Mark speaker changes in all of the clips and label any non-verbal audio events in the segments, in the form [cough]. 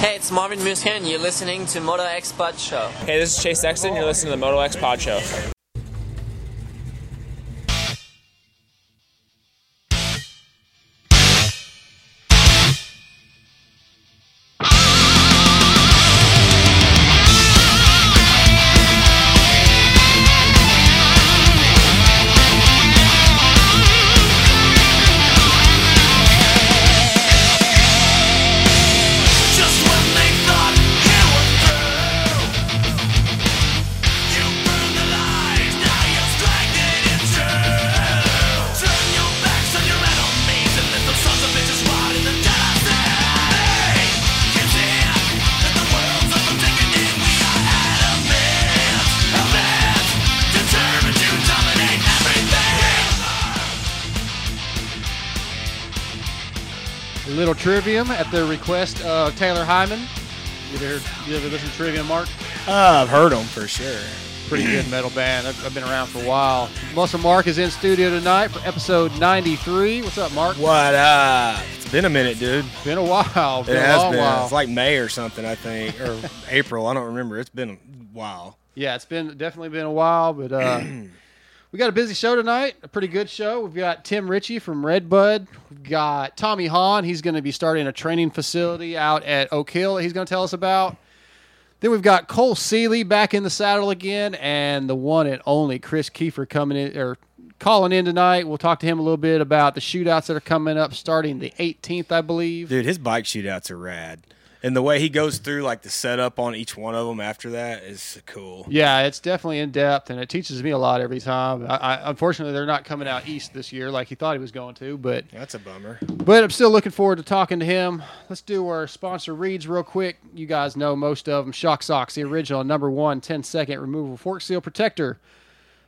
Speaker 1: Hey, it's Marvin Musquin here, and you're listening to Moto X Pod Show.
Speaker 2: Hey, this is Chase Sexton. You're listening to the Moto X Pod Show.
Speaker 3: At the request of Taylor Hyman. You ever, you ever listen to Trivium, Mark?
Speaker 4: Uh, I've heard them for sure.
Speaker 3: Pretty good metal band. I've, I've been around for a while. Muscle Mark is in studio tonight for episode 93. What's up, Mark?
Speaker 4: What up? It's been a minute, dude.
Speaker 3: Been a while. Been
Speaker 4: It
Speaker 3: a
Speaker 4: has
Speaker 3: long
Speaker 4: been.
Speaker 3: while.
Speaker 4: It's like May or something, I think, or [laughs] April. I don't remember. It's been a while.
Speaker 3: yeah, it's been definitely been a while, but uh, [clears throat] we got a busy show tonight. A pretty good show. We've got Tim Ritchie from Redbud. We've got Tommy Hahn. He's going to be starting a training facility out at Oak Hill that he's going to tell us about. Then we've got Cole Seeley back in the saddle again, and the one and only Kris Keefer coming in or calling in tonight. We'll talk to him a little bit about the shootouts that are coming up starting the 18th, I believe.
Speaker 4: Dude, his bike shootouts are rad. And the way he goes through like the setup on each one of them after that is cool.
Speaker 3: Yeah, it's definitely in depth, and it teaches me a lot every time. I, I, unfortunately, they're not coming out east this year like he thought he was going to, but
Speaker 4: That's a bummer.
Speaker 3: but I'm still looking forward to talking to him. Let's do our sponsor reads real quick. You guys know most of them. Shock Socks, the original number one 10 second removable fork seal protector.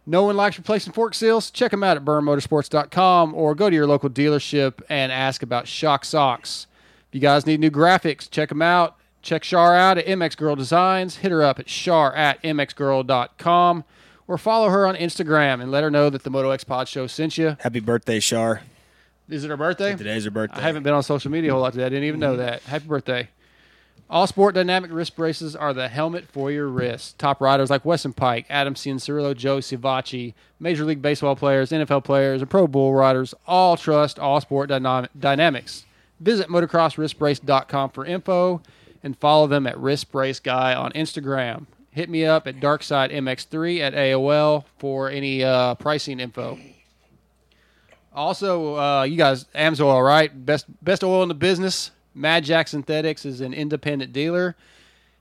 Speaker 3: No one likes replacing fork seals. Check them out at burnmotorsports.com or go to your local dealership and ask about Shock Socks. If you guys need new graphics, check them out. Check Shar out at MX Girl Designs. Hit her up at shar at mxgirl.com or follow her on Instagram and let her know that the Moto X Pod Show sent you.
Speaker 4: Happy birthday, Shar.
Speaker 3: Is it her birthday?
Speaker 4: Today's her birthday.
Speaker 3: I haven't been on social media a whole lot today. I didn't even know that. Happy birthday. All Sport Dynamic wrist braces are the helmet for your wrist. Top riders like Weston Peick, Adam Cianciarulo, Joe Savatgy, Major League Baseball players, NFL players, and Pro Bowl riders all trust All Sport Dynam- Dynamics. Visit motocrosswristbrace.com for info and follow them at Wrist Brace Guy on Instagram. Hit me up at DarksideMX3 at AOL for any uh, pricing info. Also, uh, you guys, Amsoil, right? Best best oil in the business. Mad Jack Synthetics is an independent dealer.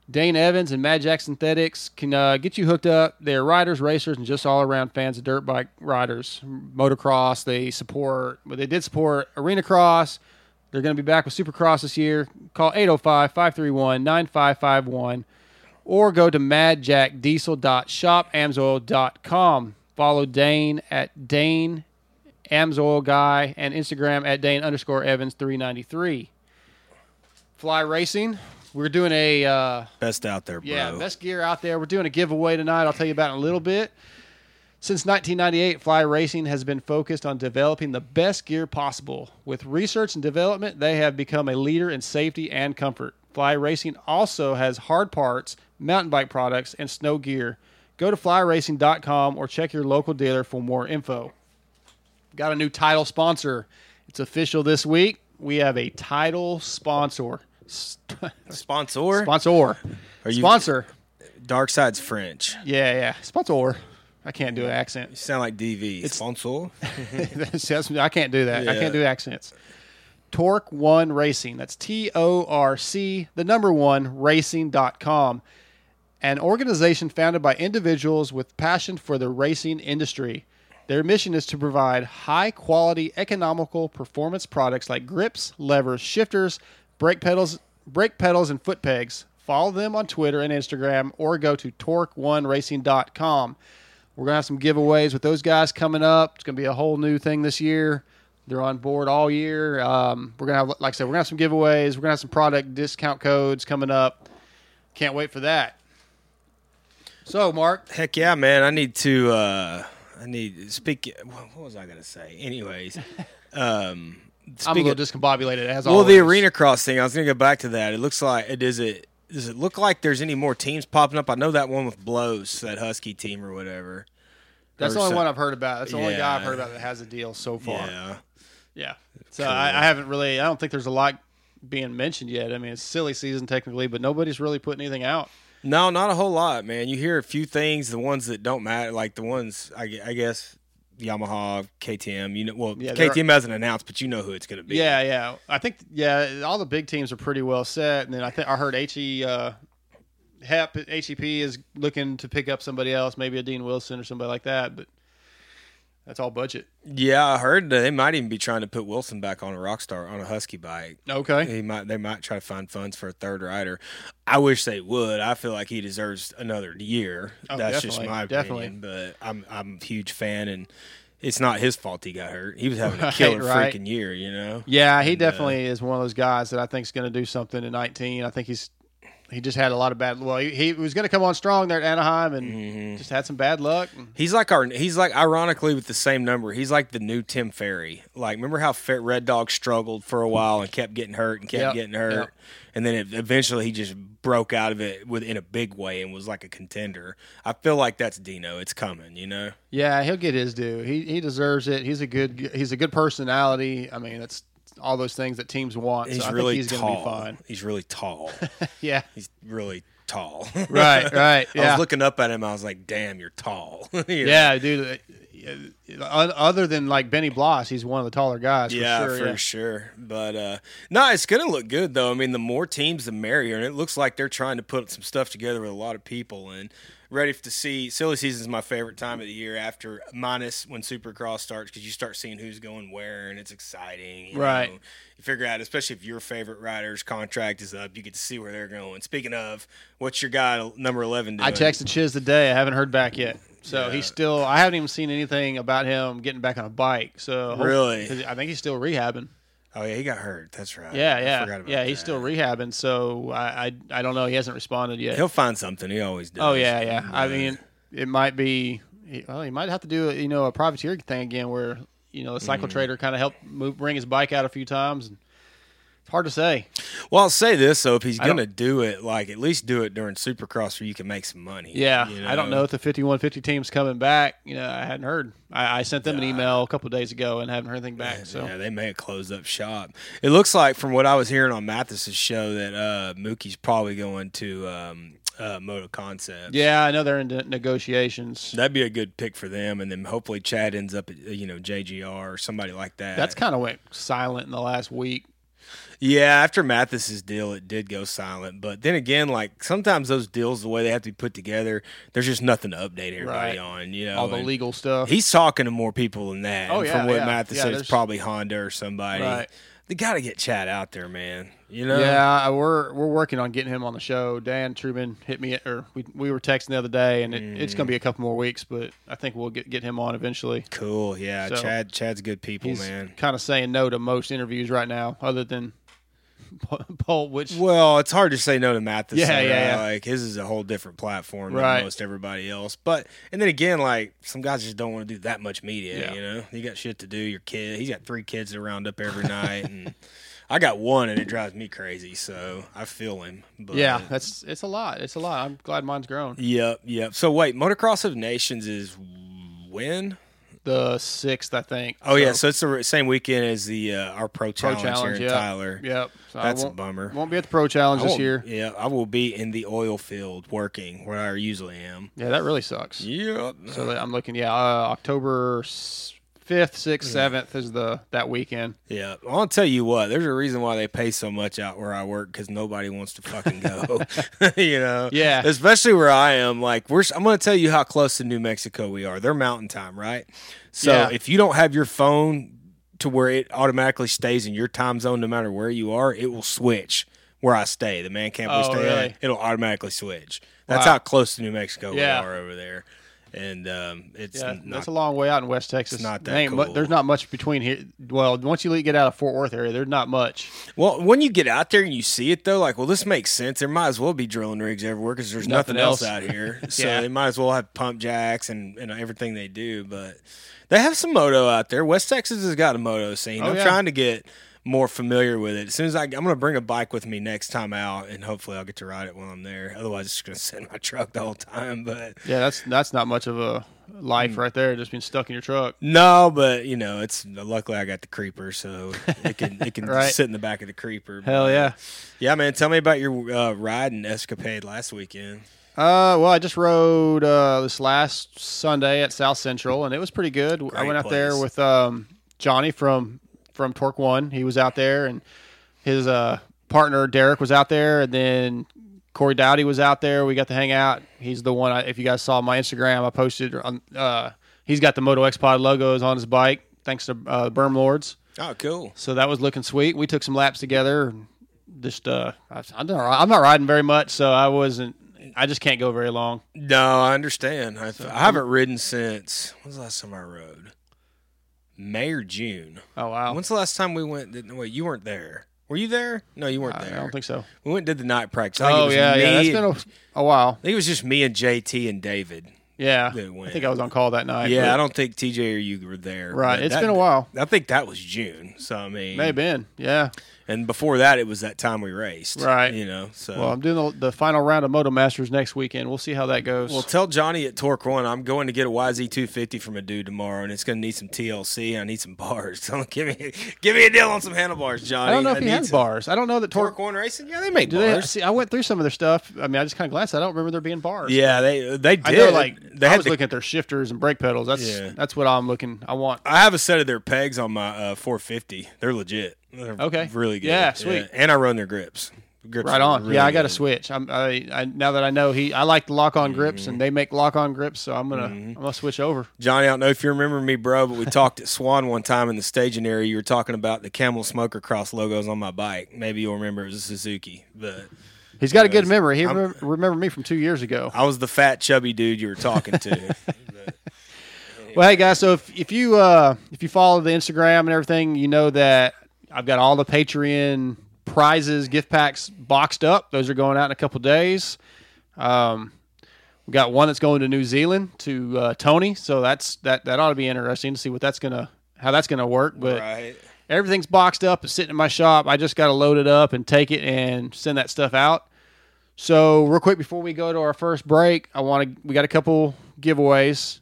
Speaker 3: Dane Evans and Mad Jack Synthetics can uh, get you hooked up. They're riders, racers, and just all around fans of dirt bike riders. Motocross, they support, well, they did support Arena Cross. They're going to be back with Supercross this year. Call 805 531 9551 or go to madjackdiesel.shopamsoil.com. Follow Dane at Dane Amsoil Guy and Instagram at Dane underscore Evans 393. Fly Racing. We're doing a uh,
Speaker 4: Best out there, bro.
Speaker 3: yeah best gear out there. We're doing a giveaway tonight. I'll tell you about it in a little bit. Since 1998, Fly Racing has been focused on developing the best gear possible. With research and development, they have become a leader in safety and comfort. Fly Racing also has hard parts, mountain bike products, and snow gear. Go to flyracing.com or check your local dealer for more info. Got a new title sponsor. It's official this week. We have a title sponsor. [laughs]
Speaker 4: Sponsor?
Speaker 3: Sponsor.
Speaker 4: Are you-
Speaker 3: Sponsor.
Speaker 4: Dark Side's French.
Speaker 3: Yeah, yeah. Sponsor. I can't do an accent.
Speaker 4: You sound like DV.
Speaker 3: It's-
Speaker 4: Sponsor? [laughs]
Speaker 3: That's- that's- I can't do that. I can't do accents. Torc One Racing. That's T O R C, the number one, racing.com. An organization founded by individuals with passion for the racing industry. Their mission is to provide high quality, economical performance products like grips, levers, shifters, brake pedals, brake pedals, and foot pegs. Follow them on Twitter and Instagram or go to torc1racing.com. We're going to have some giveaways with those guys coming up. It's going to be a whole new thing this year. They're on board all year. Um, we're going to have, like I said, we're going to have some giveaways. We're going to have some product discount codes coming up. Can't wait for that. So, Mark,
Speaker 4: Heck yeah, man. I need to uh I need speak what was I gonna say? Anyways. [laughs] um
Speaker 3: I'm a little discombobulated as
Speaker 4: well,
Speaker 3: always.
Speaker 4: the arena cross thing. I was gonna go back to that. It looks like it is it. Does it look like there's any more teams popping up? I know that one with Blows, that Husky team or whatever.
Speaker 3: That's
Speaker 4: Or
Speaker 3: the only one I've heard about. That's the only guy I've heard about that has a deal so far.
Speaker 4: Yeah.
Speaker 3: Yeah. So I, I haven't really. I don't think there's a lot being mentioned yet. I mean, it's silly season technically, but nobody's really putting anything out.
Speaker 4: No, not a whole lot, man. You hear a few things, the ones that don't matter, like the ones I, I guess Yamaha, KTM. You know, well,
Speaker 3: Yeah,
Speaker 4: KTM hasn't announced, but you know who it's going to be.
Speaker 3: Yeah, yeah. I think yeah, all the big teams are pretty well set, and then I think I heard He uh, Hep HEP is looking to pick up somebody else, maybe a Dean Wilson or somebody like that, but that's all budget.
Speaker 4: yeah. I heard that they might even be trying to put Wilson back on a Rockstar on a Husky bike.
Speaker 3: Okay.
Speaker 4: He might, they might try to find funds for a third rider. I wish they would. I feel like he deserves another year.
Speaker 3: Oh,
Speaker 4: That's just my
Speaker 3: definitely.
Speaker 4: opinion. But I'm, I'm a huge fan, and it's not his fault he got hurt. He was having a [laughs] killer
Speaker 3: right.
Speaker 4: freaking year, you know.
Speaker 3: Yeah, he
Speaker 4: And, uh,
Speaker 3: definitely is one of those guys that I think is going to do something in 19. I think he's he just had a lot of bad. Well, he, he was going to come on strong there at Anaheim and
Speaker 4: Mm-hmm.
Speaker 3: just had some bad luck.
Speaker 4: He's like our. He's like ironically with the same number. He's like the new Tim Ferry. Like remember how Red Dog struggled for a while and kept getting hurt and kept
Speaker 3: Yep,
Speaker 4: getting hurt,
Speaker 3: yep.
Speaker 4: and then it, eventually he just broke out of it with in a big way and was like a contender. I feel like that's Dino. It's coming. You know.
Speaker 3: Yeah, he'll get his due. He he deserves it. He's a good he's a good personality. I mean, that's all those things that teams want.
Speaker 4: He's
Speaker 3: so I
Speaker 4: really
Speaker 3: think he's
Speaker 4: tall.
Speaker 3: going to be fine.
Speaker 4: He's really tall. [laughs]
Speaker 3: Yeah.
Speaker 4: he's really tall.
Speaker 3: Right, [laughs] right.
Speaker 4: I was looking up at him. I was like, "Damn, you're tall." [laughs] You know?
Speaker 3: yeah, dude. uh, uh, Other than like Benny Bloss, he's one of the taller guys. For
Speaker 4: yeah,
Speaker 3: sure,
Speaker 4: for
Speaker 3: yeah.
Speaker 4: sure. But uh no, it's gonna look good though. I mean, the more teams, the merrier, and it looks like they're trying to put some stuff together with a lot of people and ready to see. Silly season is my favorite time of the year after minus when Supercross starts because you start seeing who's going where and it's exciting. you
Speaker 3: Right.
Speaker 4: know. You figure out, especially if your favorite rider's contract is up, you get to see where they're going. Speaking of, what's your guy number eleven doing?
Speaker 3: I texted Chiz today. I haven't heard back yet. So
Speaker 4: Yeah.
Speaker 3: he's still. I haven't even seen anything about him getting back on a bike. So really,
Speaker 4: Really?
Speaker 3: 'cause I think he's still rehabbing.
Speaker 4: Oh yeah, he got hurt. That's right.
Speaker 3: Yeah,
Speaker 4: I
Speaker 3: yeah,
Speaker 4: forgot about
Speaker 3: yeah. He's
Speaker 4: that.
Speaker 3: still rehabbing. So I, I, I don't know. He hasn't responded yet.
Speaker 4: He'll find something. He always does.
Speaker 3: oh yeah, yeah. I mean, it might be. he- Well, he might have to do you know a privateer thing again, where you know the cycle
Speaker 4: Mm-hmm.
Speaker 3: trader kind of helped move, bring his bike out a few times. And it's hard to say.
Speaker 4: Well, I'll say this though: if he's gonna do it, like at least do it during Supercross where you can make some money.
Speaker 3: Yeah,
Speaker 4: you
Speaker 3: I don't know if the fifty-one fifty team's coming back. You know, I hadn't heard. I, I sent them an email a couple of days ago and haven't heard anything back. So
Speaker 4: Yeah, they may have closed up shop. It looks like, from what I was hearing on Matthes's show, that uh, Mookie's probably going to um, uh, Moto Concepts.
Speaker 3: yeah, I know they're in negotiations.
Speaker 4: That'd be a good pick for them, and then hopefully Chad ends up at you know JGR or somebody like that.
Speaker 3: That's kind of went silent in the last week.
Speaker 4: Yeah, after Matthes's deal, it did go silent. But then again, like sometimes those deals, the way they have to be put together, there's just nothing to update everybody
Speaker 3: Right.
Speaker 4: on. You know,
Speaker 3: All the
Speaker 4: and
Speaker 3: legal stuff.
Speaker 4: He's talking to more people than that.
Speaker 3: Oh, yeah,
Speaker 4: from what
Speaker 3: yeah.
Speaker 4: Matthes
Speaker 3: Yeah,
Speaker 4: said, it's probably Honda or somebody.
Speaker 3: Right.
Speaker 4: They got to get Chad out there, man. You know.
Speaker 3: Yeah, we're we're working on getting him on the show. Dan Truman hit me, or we we were texting the other day, and it, it's going to be a mm. couple more weeks, but I think we'll get get him on eventually.
Speaker 4: Cool. Yeah.
Speaker 3: So,
Speaker 4: Chad. Chad's good people,
Speaker 3: He's
Speaker 4: man.
Speaker 3: kind of saying no to most interviews right now, other than [laughs] Paul, which
Speaker 4: Well, it's hard to say no to Matthes.
Speaker 3: Yeah, yeah, yeah.
Speaker 4: Like his is a whole different platform
Speaker 3: Right.
Speaker 4: than most everybody else. But and then again, like some guys just don't want to do that much media.
Speaker 3: Yeah.
Speaker 4: You know, you got shit to do. Your kid. He's got three kids to round up every [laughs] night, and I got one, and it drives me crazy. So I feel him. But,
Speaker 3: yeah, that's it's a lot. It's a lot. I'm glad mine's grown.
Speaker 4: Yep. Yep. So wait, Motocross of Nations is when?
Speaker 3: The sixth, I think.
Speaker 4: Oh yeah, so it's the same weekend as the uh, our pro
Speaker 3: Pro
Speaker 4: challenge,
Speaker 3: challenge,
Speaker 4: here in
Speaker 3: yeah.
Speaker 4: Tyler.
Speaker 3: Yep. So
Speaker 4: That's a bummer.
Speaker 3: Won't be at the pro challenge this year.
Speaker 4: Yeah, I will be in the oil field working where I usually am.
Speaker 3: Yeah, that really sucks.
Speaker 4: Yep.
Speaker 3: So I'm looking. Yeah, uh, October fifth, sixth, seventh is the that weekend.
Speaker 4: Yeah, I'll tell you what. There's a reason why they pay so much out where I work because nobody wants to fucking go. [laughs] [laughs] you know.
Speaker 3: Yeah.
Speaker 4: Especially where I am. Like we're. I'm going to tell you how close to New Mexico we are. They're Mountain Time, right? So
Speaker 3: Yeah.
Speaker 4: if you don't have your phone to where it automatically stays in your time zone, no matter where you are, it will switch where I stay. The man camp we
Speaker 3: Oh,
Speaker 4: stay
Speaker 3: really?
Speaker 4: at, it'll automatically switch. That's
Speaker 3: Wow.
Speaker 4: how close to New Mexico
Speaker 3: Yeah.
Speaker 4: we are over there. And um, it's
Speaker 3: Yeah,
Speaker 4: not.
Speaker 3: that's a long way out in West Texas.
Speaker 4: not that
Speaker 3: ain't mu- there's not much between here. Well, once you get out of Fort Worth area, there's not much.
Speaker 4: well, when you get out there and you see it though, like, well, this makes sense. There might as well be drilling rigs everywhere because there's nothing,
Speaker 3: Nothing
Speaker 4: else.
Speaker 3: else.
Speaker 4: out here. [laughs] So
Speaker 3: Yeah.
Speaker 4: they might as well have pump jacks and, and everything they do. But they have some moto out there. West Texas has got a moto scene.
Speaker 3: Oh,
Speaker 4: I'm
Speaker 3: yeah.
Speaker 4: trying to get more familiar with it. As soon as I, I'm going to bring a bike with me next time out, and hopefully I'll get to ride it while I'm there. Otherwise, it's just going [laughs] to sit in my truck the whole time. But
Speaker 3: Yeah, that's that's not much of a life right there. Just being stuck in your truck.
Speaker 4: No, but you know, it's luckily I got the creeper, so it can it can [laughs]
Speaker 3: Right.
Speaker 4: sit in the back of the creeper.
Speaker 3: Hell
Speaker 4: But,
Speaker 3: yeah.
Speaker 4: yeah, man. Tell me about your uh, riding escapade last weekend.
Speaker 3: Uh, well, I just rode uh, this last Sunday at South Central, and it was pretty good. I
Speaker 4: Great
Speaker 3: went out there with um, Johnny from from Torc One. He was out there, and his uh, partner Derek was out there, and then Corey Dowdy was out there. We got to hang out. He's the one. I, if you guys saw my Instagram, I posted. On, uh, he's got the Moto X Pod logos on his bike, thanks to uh, Berm Lords.
Speaker 4: Oh, cool.
Speaker 3: So that was looking sweet. We took some laps together. and Just uh, I, I'm not I'm not riding very much, so I wasn't. I just can't go very long.
Speaker 4: No, I understand. I, I haven't ridden since. When's the last time I rode? May or June.
Speaker 3: Oh wow!
Speaker 4: When's the last time we went? Wait, you weren't there. Were you there? No, you weren't
Speaker 3: I
Speaker 4: there.
Speaker 3: I don't think so.
Speaker 4: we went and did the night practice. I think it
Speaker 3: Oh yeah, yeah. That's
Speaker 4: and-
Speaker 3: been a, a while.
Speaker 4: I think it was just me and JT and David.
Speaker 3: Yeah, I think I was on call that night.
Speaker 4: Yeah,
Speaker 3: but
Speaker 4: I don't think TJ or you were there.
Speaker 3: Right, it's
Speaker 4: that-
Speaker 3: been a while.
Speaker 4: I think that was June. So I mean,
Speaker 3: may have been. Yeah.
Speaker 4: And before that, it was that time we raced.
Speaker 3: Right.
Speaker 4: You know. So
Speaker 3: Well, I'm doing the, the final round of Moto Masters next weekend. We'll see how that goes.
Speaker 4: Well, tell Johnny at Torc One I'm going to get a YZ250 from a dude tomorrow, and it's going to need some TLC. I need some bars. [laughs] So give me, give me a deal on some handlebars, Johnny.
Speaker 3: I don't know if he
Speaker 4: need
Speaker 3: has
Speaker 4: some-
Speaker 3: bars. I don't know that
Speaker 4: Torc
Speaker 3: Torc.
Speaker 4: One Racing, yeah, they make
Speaker 3: Do they
Speaker 4: bars.
Speaker 3: see? I went through some of their stuff. I mean, I just kind of glanced. I don't remember there being bars.
Speaker 4: yeah, they they did.
Speaker 3: I know. Like
Speaker 4: they
Speaker 3: I
Speaker 4: had
Speaker 3: was
Speaker 4: the-
Speaker 3: looking at their shifters and brake pedals. That's
Speaker 4: Yeah.
Speaker 3: that's what I'm looking. I want.
Speaker 4: I have a set of their pegs on my uh, 450. They're legit. They're
Speaker 3: Okay.
Speaker 4: really good.
Speaker 3: Yeah, sweet.
Speaker 4: And I run their grips. grips
Speaker 3: Right on.
Speaker 4: really
Speaker 3: yeah, I got to
Speaker 4: good.
Speaker 3: switch. I'm, I, I now that I know he, I like lock on grips,
Speaker 4: Mm-hmm.
Speaker 3: and they make lock on grips, so I'm gonna, I'm gonna switch over.
Speaker 4: Johnny, I don't know if you remember me, bro, but we talked at Swan one time in the staging area. You were talking about the Camel Smoker Cross logos on my bike. Maybe you'll remember it was a Suzuki, but
Speaker 3: He's got a good memory. He remember, remember me from two years ago.
Speaker 4: I was the fat, chubby dude you were talking to. [laughs]
Speaker 3: Well, hey guys, so if, if you uh, if you follow the Instagram and everything, you know that I've got all the Patreon prizes, gift packs boxed up. Those are going out in a couple days. Um, we got one that's going to New Zealand to uh, Tony, so that's that that ought to be interesting to see what that's gonna how that's gonna work. But
Speaker 4: right.
Speaker 3: everything's boxed up. It's sitting in my shop. I just got to load it up and take it and send that stuff out. So real quick before we go to our first break, I want to. We got a couple giveaways.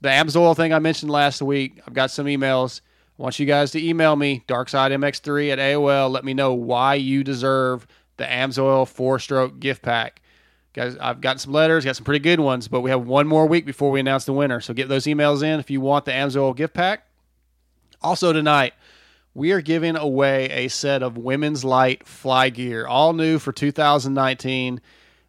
Speaker 3: The Amsoil thing I mentioned last week. I've got some emails. I want you guys to email me darksidemx3 at AOL. Let me know why you deserve the Amsoil four stroke gift pack. Guys, I've got some letters, got some pretty good ones, but we have one more week before we announce the winner. So get those emails in if you want the Amsoil gift pack. Also tonight, we are giving away a set of women's light fly gear, all new for 2019.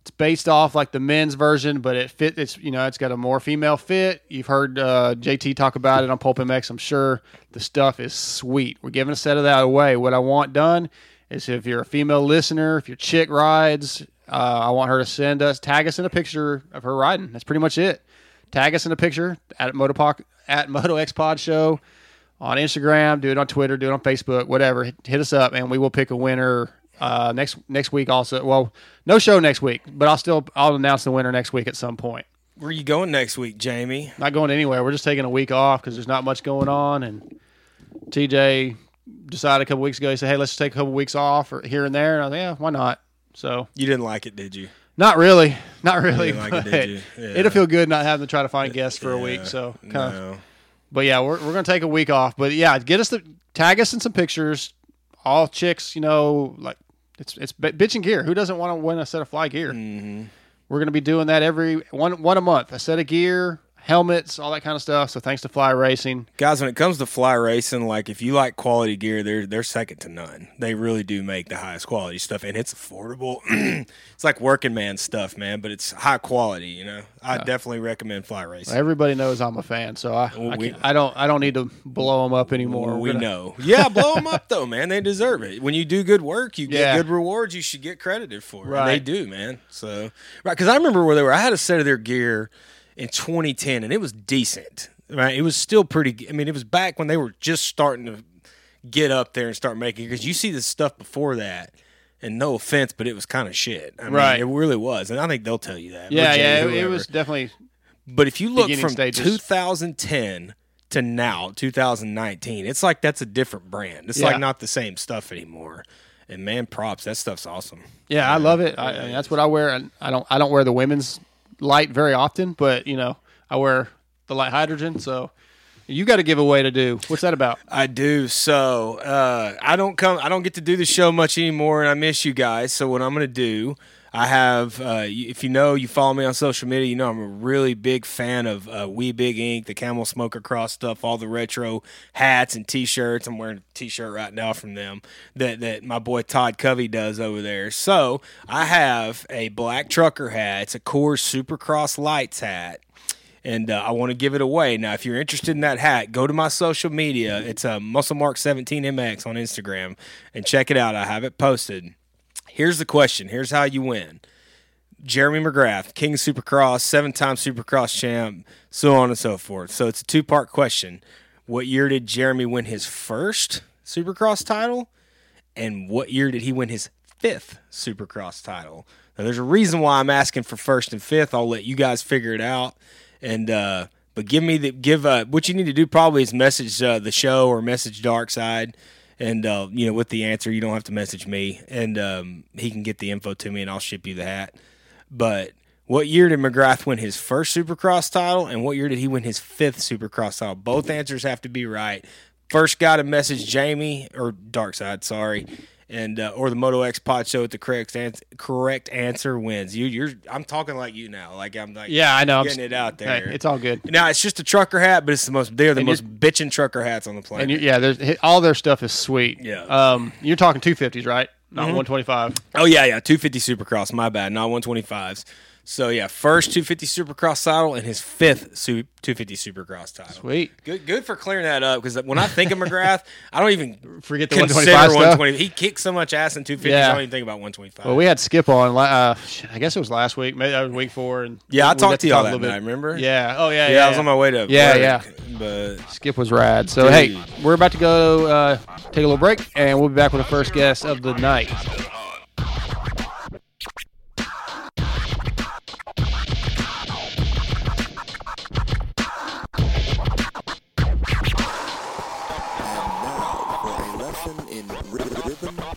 Speaker 3: It's based off like the men's version, but it fit. It's you know it's got a more female fit. You've heard uh, JT talk about it on Pulp MX. I'm sure the stuff is sweet. We're giving a set of that away. What I want done is if you're a female listener, if your chick rides, uh, I want her to send us tag us in a picture of her riding. That's pretty much it. Tag us in a picture at Motopoc at Moto X Pod Show on Instagram, do it on Twitter, do it on Facebook, whatever. Hit, hit us up, and we will pick a winner uh, next next week. Also, well, no show next week, but I'll still I'll announce the winner next week at some point.
Speaker 4: Where are you going next week, Jamie?
Speaker 3: Not going anywhere. We're just taking a week off because there's not much going on. And TJ decided a couple weeks ago. He said, "Hey, let's just take a couple weeks off or here and there." And I was like, "Yeah, why not?" So
Speaker 4: You didn't like it, did you?
Speaker 3: not really, not really.
Speaker 4: didn't like it, you? [laughs] Yeah.
Speaker 3: It'll feel good not having to try to find guests for a week. So kind of
Speaker 4: no.
Speaker 3: But yeah, we're, we're gonna take a week off. But yeah, get us the tag us in some pictures. All chicks, you know, like it's it's bi- bitch and gear. Who doesn't want to win a set of fly gear?
Speaker 4: Mm-hmm.
Speaker 3: We're gonna be doing that every one one a month. A set of gear, helmets, all that kind of stuff. So thanks to Fly Racing.
Speaker 4: Guys, when it comes to fly racing, like if you like quality gear, they're they're second to none. They really do make the highest quality stuff, and it's affordable. [clears throat] it's like working man stuff, man, but it's high quality. You know, I definitely recommend fly racing.
Speaker 3: Everybody knows I'm a fan, so I I,
Speaker 4: we-
Speaker 3: I don't I don't need to blow them up anymore.
Speaker 4: we
Speaker 3: gonna-
Speaker 4: know. Yeah, [laughs] blow them up though, man. They deserve it. When you do good work, you get
Speaker 3: Yeah.
Speaker 4: good rewards. You should get credited for it. And
Speaker 3: Right.
Speaker 4: They do, man. So right, because I remember where they were. I had a set of their gear in 2010, and it was decent. Right, it was still pretty. I mean, it was back when they were just starting to get up there and start making. Because you see the stuff before that, and no offense, but it was kind of shit. I mean,
Speaker 3: Right.
Speaker 4: it really was, and I think they'll tell you that.
Speaker 3: Yeah,
Speaker 4: Virginia,
Speaker 3: yeah, it, it was definitely.
Speaker 4: But if you look from
Speaker 3: stages.
Speaker 4: 2010 to now, 2019, it's like that's a different brand. It's
Speaker 3: Yeah.
Speaker 4: like not the same stuff anymore. And man, props, that stuff's awesome.
Speaker 3: Yeah, I love it. I, I mean, that's what I wear. And I don't. I don't wear the women's light very often, but you know, I wear the light hydrogen. So you got a giveaway to do. What's that about?
Speaker 4: I do. So uh, I don't come. I don't get to do the show much anymore, and I miss you guys. So what I'm going to do, I have. Uh, if you know, you follow me on social media. You know I'm a really big fan of uh, We Big Ink, the Camel Smoker Cross stuff, all the retro hats and T-shirts. I'm wearing a T-shirt right now from them that that my boy Todd Covey does over there. So I have a black trucker hat. It's a Coors Supercross Lights hat and uh, I want to give it away. Now, if you're interested in that hat, go to my social media. It's uh, Muscle Mark 17MX on Instagram and check it out. I have it posted. Here's the question. Here's how you win. Jeremy McGrath, King of Supercross, seven-time Supercross champ, so on and so forth. So it's a two-part question. What year did Jeremy win his first Supercross title? And what year did he win his fifth Supercross title? Now, there's a reason why I'm asking for first and fifth. I'll let you guys figure it out. And uh, but give me the give uh, what you need to do probably is message uh, the show or message Dark Side, and uh, you know with the answer you don't have to message me, and um, he can get the info to me and I'll ship you the hat. But what year did McGrath win his first Supercross title, and what year did he win his fifth Supercross title? Both answers have to be right. First guy to message Jamie or Darkside, sorry, and uh, or the Moto X Pod Show with the correct ans- correct answer wins. You, you're I'm talking like you now, like I'm like
Speaker 3: Yeah, I know. I'm
Speaker 4: getting it out there.
Speaker 3: Hey, it's all good.
Speaker 4: now it's just a trucker hat, but it's the most they're the
Speaker 3: And
Speaker 4: most bitchin' trucker hats on the planet.
Speaker 3: And yeah, there's all their stuff is sweet.
Speaker 4: Yeah.
Speaker 3: Um, you're talking 250s, right? Not
Speaker 4: Mm-hmm.
Speaker 3: 125.
Speaker 4: Oh yeah, yeah, 250 Supercross. My bad, not 125s. So yeah, first 250 Supercross title and his fifth 250 Supercross title.
Speaker 3: Sweet.
Speaker 4: Good, good for clearing that up because when I think of McGrath, [laughs] I don't even
Speaker 3: Forget the
Speaker 4: consider
Speaker 3: 125 stuff.
Speaker 4: 120. He kicks so much ass in 250.
Speaker 3: Yeah.
Speaker 4: I don't even think about 125.
Speaker 3: Well, we had Skip on. Uh, I guess it was last week. Maybe that was week four. And
Speaker 4: Yeah, I talked to y'all
Speaker 3: talk a
Speaker 4: that night, remember?
Speaker 3: Yeah. Oh yeah.
Speaker 4: yeah,
Speaker 3: Yeah.
Speaker 4: I was on my way to
Speaker 3: Yeah,
Speaker 4: work,
Speaker 3: yeah.
Speaker 4: But
Speaker 3: Skip was rad. So
Speaker 4: Dude.
Speaker 3: hey, we're about to go uh, take a little break, and we'll be back with the first guest of the night.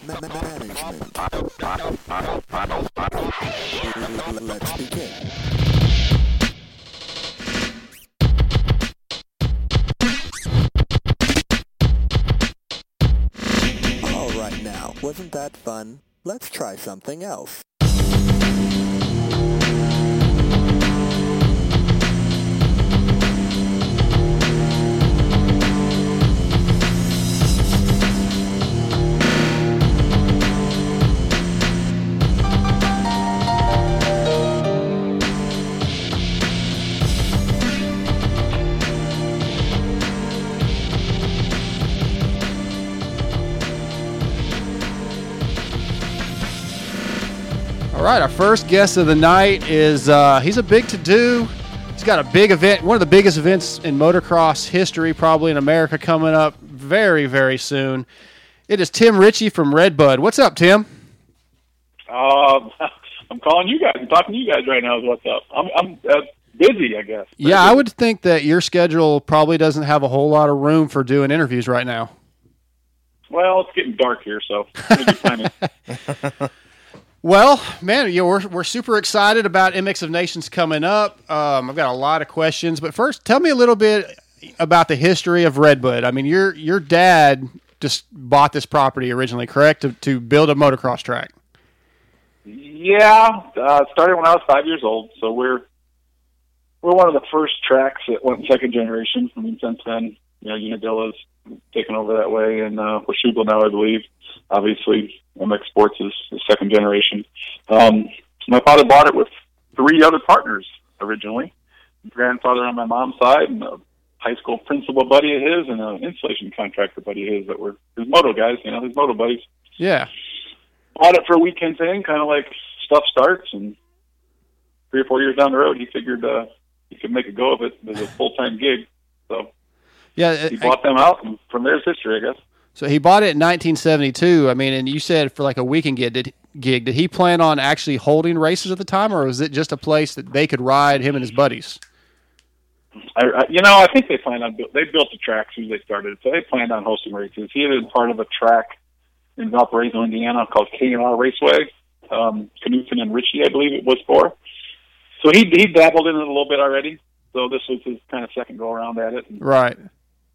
Speaker 5: Management. Let's begin. All right now, wasn't that fun? Let's try something else.
Speaker 3: All right, our first guest of the night is uh, he's a big to do. He's got a big event, one of the biggest events in motocross history, probably in America, coming up very, very soon. It is Tim Ritchie from Redbud. What's up, Tim?
Speaker 6: Um, [laughs] I'm calling you guys. I'm talking to you guys right now. Is what's up? I'm I'm uh, busy, I guess.
Speaker 3: Yeah, I would think that your schedule probably doesn't have a whole lot of room for doing interviews right now.
Speaker 6: Well, it's getting dark here, so [laughs] I'm gonna be planning.
Speaker 3: Well, man, you know, we're, we're super excited about MX of Nations coming up. Um, I've got a lot of questions, but first, tell me a little bit about the history of Redbud. I mean, your your dad just bought this property originally, correct, to, to build a motocross track.
Speaker 6: yeah, uh, started when I was five years old, so we're we're one of the first tracks that went second generation. I mean, since then, you know, Unadilla's taken over that way, and uh, Washougal now, I believe. Obviously, MX Sports is the second generation. Um, my father bought it with three other partners originally. Grandfather on my mom's side, and a high school principal buddy of his, and an insulation contractor buddy of his that were his moto guys. You know, his moto buddies
Speaker 3: Yeah,
Speaker 6: bought it for a weekend thing, kind of like stuff starts, and three or four years down the road, he figured uh, he could make a go of it as a full time gig. So
Speaker 3: Yeah,
Speaker 6: he
Speaker 3: uh,
Speaker 6: bought them out, and from there's history, I guess.
Speaker 3: So he bought it in 1972. I mean, and you said for like a weekend gig. Did gig? Did he plan on actually holding races at the time, or was it just a place that they could ride him and his buddies?
Speaker 6: I, I, you know, I think they planned on they built the track as soon as they started, so they planned on hosting races. He had been part of a track in Valparaiso, Indiana, called K and R Raceway. Um, Knutson and Ritchie, I believe it was for. So he he dabbled in it a little bit already. So this was his kind of second go around at it. And,
Speaker 3: Right.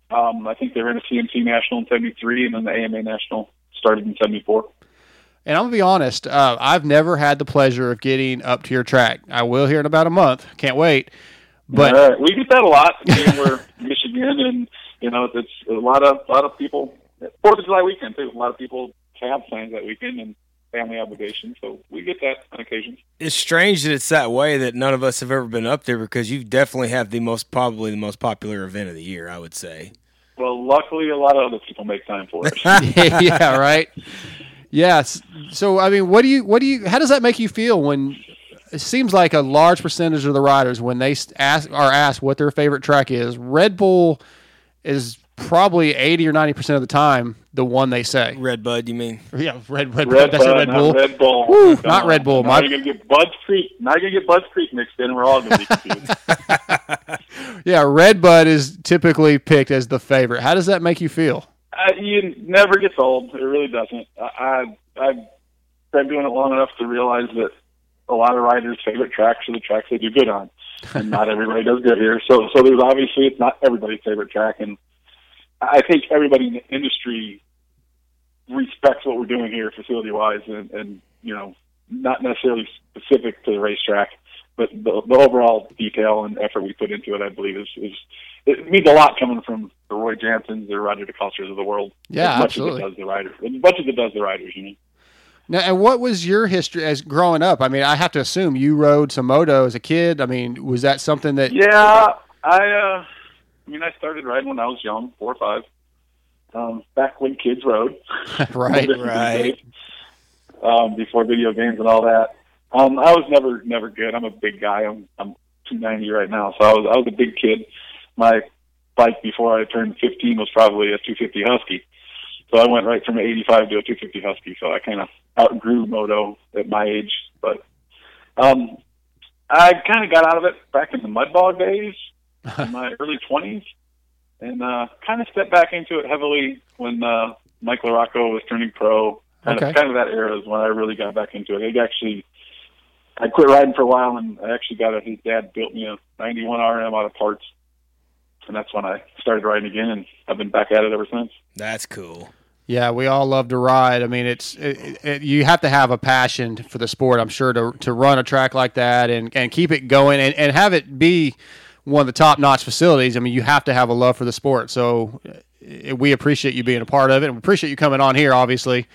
Speaker 6: Um, I think they ran a CMC National in '73, and then the AMA National started in '74.
Speaker 3: And I'm gonna be honest. Uh, I've never had the pleasure of getting up to your track. I will here in about a month. Can't wait. But
Speaker 6: uh, we get that a lot. We're [laughs] Michigan, and you know, it's a lot of a lot of people. Fourth of July weekend too. A lot of people have plans that weekend and family obligations, so we get that on occasion.
Speaker 4: It's strange that it's that way that none of us have ever been up there because you definitely have the most probably the most popular event of the year. I would say.
Speaker 6: Well, luckily, a lot of other people make time for it. [laughs]
Speaker 3: yeah, right. Yes. So I mean, what do you what do you how does that make you feel when it seems like a large percentage of the riders when they ask are asked what their favorite track is, Red Bull is probably 80 or 90% of the time the one they say.
Speaker 4: Red Bud, you mean?
Speaker 3: Yeah, Red Red,
Speaker 6: Red,
Speaker 3: that's a
Speaker 6: Bud,
Speaker 3: Red
Speaker 6: not
Speaker 3: Bull.
Speaker 6: Red Bull.
Speaker 3: Woo,
Speaker 6: Come
Speaker 3: not. Red Bull.
Speaker 6: Now
Speaker 3: My-
Speaker 6: you're gonna get Budds Creek. Now you're gonna get Budds Creek mixed in, we're all gonna be confused. [laughs]
Speaker 3: Yeah, Red Bud is typically picked as the favorite. How does that make you feel?
Speaker 6: uh, you never gets old. It really doesn't. I, I I've been doing it long enough to realize that a lot of riders' favorite tracks are the tracks they do good on, and not everybody does good here. So so there's obviously it's not everybody's favorite track, and I think everybody in the industry respects what we're doing here facility wise, and, and you know not necessarily specific to the racetrack. But the, the overall detail and effort we put into it, I believe, is, is it means a lot coming from the Roy Jansons, the Roger DeCosters of the world.
Speaker 3: Yeah,
Speaker 6: as much
Speaker 3: absolutely.
Speaker 6: as it does the riders, as much as it does the riders. You know.
Speaker 3: Now, and what was your history as growing up? I mean, I have to assume you rode some moto as a kid. I mean, was that something that
Speaker 6: Yeah, I. uh I mean, I started riding when I was young, four or five. Um, back when kids rode, [laughs]
Speaker 3: right? [laughs]
Speaker 4: Right.
Speaker 6: um, before video games and all that. Um, I was never never good. I'm a big guy. I'm I'm 290 right now, so I was I was a big kid. My bike before I turned 15 was probably a 250 Husky. So I went right from an 85 to a 250 Husky. So I kind of outgrew moto at my age, but um, I kind of got out of it back in the mud bog days, in my early 20s, and uh, kind of stepped back into it heavily when uh, Mike LaRocco was turning pro. Kind
Speaker 3: Okay.
Speaker 6: of kind of that era is when I really got back into it. I actually, I quit riding for a while, and I actually got a. His dad built me a '91 RM out of parts, and that's when I started riding again, and I've been back at it ever since.
Speaker 4: That's cool.
Speaker 3: Yeah, we all love to ride. I mean, it's it, it, you have to have a passion for the sport. I'm sure to to run a track like that and and keep it going and and have it be one of the top notch facilities. I mean, you have to have a love for the sport. So uh, we appreciate you being a part of it, and we appreciate you coming on here. Obviously,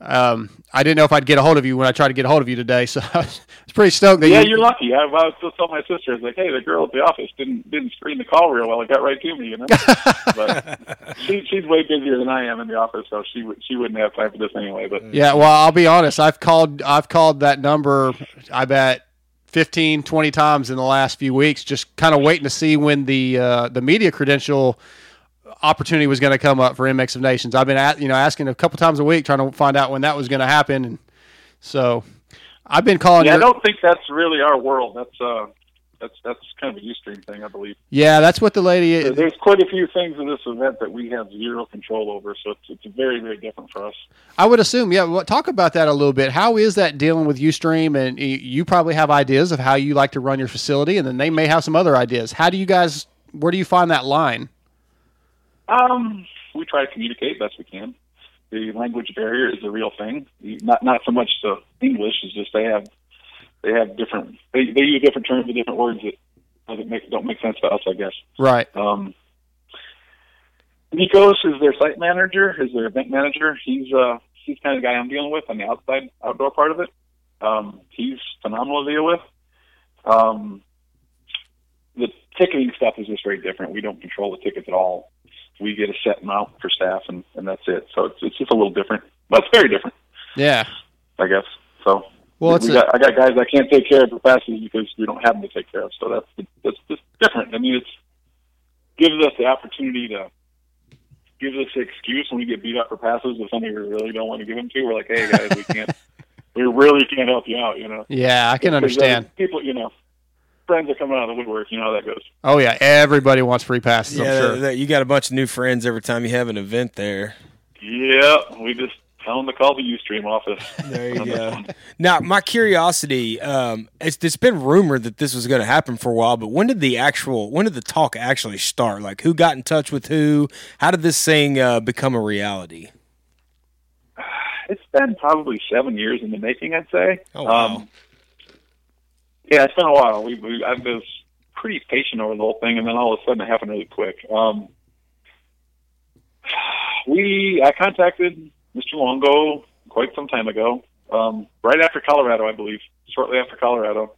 Speaker 3: um, I didn't know if I'd get a hold of you when I tried to get a hold of you today, so [laughs] I was pretty stoked that
Speaker 6: Yeah,
Speaker 3: you.
Speaker 6: you're lucky. I, I was still telling my sister, I was like, "Hey, the girl at the office didn't didn't screen the call real well. It got right to me, you know." [laughs] but she she's way busier than I am in the office, so she she wouldn't have time for this anyway. But
Speaker 3: Yeah, well, I'll be honest. I've called I've called that number I bet 15 20 times in the last few weeks just kind of waiting to see when the uh, the media credential opportunity was going to come up for MX of Nations. I've been at, you know asking a couple times a week trying to find out when that was going to happen and so I've been calling
Speaker 6: yeah, I don't think that's really our world. That's uh, that's that's kind of a Youthstream thing, I believe.
Speaker 3: Yeah, that's what the lady
Speaker 6: There- There's quite a few things in this event that we have zero control over, so it's it's very very different for us.
Speaker 3: I would assume, yeah. Well, talk about that a little bit. How is that dealing with Youthstream? And you probably have ideas of how you like to run your facility, and then they may have some other ideas. How do you guys? Where do you find that line?
Speaker 6: Um, we try to communicate best we can. The language barrier is a real thing. Not not so much the English is just they have they have different they they use different terms and different words that doesn't make don't make sense to us, I guess.
Speaker 3: Right.
Speaker 6: Um, Nikos is their site manager, is their event manager. He's uh he's kind of the guy I'm dealing with on the outside outdoor part of it. Um, he's phenomenal to deal with. Um, the ticketing stuff is just very different. We don't control the tickets at all. We get a set amount for staff, and, and that's it. So it's, it's just a little different, but it's very different,
Speaker 3: Yeah.
Speaker 6: I guess. So
Speaker 3: Well, it's
Speaker 6: we
Speaker 3: a-
Speaker 6: got, I got guys I can't take care of the passes because we don't have them to take care of. So that's that's just different. I mean, it's gives us the opportunity to gives us the excuse when we get beat up for passes with somebody we really don't want to give them to. We're like, hey guys, we can't, [laughs] we really can't help you out. You know,
Speaker 3: Yeah, I can
Speaker 6: Because, uh,
Speaker 3: understand.
Speaker 6: people. You know, friends are coming out of the woodwork. You know how that goes.
Speaker 3: Oh yeah, everybody wants free passes.
Speaker 4: Yeah,
Speaker 3: I'm sure.
Speaker 4: that- that- you got a bunch of new friends every time you have an event there.
Speaker 6: Yeah, we just tell them to call the Youthstream office.
Speaker 4: There you [laughs] go. Now, my curiosity, um, it's, it's been rumored that this was going to happen for a while, but when did the actual, when did the talk actually start? Like, who got in touch with who? How did this thing uh, become a reality? [sighs]
Speaker 6: It's been probably seven years in the making, I'd say.
Speaker 4: Oh, wow.
Speaker 6: Um, yeah, it's been a while. We, we I was pretty patient over the whole thing, and then all of a sudden it happened really quick. Um, [sighs] we I contacted Mr. Luongo quite some time ago, um, right after Colorado, I believe, shortly after Colorado,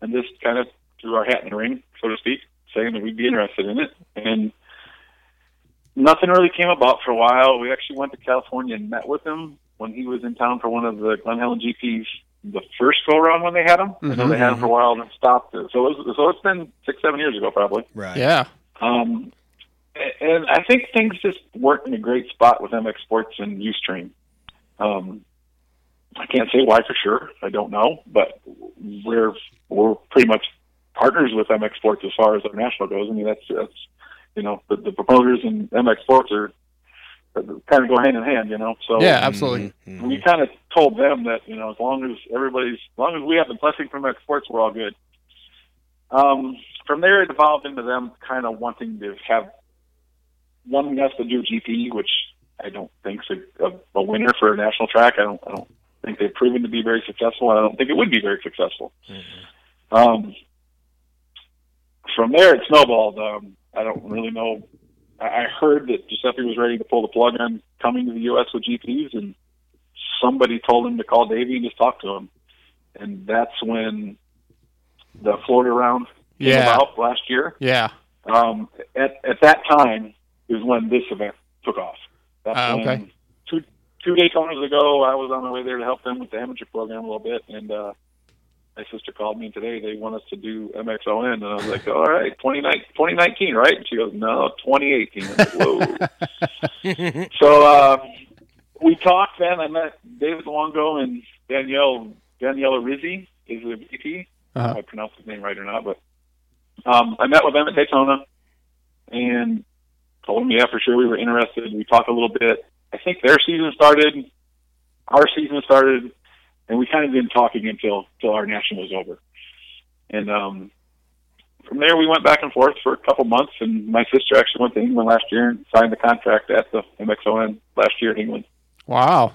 Speaker 6: and just kind of threw our hat in the ring, so to speak, saying that we'd be interested in it, and nothing really came about for a while. We actually went to California and met with him when he was in town for one of the Glen Helen GPs. The first go around when they had him, I know they had him for a while and then stopped it. So it was, so it's been six, seven years ago, probably.
Speaker 4: Right.
Speaker 3: Yeah.
Speaker 6: Um, a- and I think things just weren't in a great spot with MX Sports and Youthstream. Um, I can't say why for sure. I don't know, but we're we're pretty much partners with MX Sports as far as our national goes. I mean, that's that's you know the, the promoters and MX Sports are, are kind of go hand in hand. You know, so
Speaker 3: Yeah, absolutely.
Speaker 6: we kind of told them that you know as long as everybody's as long as we have the blessing from MX Sports, we're all good. Um, from there, it evolved into them kind of wanting to have wanting us to do GP, which I don't think's a, a, a winner for a national track. I don't. I don't think they've proven to be very successful. and I don't think it would be very successful. Um, from there, it snowballed. Um, I don't really know. I I heard that Giuseppe was ready to pull the plug on coming to the U.S. with GPs, and somebody told him to call Davey and just talk to him. And that's when the Florida round came
Speaker 3: Yeah.
Speaker 6: about last year.
Speaker 3: Yeah.
Speaker 6: Um, at at that time is when this event took off. That's
Speaker 3: Ah, okay.
Speaker 6: when two two Daytonas ago, I was on my way there to help them with the amateur program a little bit, and uh, my sister called me today. They want us to do MXON, and I was like, "All right, 2019, right?" And she goes, "No, 2018." I'm like, Whoa. [laughs] so uh, we talked. Then I met David Luongo and Danielle Daniela Rizzi is the VP.
Speaker 3: Uh-huh.
Speaker 6: I pronounced his name right or not, but um, I met with them at Daytona and told them, yeah, for sure we were interested. We talked a little bit. I think their season started, our season started, and we kind of didn't talk again until until our national was over. And um, from there, we went back and forth for a couple months. And my sister actually went to England last year and signed the contract at the MXON last year in England.
Speaker 3: Wow.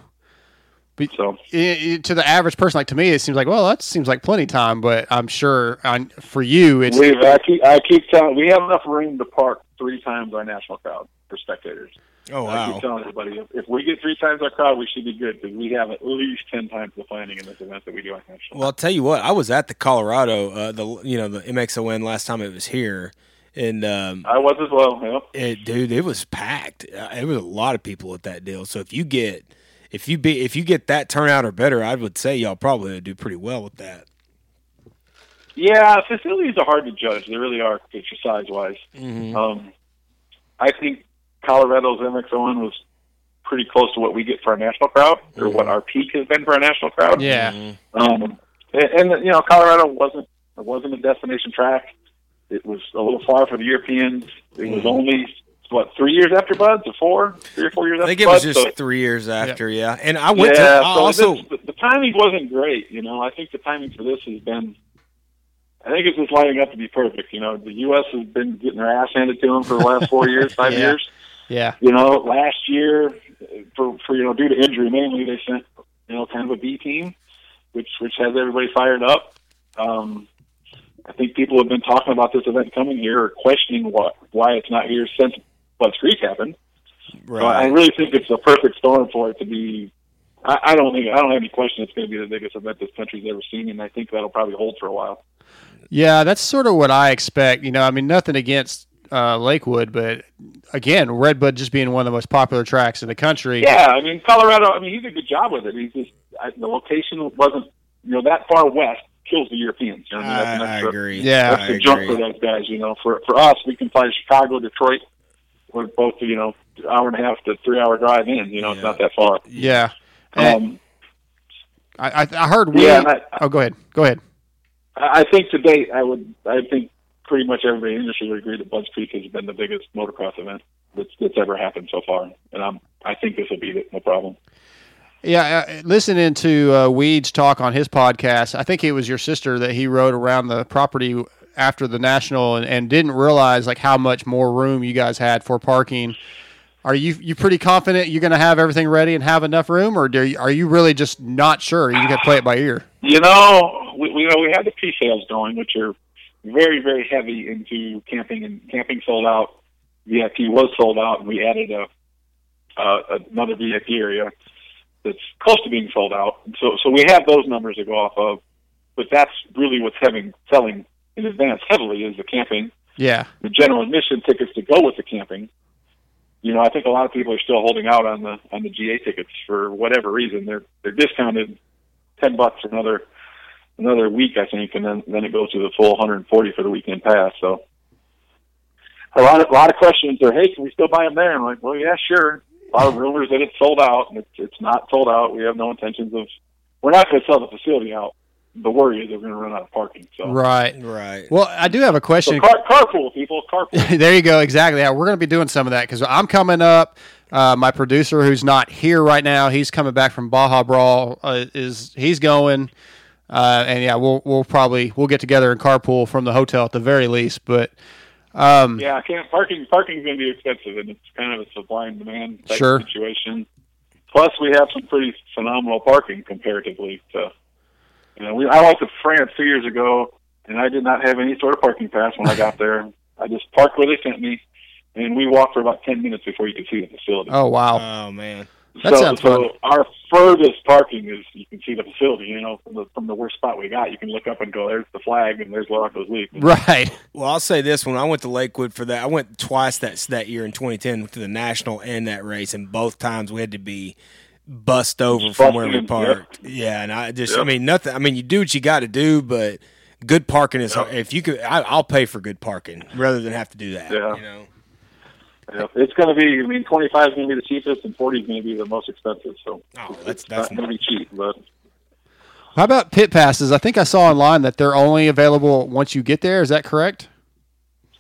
Speaker 6: So
Speaker 3: I- I- to the average person, like to me, it seems like well, that seems like plenty time. But I'm sure on, for you, it's
Speaker 6: we I keep I keep telling we have enough room to park three times our national crowd for spectators.
Speaker 4: Oh, wow!
Speaker 6: I keep telling everybody if, if we get three times our crowd, we should be good because we have at least ten times the planning in this event that we do on national.
Speaker 4: Well, I'll tell you what. I was at the Colorado, uh, the you know the MXON last time it was here, and um,
Speaker 6: I was as well. Know?
Speaker 4: it, dude, it was packed. Uh, It was a lot of people at that deal. So if you get if you be if you get that turnout or better, I would say y'all probably do pretty well with that.
Speaker 6: Yeah, facilities are hard to judge. They really are, picture size wise. Um, I think Colorado's MXON was pretty close to what we get for our national crowd, or what our peak has been for our national crowd.
Speaker 3: yeah,
Speaker 6: Um, and, and you know, Colorado wasn't it wasn't a destination track. It was a little far for the Europeans. It was only what three years after Buds, or four, three or four years after.
Speaker 4: I think it was
Speaker 6: Buds.
Speaker 4: just
Speaker 6: so,
Speaker 4: three years after, yeah. And I went
Speaker 6: yeah,
Speaker 4: to I
Speaker 6: so
Speaker 4: also
Speaker 6: this, the, the timing wasn't great. You know, I think the timing for this has been. I think it's just lining up to be perfect. You know, the U.S. has been getting their ass handed to them for the last four years, five [laughs]
Speaker 3: Yeah.
Speaker 6: years.
Speaker 3: yeah,
Speaker 6: You know, last year, for for you know due to injury mainly, they sent you know kind of a B team, which which has everybody fired up. Um, I think people have been talking about this event coming here, or questioning what why it's not here since Budds Creek happened. So I really think it's a perfect storm for it to be. I, I don't think I don't have any question it's going to be the biggest event this country's ever seen, and I think that'll probably hold for a while.
Speaker 3: Yeah. That's sort of what I expect. You know, I mean, nothing against uh, Lakewood, but again, Redbud just being one of the most popular tracks in the country.
Speaker 6: Yeah, I mean Colorado. I mean he did a good job with it. He just I, the location wasn't you know that far west kills the Europeans. You know, what I mean, that's
Speaker 4: I,
Speaker 6: an
Speaker 4: I
Speaker 6: extra-
Speaker 4: agree.
Speaker 2: Yeah.
Speaker 6: that's
Speaker 4: I
Speaker 6: the jump for those guys. You know, for for us, we can fly to Chicago, Detroit. We're both you know hour and a half to three hour drive in. You know, it's not that far.
Speaker 3: Yeah.
Speaker 6: Um,
Speaker 3: I, I, I heard we.
Speaker 6: yeah, and I,
Speaker 3: oh, go ahead. Go ahead.
Speaker 6: I think to date, I would, I think pretty much everybody in the industry would agree that Budds Creek has been the biggest motocross event that's, that's ever happened so far, and I'm, I think this will beat it, no problem.
Speaker 3: Yeah, uh, listening to uh, Weeds talk on his podcast, I think it was your sister that he rode around the property after the national and, and didn't realize like how much more room you guys had for parking. Are you you pretty confident you're going to have everything ready and have enough room, or do you, are you really just not sure? You got to play it by ear.
Speaker 6: You know, we, we, you know, we had the pre-sales going, which are very, very heavy into camping, and camping sold out. VIP was sold out, and we added a uh, another VIP area that's close to being sold out. So, so we have those numbers to go off of. But that's really what's having selling in advance heavily is the camping,
Speaker 3: Yeah,
Speaker 6: the general admission tickets to go with the camping. You know, I think a lot of people are still holding out on the on the GA tickets for whatever reason. They're they're discounted ten bucks another another week, I think, and then then it goes to the full 140 for the weekend pass. So a lot of a lot of questions are, hey, can we still buy them there? And I'm like, well, yeah, sure. A lot of rumors that it's sold out, and it's it's not sold out. We have no intentions of. We're not going to sell the facility out. The worry is they're going to run out of parking. So,
Speaker 3: right.
Speaker 4: Right.
Speaker 3: Well, I do have a
Speaker 6: so
Speaker 3: question.
Speaker 6: car, carpool, people, carpool. [laughs]
Speaker 3: there you go. Exactly. Yeah, we're going to be doing some of that because I'm coming up. Uh, my producer, who's not here right now, he's coming back from Baja Brawl. Uh, is he's going? Uh, and yeah, we'll we'll probably we'll get together and carpool from the hotel at the very least. But um,
Speaker 6: Yeah, I can't. Parking parking's going to be expensive, and it's kind of a supply and demand type
Speaker 3: Sure.
Speaker 6: situation. Plus, we have some pretty phenomenal parking comparatively to. You know, we I went to France two years ago, and I did not have any sort of parking pass when I got there. I just parked where they sent me, and we walked for about ten minutes before you could see the facility.
Speaker 3: oh wow,
Speaker 4: Oh man.
Speaker 3: That
Speaker 6: so,
Speaker 3: sounds
Speaker 6: so
Speaker 3: fun.
Speaker 6: our furthest parking is you can see the facility. You know, from the from the worst spot we got, you can look up and go, "There's the flag, and there's Larocco's Leap."
Speaker 3: Right. [laughs]
Speaker 4: Well, I'll say this: when I went to Lakewood for that, I went twice that that year in 2010 to the national and that race, and both times we had to be bust over from where we
Speaker 6: Busted,
Speaker 4: parked. Yeah, and I just, I mean, nothing. I mean, you do what you got to do, but good parking is. hard. If you could, I, I'll pay for good parking rather than have to do that.
Speaker 6: Yeah.
Speaker 4: You know.
Speaker 6: Yeah, it's going to be. I mean, twenty five is going to be the cheapest, and forty is going to be the most expensive. So
Speaker 4: Oh,
Speaker 6: it's
Speaker 4: that's- that's
Speaker 6: not going to be cheap. But
Speaker 3: How about pit passes? I think I saw online that they're only available once you get there. Is that correct?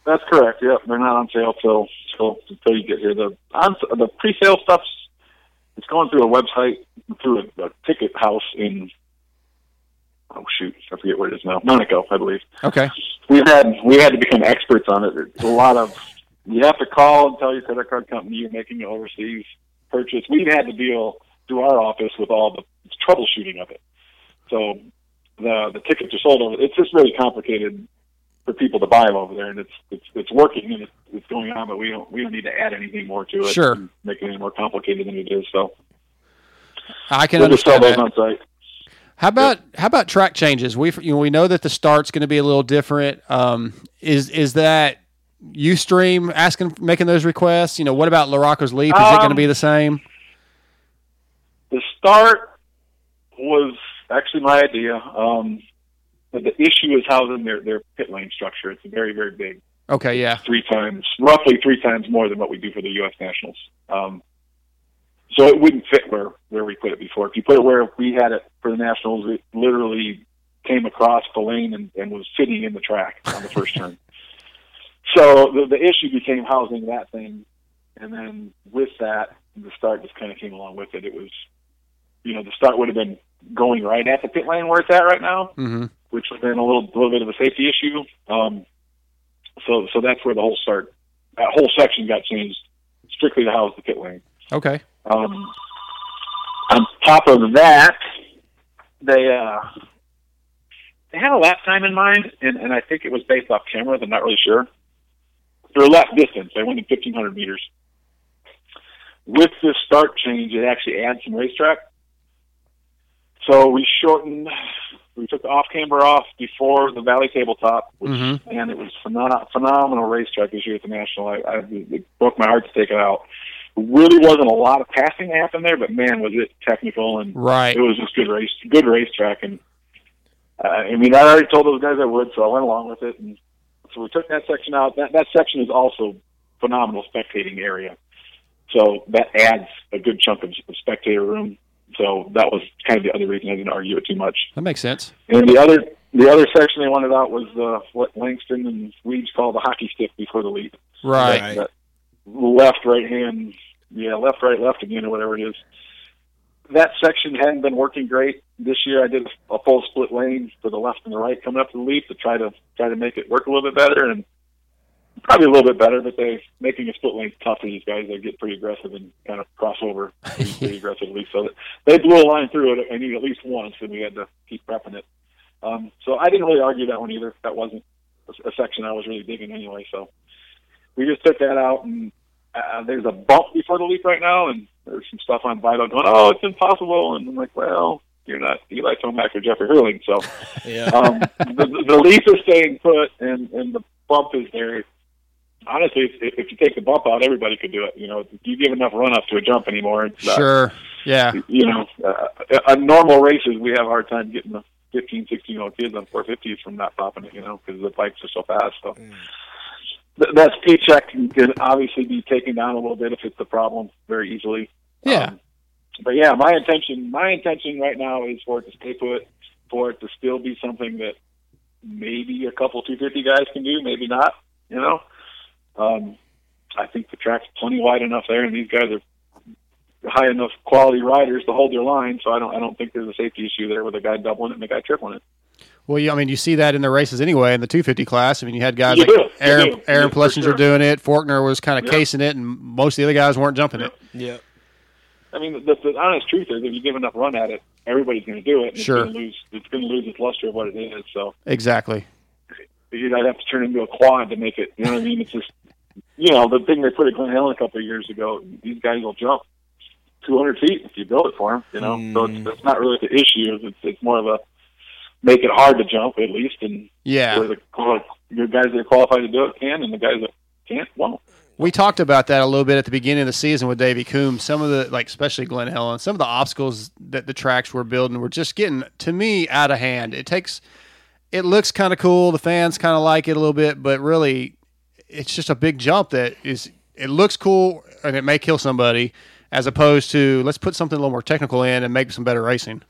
Speaker 6: that's correct. Yep, they're not on sale till till until you get here. The on the pre sale stuff's it's going through a website through a, a ticket house in. Oh shoot, I forget where it is now. Monaco, I believe.
Speaker 3: Okay.
Speaker 6: We've had we had to become experts on it. There's a lot of you have to call and tell your credit card company you're making an overseas purchase. We've had to deal through our office with all the troubleshooting of it. So the the tickets are sold over. It's just really complicated for people to buy them over there, and it's it's it's working and it's, it's going on, but we don't we don't need to add anything more to it.
Speaker 3: Sure.
Speaker 6: and make it any more complicated than it is. So
Speaker 3: I can
Speaker 6: we'll just sell
Speaker 3: understand
Speaker 6: those
Speaker 3: that.
Speaker 6: on site.
Speaker 3: How about how about track changes? We you know, we know that the start's going to be a little different. Um, is is that Youthstream asking making those requests? You know, what about Larocco's Leap? Is it going to
Speaker 6: Um,
Speaker 3: be the same?
Speaker 6: the start was actually my idea. Um, but the issue is housing their their pit lane structure. It's very very big,
Speaker 3: Okay, yeah,
Speaker 6: three times, roughly three times more than what we do for the U.S. Nationals. Um, so it wouldn't fit where where we put it before. If you put it where we had it for the Nationals, it literally came across the lane and, and was sitting in the track on the first turn. [laughs] So the, the issue became housing that thing, and then with that, the start just kind of came along with it. It was, you know, the start would have been going right at the pit lane where it's at right now,
Speaker 3: mm-hmm.
Speaker 6: which would have been a little, little bit of a safety issue. Um, so, so that's where the whole start, that whole section got changed strictly to house the pit lane.
Speaker 3: okay,
Speaker 6: Um, on top of that, they uh, they had a lap time in mind, and, and I think it was based off cameras. I'm not really sure. Their lap distance, they went in 1,500 meters. With this start change, it actually adds some racetrack. So we shortened. We took the off camber off before the Valley Tabletop, which
Speaker 3: Mhm.
Speaker 6: and it was phenom- phenomenal racetrack this year at the National. I, I it broke my heart to take it out. Really wasn't a lot of passing that happened there, but man, was it technical and
Speaker 3: right.
Speaker 6: it was just good race, good racetrack. And I mean, I already told those guys I would, so I went along with it. And so we took that section out. That that section is also phenomenal spectating area. So that adds a good chunk of spectator room. So that was kind of the other reason I didn't argue it too much.
Speaker 3: That makes sense.
Speaker 6: And the other the other section they wanted out was uh, what Langston and Weeds call the hockey stick before the leap.
Speaker 3: Right.
Speaker 4: Right.
Speaker 6: That left, right hand, yeah, left, right, left again, or whatever it is. That section hadn't been working great this year. I did a full split lane for the left and the right coming up to the leap to try to try to make it work a little bit better, and probably a little bit better. But they making a split lane tough for these guys. They get pretty aggressive and kind of cross over [laughs] pretty, pretty aggressively. So they blew a line through it. I need at least once, and we had to keep prepping it. Um, so I didn't really argue that one either. That wasn't a, a section I was really digging anyway. So we just took that out, and uh, there's a bump before the leap right now, and there's some stuff on Vital going, "Oh, it's impossible," and I'm like, "Well, you're not Eli Tomac or Jeffrey Herlings, so [laughs]
Speaker 4: Yeah.
Speaker 6: um, the, the leap is staying put, and and the bump is there." Honestly, if, if you take the bump out, everybody could do it. You know, if you give enough run up to a jump anymore. It's, uh,
Speaker 3: Sure. Yeah.
Speaker 6: you know, uh, on normal races, we have a hard time getting the 15, 16 year old kids on 450s from not popping it, you know, because the bikes are so fast. So th- that speed check can, can obviously be taken down a little bit if it's a problem very easily.
Speaker 3: Yeah.
Speaker 6: Um, but yeah, my intention, my intention right now is for it to stay put, for it to still be something that maybe a couple 250 guys can do, maybe not. You know, um, I think the track's plenty wide enough there, and these guys are high enough quality riders to hold their line. So I don't, I don't think there's a safety issue there with a guy doubling it and a guy tripling it.
Speaker 3: Well, you, I mean, you see that in the races anyway in the 250 class. I mean, you had guys
Speaker 6: You
Speaker 3: like
Speaker 6: do.
Speaker 3: Aaron,
Speaker 6: do.
Speaker 3: Aaron
Speaker 6: Yeah,
Speaker 3: Plessinger
Speaker 6: sure.
Speaker 3: doing it. Forkner was kind of
Speaker 6: Yeah.
Speaker 3: casing it, and most of the other guys weren't jumping it.
Speaker 4: yeah.
Speaker 6: I mean, the, the honest truth is, if you give enough run at it, everybody's going to do it. And
Speaker 3: Sure.
Speaker 6: It's going to lose. It's going to lose its luster of what it is. So
Speaker 3: Exactly.
Speaker 6: you'd have to turn it into a quad to make it. You know what I mean? It's just, you know, the thing they put at Glen Helen a couple of years ago. These guys will jump 200 feet if you build it for them. You know, so it's, mm. it's not really the issue. It's it's more of a make it hard to jump at least, and
Speaker 3: Yeah.
Speaker 6: where the the guys that are qualified to do it can, and the guys that can't won't.
Speaker 3: We talked about that a little bit at the beginning of the season with Davey Coombs. Some of the, like, especially Glen Helen, some of the obstacles that the tracks were building were just getting, to me, out of hand. It takes, it looks kind of cool. The fans kind of like it a little bit, but really, it's just a big jump that is, it looks cool and it may kill somebody, as opposed to let's put something a little more technical in and make some better racing.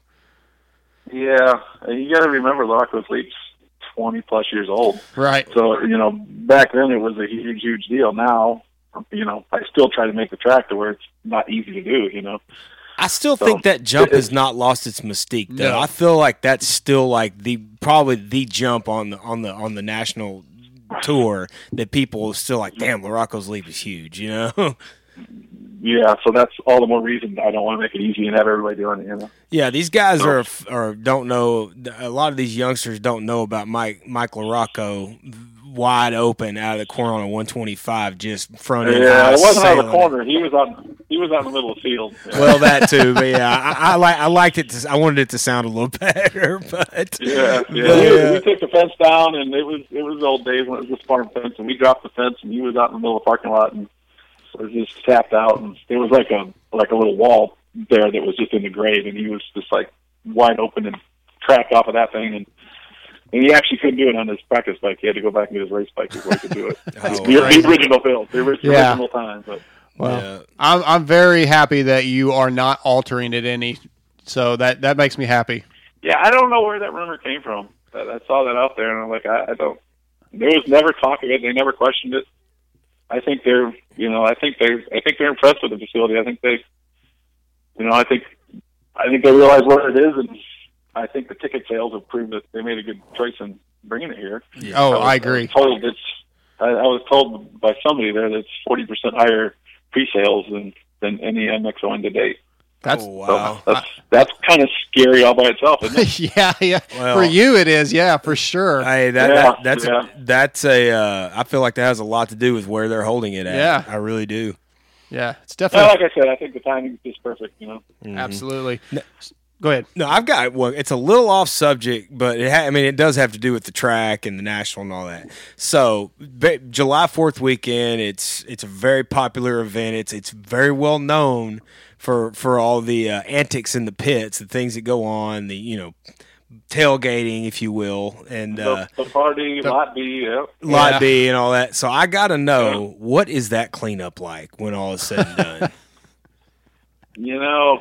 Speaker 6: Yeah, you got to remember Larocco's Leap's 20 plus years old.
Speaker 3: Right.
Speaker 6: So, you know, back then it was a huge, huge deal. Now, you know, I still try to make the track to where it's not easy to do, you know.
Speaker 4: I still
Speaker 6: So,
Speaker 4: think that jump
Speaker 6: it-
Speaker 4: has not lost its mystique though.
Speaker 3: No.
Speaker 4: I feel like that's still like the probably the jump on the on the on the national tour that people are still like, damn, Larocco's leap is huge, you know? [laughs]
Speaker 6: Yeah, so that's all the more reason I don't want to make it easy and have everybody doing it, you know.
Speaker 4: yeah, these guys are are don't know a lot of these youngsters don't know about Mike Mike Larocco wide open out of the corner on a 125 just front end
Speaker 6: Yeah, it wasn't out of the corner. He was on. He was out in the middle of the field. Yeah.
Speaker 4: Well, that too, but [laughs] yeah, I, I like I liked it. To, I wanted it to sound a little [laughs] better, but
Speaker 6: Yeah, yeah.
Speaker 4: Yeah.
Speaker 6: We, we took the fence down, and it was it was the old days when it was just farm fence, and we dropped the fence, and he was out in the middle of the parking lot, and was just tapped out, and there was like a like a little wall there that was just in the grave, and he was just like wide open and tracked off of that thing, and and he actually couldn't do it on his practice bike. He had to go back and get his race bike before he could do it. [laughs]
Speaker 4: Oh,
Speaker 6: the,
Speaker 4: right.
Speaker 6: the original build, the ori-
Speaker 3: Yeah.
Speaker 6: original time, but.
Speaker 3: Well,
Speaker 4: yeah.
Speaker 3: I'm, I'm very happy that you are not altering it any. So that, that makes me happy.
Speaker 6: Yeah, I don't know where that rumor came from. I, I saw that out there, and I'm like, I, I don't. There was never talk of it. They never questioned it. I think they're, you know, I think they're, I think they're impressed with the facility. I think they, you know, I think, I think they realize what it is, and I think the ticket sales have proved that they made a good choice in bringing it here.
Speaker 3: Oh,
Speaker 6: was-
Speaker 3: I agree.
Speaker 6: was told it's, I, I was told by somebody there that it's forty percent higher pre-sales than than any MXON to date.
Speaker 3: That's
Speaker 4: Oh,
Speaker 6: So
Speaker 4: wow.
Speaker 6: that's that's kind of scary all by itself, isn't it? [laughs]
Speaker 3: yeah, yeah.
Speaker 4: Well-
Speaker 3: for you, it is. Yeah, for sure.
Speaker 4: Hey, that,
Speaker 6: Yeah,
Speaker 4: that that's
Speaker 6: yeah.
Speaker 4: that's a. Uh, I feel like that has a lot to do with where they're holding it at.
Speaker 3: Yeah.
Speaker 4: I really do.
Speaker 3: yeah, it's
Speaker 6: Yeah,
Speaker 3: definitely
Speaker 6: like I said, I think the timing is just perfect. You know.
Speaker 3: absolutely. Go ahead.
Speaker 4: No, I've got well. It's a little off subject, but it ha- I mean, it does have to do with the track and the national and all that. So, ba- July Fourth weekend, it's it's a very popular event. It's it's very well known for for all the uh, antics in the pits, the things that go on, the you know tailgating, if you will, and uh,
Speaker 6: the, the party, lot B, yep.
Speaker 4: lot
Speaker 3: Yeah.
Speaker 4: B and all that. So I got to know what is that cleanup like when all is said and done. [laughs]
Speaker 6: You know,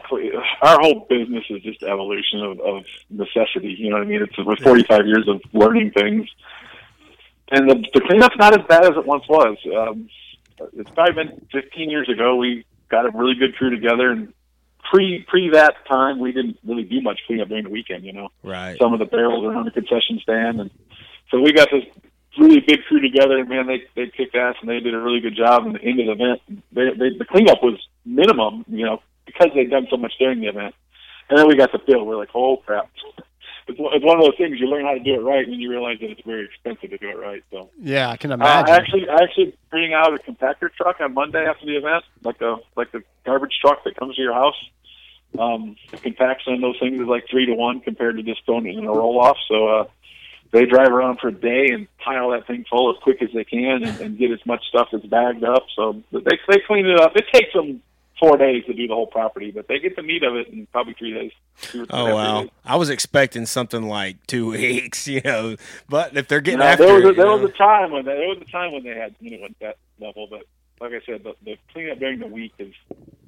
Speaker 6: our whole business is just evolution of, of necessity. You know what I mean? It's with 45 years of learning things, and the, the cleanup's not as bad as it once was. Um, it's probably been 15 years ago. We got a really good crew together, and pre pre that time, we didn't really do much cleanup during the weekend. You know,
Speaker 4: right.
Speaker 6: some of the barrels around the concession stand, and so we got this really big crew together. And man, they they kicked ass and they did a really good job. And the end of the event, they, they, the cleanup was minimum, you know, because they'd done so much during the event. And then we got the bill. We're like, oh crap. It's one it's one of those things you learn how to do it right, and you realize that it's very expensive to do it right. So,
Speaker 3: Yeah, I can
Speaker 6: uh,
Speaker 3: imagine.
Speaker 6: I actually, I actually bring out a compactor truck on Monday after the event, like a like the garbage truck that comes to your house. Um, the compaction on those things is like three to one compared to just throwing it in a roll off. So uh, they drive around for a day and pile that thing full as quick as they can and, and get as much stuff that's bagged up. So they they clean it up. It takes them four days to do the whole property, but they get the meat of it in probably three days. Two or two
Speaker 4: Oh wow!
Speaker 6: days.
Speaker 4: I was expecting something like two [laughs] weeks, you know. But if they're getting
Speaker 6: No,
Speaker 4: after
Speaker 6: there was
Speaker 4: it,
Speaker 6: a, there was
Speaker 4: know.
Speaker 6: a time when they, there was a time when they had you know at that level, but like I said, the, the cleanup during the week is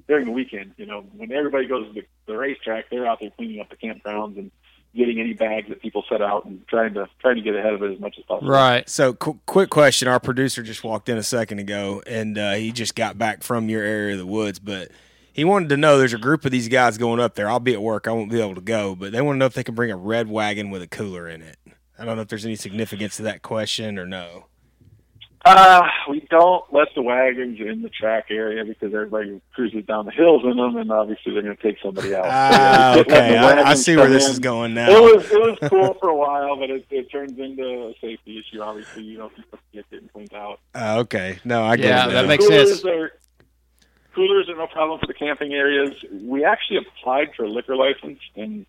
Speaker 6: during the weekend. You know, when everybody goes to the, the racetrack, they're out there cleaning up the campgrounds and getting any bags that people set out and trying to trying to get ahead of it as much as possible.
Speaker 3: right.
Speaker 4: So, qu- quick question: Our producer just walked in a second ago, and uh, he just got back from your area of the woods, but he wanted to know there's a group of these guys going up there. I'll be at work; I won't be able to go, but they want to know if they can bring a red wagon with a cooler in it. I don't know if there's any significance to that question or no.
Speaker 6: Uh, we don't let the wagons in the track area because everybody cruises down the hills in them, and obviously they're going to take somebody out.
Speaker 4: Ah,
Speaker 6: So we just let
Speaker 4: okay. I, I see where this
Speaker 6: in.
Speaker 4: is going now.
Speaker 6: It
Speaker 4: now.
Speaker 6: was it was cool for a while, but it, it turns into a safety issue. Obviously, you know, people get getting cleaned out.
Speaker 4: Ah, okay, no, I get
Speaker 3: Yeah,
Speaker 4: it.
Speaker 3: that makes
Speaker 6: coolers
Speaker 3: sense.
Speaker 6: Are, coolers are no problem for the camping areas. We actually applied for a liquor license, and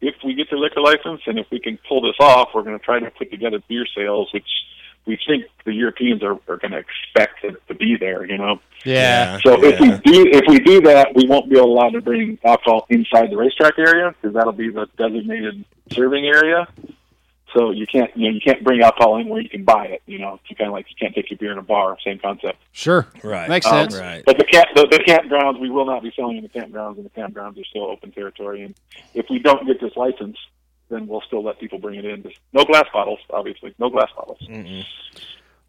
Speaker 6: if we get the liquor license, and if we can pull this off, we're going to try to put together beer sales, which we think the Europeans are, are going to expect it to be there. You know,
Speaker 3: Yeah.
Speaker 6: so if we do if we do that, we won't be allowed to bring alcohol inside the racetrack area because that'll be the designated serving area. So you can't you know you can't bring alcohol in where you can buy it. You know, it's kind of like you can't take your beer in a bar. Same concept.
Speaker 3: Sure.
Speaker 4: Right.
Speaker 3: Makes
Speaker 6: Um,
Speaker 3: sense.
Speaker 4: Right.
Speaker 6: But the camp the, the campgrounds we will not be selling in the campgrounds, and the campgrounds are still open territory. And if we don't get this license, then we'll still let people bring it in. Just no glass bottles, obviously, no glass bottles.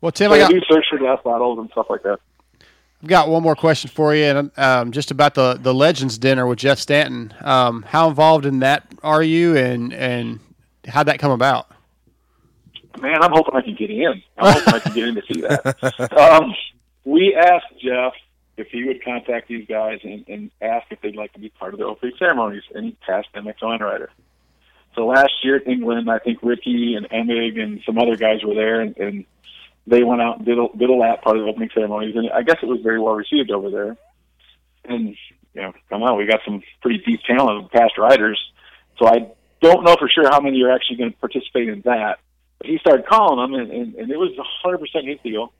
Speaker 3: Well, Tim,
Speaker 6: So
Speaker 3: I got,
Speaker 6: do search for glass bottles and stuff like that.
Speaker 3: I've got one more question for you, and um, just about the the Legends dinner with Jeff Stanton. Um, how involved in that are you, and and how'd that come about?
Speaker 6: Man, I'm hoping I can get in. I'm hoping I can get in to see that. [laughs] Um, we asked Jeff if he would contact these guys and, and ask if they'd like to be part of the opening ceremonies, and he passed them MXON rider. So last year at mm-hmm. England, I think Ricky and Emig and some other guys were there, and, and they went out and did a, did a lap part of the opening ceremonies, and I guess it was very well received over there. And you know, come on, we got some pretty deep talent of past riders. So I don't know for sure how many are actually going to participate in that. But he started calling them, and, and, and it was a 100% his deal.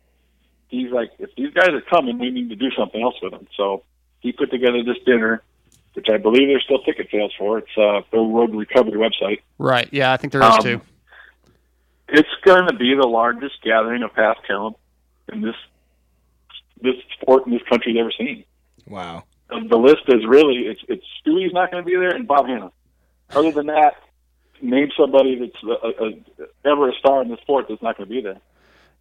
Speaker 6: He's like, if these guys are coming, we need to do something else with them. So he put together this dinner, which I believe there's still ticket sales for. It's uh, the Road Recovery website.
Speaker 3: Right. Yeah, I think there is
Speaker 6: Um,
Speaker 3: too.
Speaker 6: It's going to be the largest gathering of past talent in this this sport in this country's ever seen.
Speaker 4: Wow.
Speaker 6: The the list is really it's it's Stewie's not going to be there and Bob Hannah. Other than that, name somebody that's a, a, a, ever a star in the sport that's not going to be there.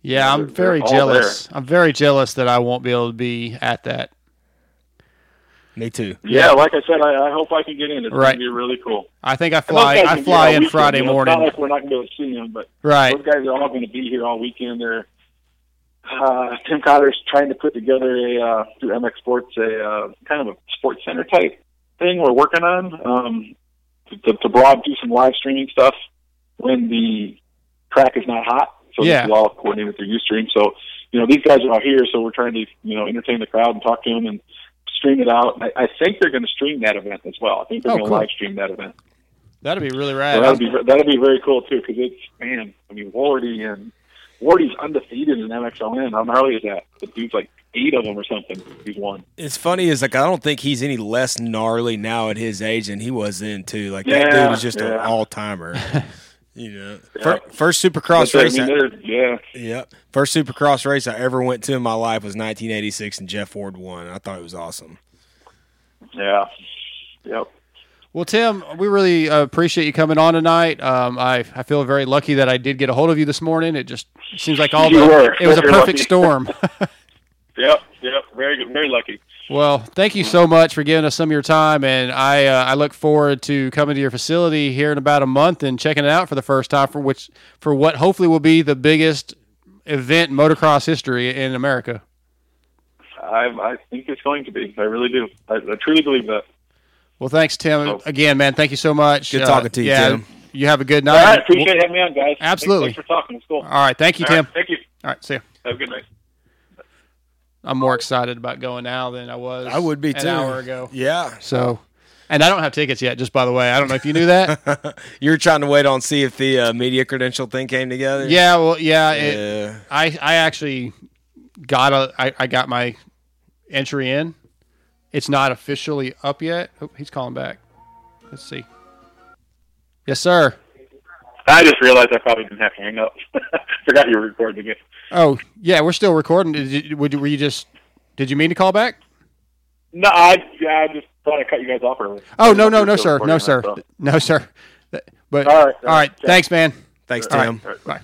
Speaker 3: Yeah, I'm
Speaker 6: they're-
Speaker 3: very
Speaker 6: they're
Speaker 3: jealous. I'm very jealous that I won't be able to be at that.
Speaker 4: Me too.
Speaker 6: Yeah, like I said, I, I hope I can get in. It's
Speaker 3: Right.
Speaker 6: going to be really cool.
Speaker 3: I think I fly. I fly
Speaker 6: be here all
Speaker 3: in
Speaker 6: weekend,
Speaker 3: Friday
Speaker 6: you know,
Speaker 3: morning.
Speaker 6: It's not like we're not going to be able to see them, but
Speaker 3: Right.
Speaker 6: those guys are all going to be here all weekend. They're uh, Tim Cotter's trying to put together a uh, through MX Sports a uh, kind of a sports center type thing we're working on um, to, to, to broad do some live streaming stuff when the track is not hot. So
Speaker 3: Yeah.
Speaker 6: this is all coordinated through Youthstream. So you know these guys are out here, so we're trying to you know entertain the crowd and talk to them and stream it out. I, I think they're going to stream that event as well. I think they're
Speaker 3: Oh,
Speaker 6: going to
Speaker 3: cool.
Speaker 6: live stream that event.
Speaker 3: That'd be really
Speaker 6: So
Speaker 3: rad.
Speaker 6: that'd be that'd be very cool too because it's man. I mean, Wardy and Wardy's undefeated in MXON. How gnarly is that? The dude's like eight of them or something. He's won.
Speaker 4: It's funny is like I don't think he's any less gnarly now at his age than he was then too. Like that dude is just an all timer. [laughs] you know,
Speaker 6: Yeah.
Speaker 4: Fir- first Supercross race. I,
Speaker 6: they're- yeah,
Speaker 4: yep, first Supercross race I ever went to in my life was 1986, and Jeff Ford won. I thought it was awesome.
Speaker 6: yeah, yep.
Speaker 3: Well, Tim, we really uh, appreciate you coming on tonight. Um, I I feel very lucky that I did get a hold of you this morning. It just seems like all
Speaker 6: You
Speaker 3: the
Speaker 6: were.
Speaker 3: it was a
Speaker 6: You're
Speaker 3: perfect
Speaker 6: lucky.
Speaker 3: storm. [laughs] [laughs]
Speaker 6: Yep, yep. Very good. Very lucky.
Speaker 3: Well, thank you so much for giving us some of your time, and I uh, I look forward to coming to your facility here in about a month and checking it out for the first time for which for what hopefully will be the biggest event in motocross history in America.
Speaker 6: I, I think it's going to be. I really do. I, I truly believe that.
Speaker 3: Well, thanks, Tim.
Speaker 6: Oh.
Speaker 3: Again, man, thank you so much.
Speaker 4: Good
Speaker 3: Uh,
Speaker 4: talking to you,
Speaker 3: yeah,
Speaker 4: Tim.
Speaker 3: You have a good night.
Speaker 6: right. Appreciate having me on, guys.
Speaker 3: Absolutely.
Speaker 6: Thanks, thanks for talking. It's cool.
Speaker 3: All right, thank you,
Speaker 6: All
Speaker 3: Tim.
Speaker 6: right, thank you.
Speaker 3: All right, see you.
Speaker 6: Have a good night.
Speaker 3: I'm more excited about going now than I was.
Speaker 4: I would be
Speaker 3: an
Speaker 4: too.
Speaker 3: hour ago.
Speaker 4: Yeah,
Speaker 3: So, and I don't have tickets yet. Just by the way, I don't know if you knew that. [laughs]
Speaker 4: you were trying to wait on see if the uh, media credential thing came together.
Speaker 3: yeah, well, yeah. It,
Speaker 4: yeah.
Speaker 3: I I actually got a I, I got my entry in. It's not officially up yet. Oh, he's calling back. Let's see. Yes, sir.
Speaker 6: I just realized I probably didn't have to hang up. [laughs] Forgot you were recording again.
Speaker 3: Oh, yeah, we're still recording. Did you, would you, were you just? Did you mean to call back?
Speaker 6: No, I, I just thought I cut you guys off earlier.
Speaker 3: Oh no no
Speaker 6: You're
Speaker 3: no sir no
Speaker 6: that,
Speaker 3: sir
Speaker 6: so.
Speaker 3: no sir. But
Speaker 6: All right,
Speaker 3: all right.
Speaker 6: yeah.
Speaker 3: Thanks, man.
Speaker 4: Thanks,
Speaker 3: All
Speaker 4: Tim.
Speaker 3: right. Bye.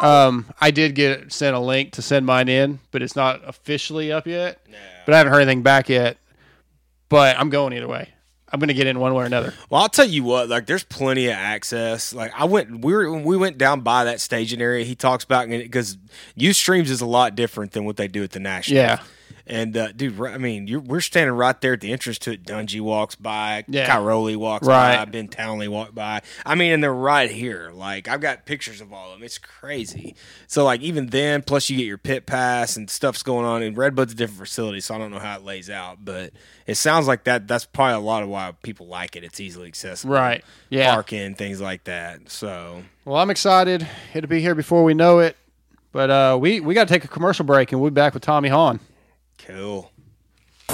Speaker 3: Um, I did get sent a link to send mine in, but it's not officially up yet. But I haven't heard anything back yet. But I'm going either way. I'm going to get in one way or another.
Speaker 4: Well, I'll tell you what, like there's plenty of access. Like I went, we were, when we went down by that staging area. He talks about because Youthstream's is a lot different than what they do at the national.
Speaker 3: Yeah.
Speaker 4: And uh, dude, I mean, you're, we're standing right there at the entrance to it. Dungey walks by,
Speaker 3: Yeah.
Speaker 4: Cairoli walks
Speaker 3: Right.
Speaker 4: by, Ben Townley walked by. I mean, and they're right here. Like I've got pictures of all of them. It's crazy. So like even then, plus you get your pit pass and stuff's going on. And RedBud's a different facility, so I don't know how it lays out, but it sounds like that. That's probably a lot of why people like it. It's easily accessible,
Speaker 3: Right. Yeah.
Speaker 4: Parking things like that. So
Speaker 3: Well, I'm excited. It'll be here before we know it. But uh, we we got to take a commercial break, and we'll be back with Tommy Hahn.
Speaker 4: Cool.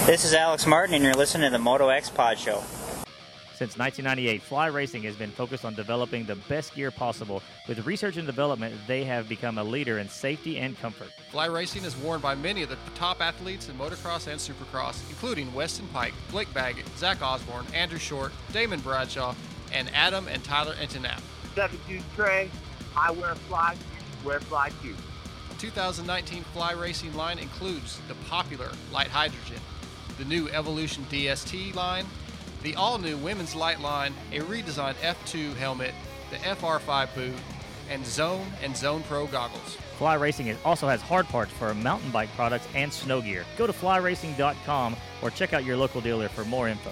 Speaker 7: This is Alex Martin, and you're listening to the Moto X Pod Show.
Speaker 8: Since 1998, Fly Racing has been focused on developing the best gear possible. With research and development, they have become a leader in safety and comfort.
Speaker 3: Fly Racing is worn by many of the top athletes in motocross and supercross, including Weston Peick, Blake Baggett, Zach Osborne, Andrew Short, Damon Bradshaw, and Adam and Tyler Enticknap.
Speaker 9: Substitute Trey. I wear fly, wear fly too.
Speaker 3: 2019 Fly Racing line includes the popular Light Hydrogen, the new Evolution DST line, the all new Women's Light line, a redesigned F2 helmet, the FR5 boot, and Zone and Zone Pro goggles.
Speaker 8: Fly Racing also has hard parts for mountain bike products and snow gear. Go to flyracing.com or check out your local dealer for more info.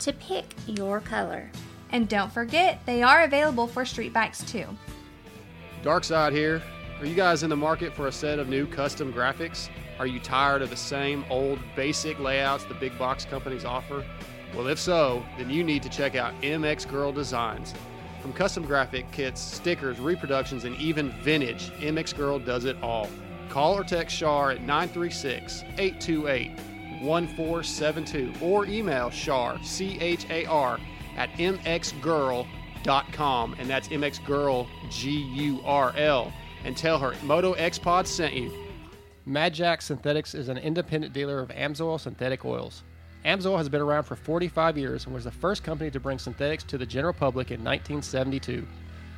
Speaker 10: to pick your color.
Speaker 11: And don't forget, they are available for street bikes too.
Speaker 3: Dark Side here. Are you guys in the market for a set of new custom graphics? Are you tired of the same old basic layouts the big box companies offer? Well, if so, then you need to check out MX Girl Designs. From custom graphic kits, stickers, reproductions, and even vintage, MX Girl does it all. Call or text Shar at 936 828 1472 or email Shar, C H A R, at mxgirl.com, and that's mxgirl, G U R L, and tell her Moto X Pod sent you. Mad Jack Synthetics is an independent dealer of Amsoil synthetic oils. Amsoil has been around for 45 years and was the first company to bring synthetics to the general public in 1972.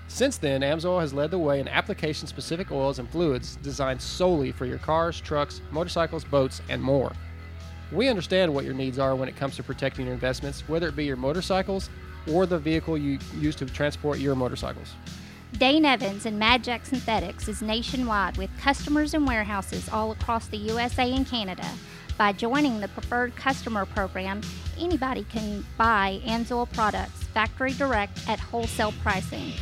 Speaker 3: Since then, Amsoil has led the way in application specific oils and fluids designed solely for your cars, trucks, motorcycles, boats, and more. We understand what your needs are when it comes to protecting your investments, whether it be your motorcycles or the vehicle you use to transport your motorcycles.
Speaker 10: Dane Evans and Mad Jack Synthetics is nationwide with customers and warehouses all across the USA and Canada. By joining the Preferred Customer Program, anybody can buy Amsoil products factory direct at wholesale pricing.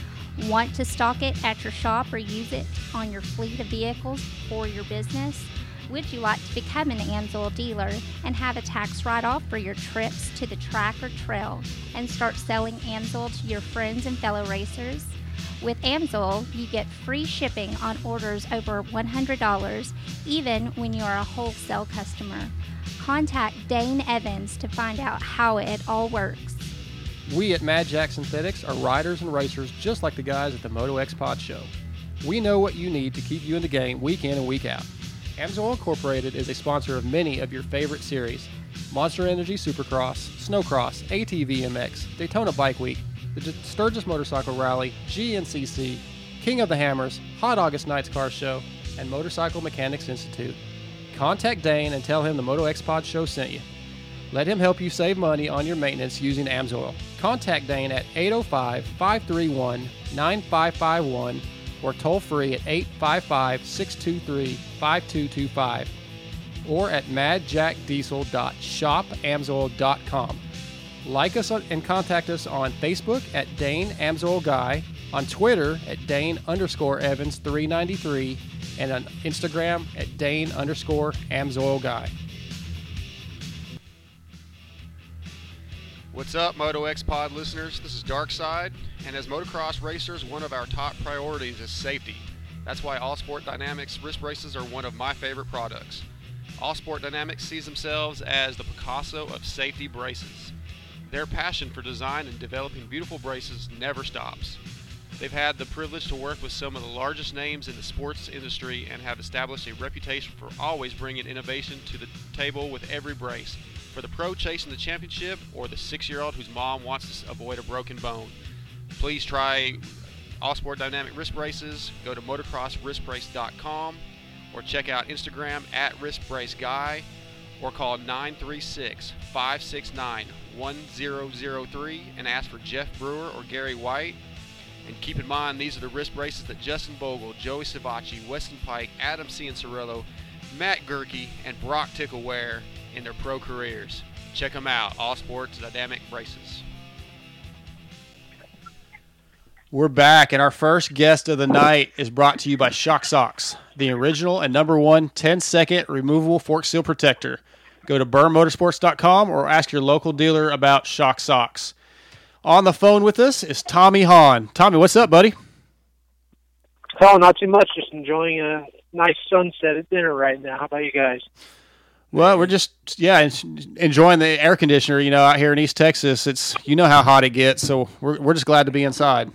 Speaker 10: Want to stock it at your shop or use it on your fleet of vehicles for your business? Would you like to become an Amsoil dealer and have a tax write off for your trips to the track or trail and start selling Amsoil to your friends and fellow racers? With Amsoil, you get free shipping on orders over $100, even when you are a wholesale customer. Contact Dane Evans to find out how it all works.
Speaker 3: We at Mad Jack Synthetics are riders and racers just like the guys at the Moto X Pod Show. We know what you need to keep you in the game week in and week out. Amsoil Incorporated is a sponsor of many of your favorite series Monster Energy Supercross, Snowcross, ATV MX, Daytona Bike Week, the Sturgis Motorcycle Rally, GNCC, King of the Hammers, Hot August Nights Car Show, and Motorcycle Mechanics Institute. Contact Dane and tell him the Moto X Pod Show sent you. Let him help you save money on your maintenance using Amsoil. Contact Dane at 805 531 9551 or toll free at 855 623 5225 or at madjackdiesel.shopamsoil.com. Like us and contact us on Facebook at Dane Amsoil Guy, on Twitter at Dane underscore Evans 393, and on Instagram at Dane underscore Amsoil Guy.
Speaker 12: What's up, Moto X Pod listeners? This is Darkside, and as motocross racers, one of our top priorities is safety. That's why All Sport Dynamics wrist braces are one of my favorite products. All Sport Dynamics sees themselves as the Picasso of safety braces. Their passion for design and developing beautiful braces never stops. They've had the privilege to work with some of the largest names in the sports industry and have established a reputation for always bringing innovation to the table with every brace. For the pro chasing the championship or the six year old whose mom wants to avoid a broken bone, please try All Sport Dynamic Wrist Braces. Go to motocrosswristbrace.com or check out Instagram at wristbraceguy or call 936 569 1003 and ask for Jeff Brewer or Gary White. And keep in mind, these are the wrist braces that Justin Bogle, Joey Savatgy, Weston Peick, Adam Cianciarulo, Matt Goerke, and Broc Tickle wear in their pro careers. Check them out, All Sports Dynamic Braces.
Speaker 3: We're back, and our first guest of the night is brought to you by Shock Socks, the original and number one 10 second removable fork seal protector. Go to burnmotorsports.com or ask your local dealer about Shock Socks. On the phone with us is Tommy Hahn. Tommy, what's up, buddy?
Speaker 9: Oh, not too much. Just enjoying a nice sunset at dinner right now. How about you guys?
Speaker 3: Well, we're just yeah enjoying the air conditioner. You know, out here in East Texas, it's you know how hot it gets, so we're we're just glad to be inside.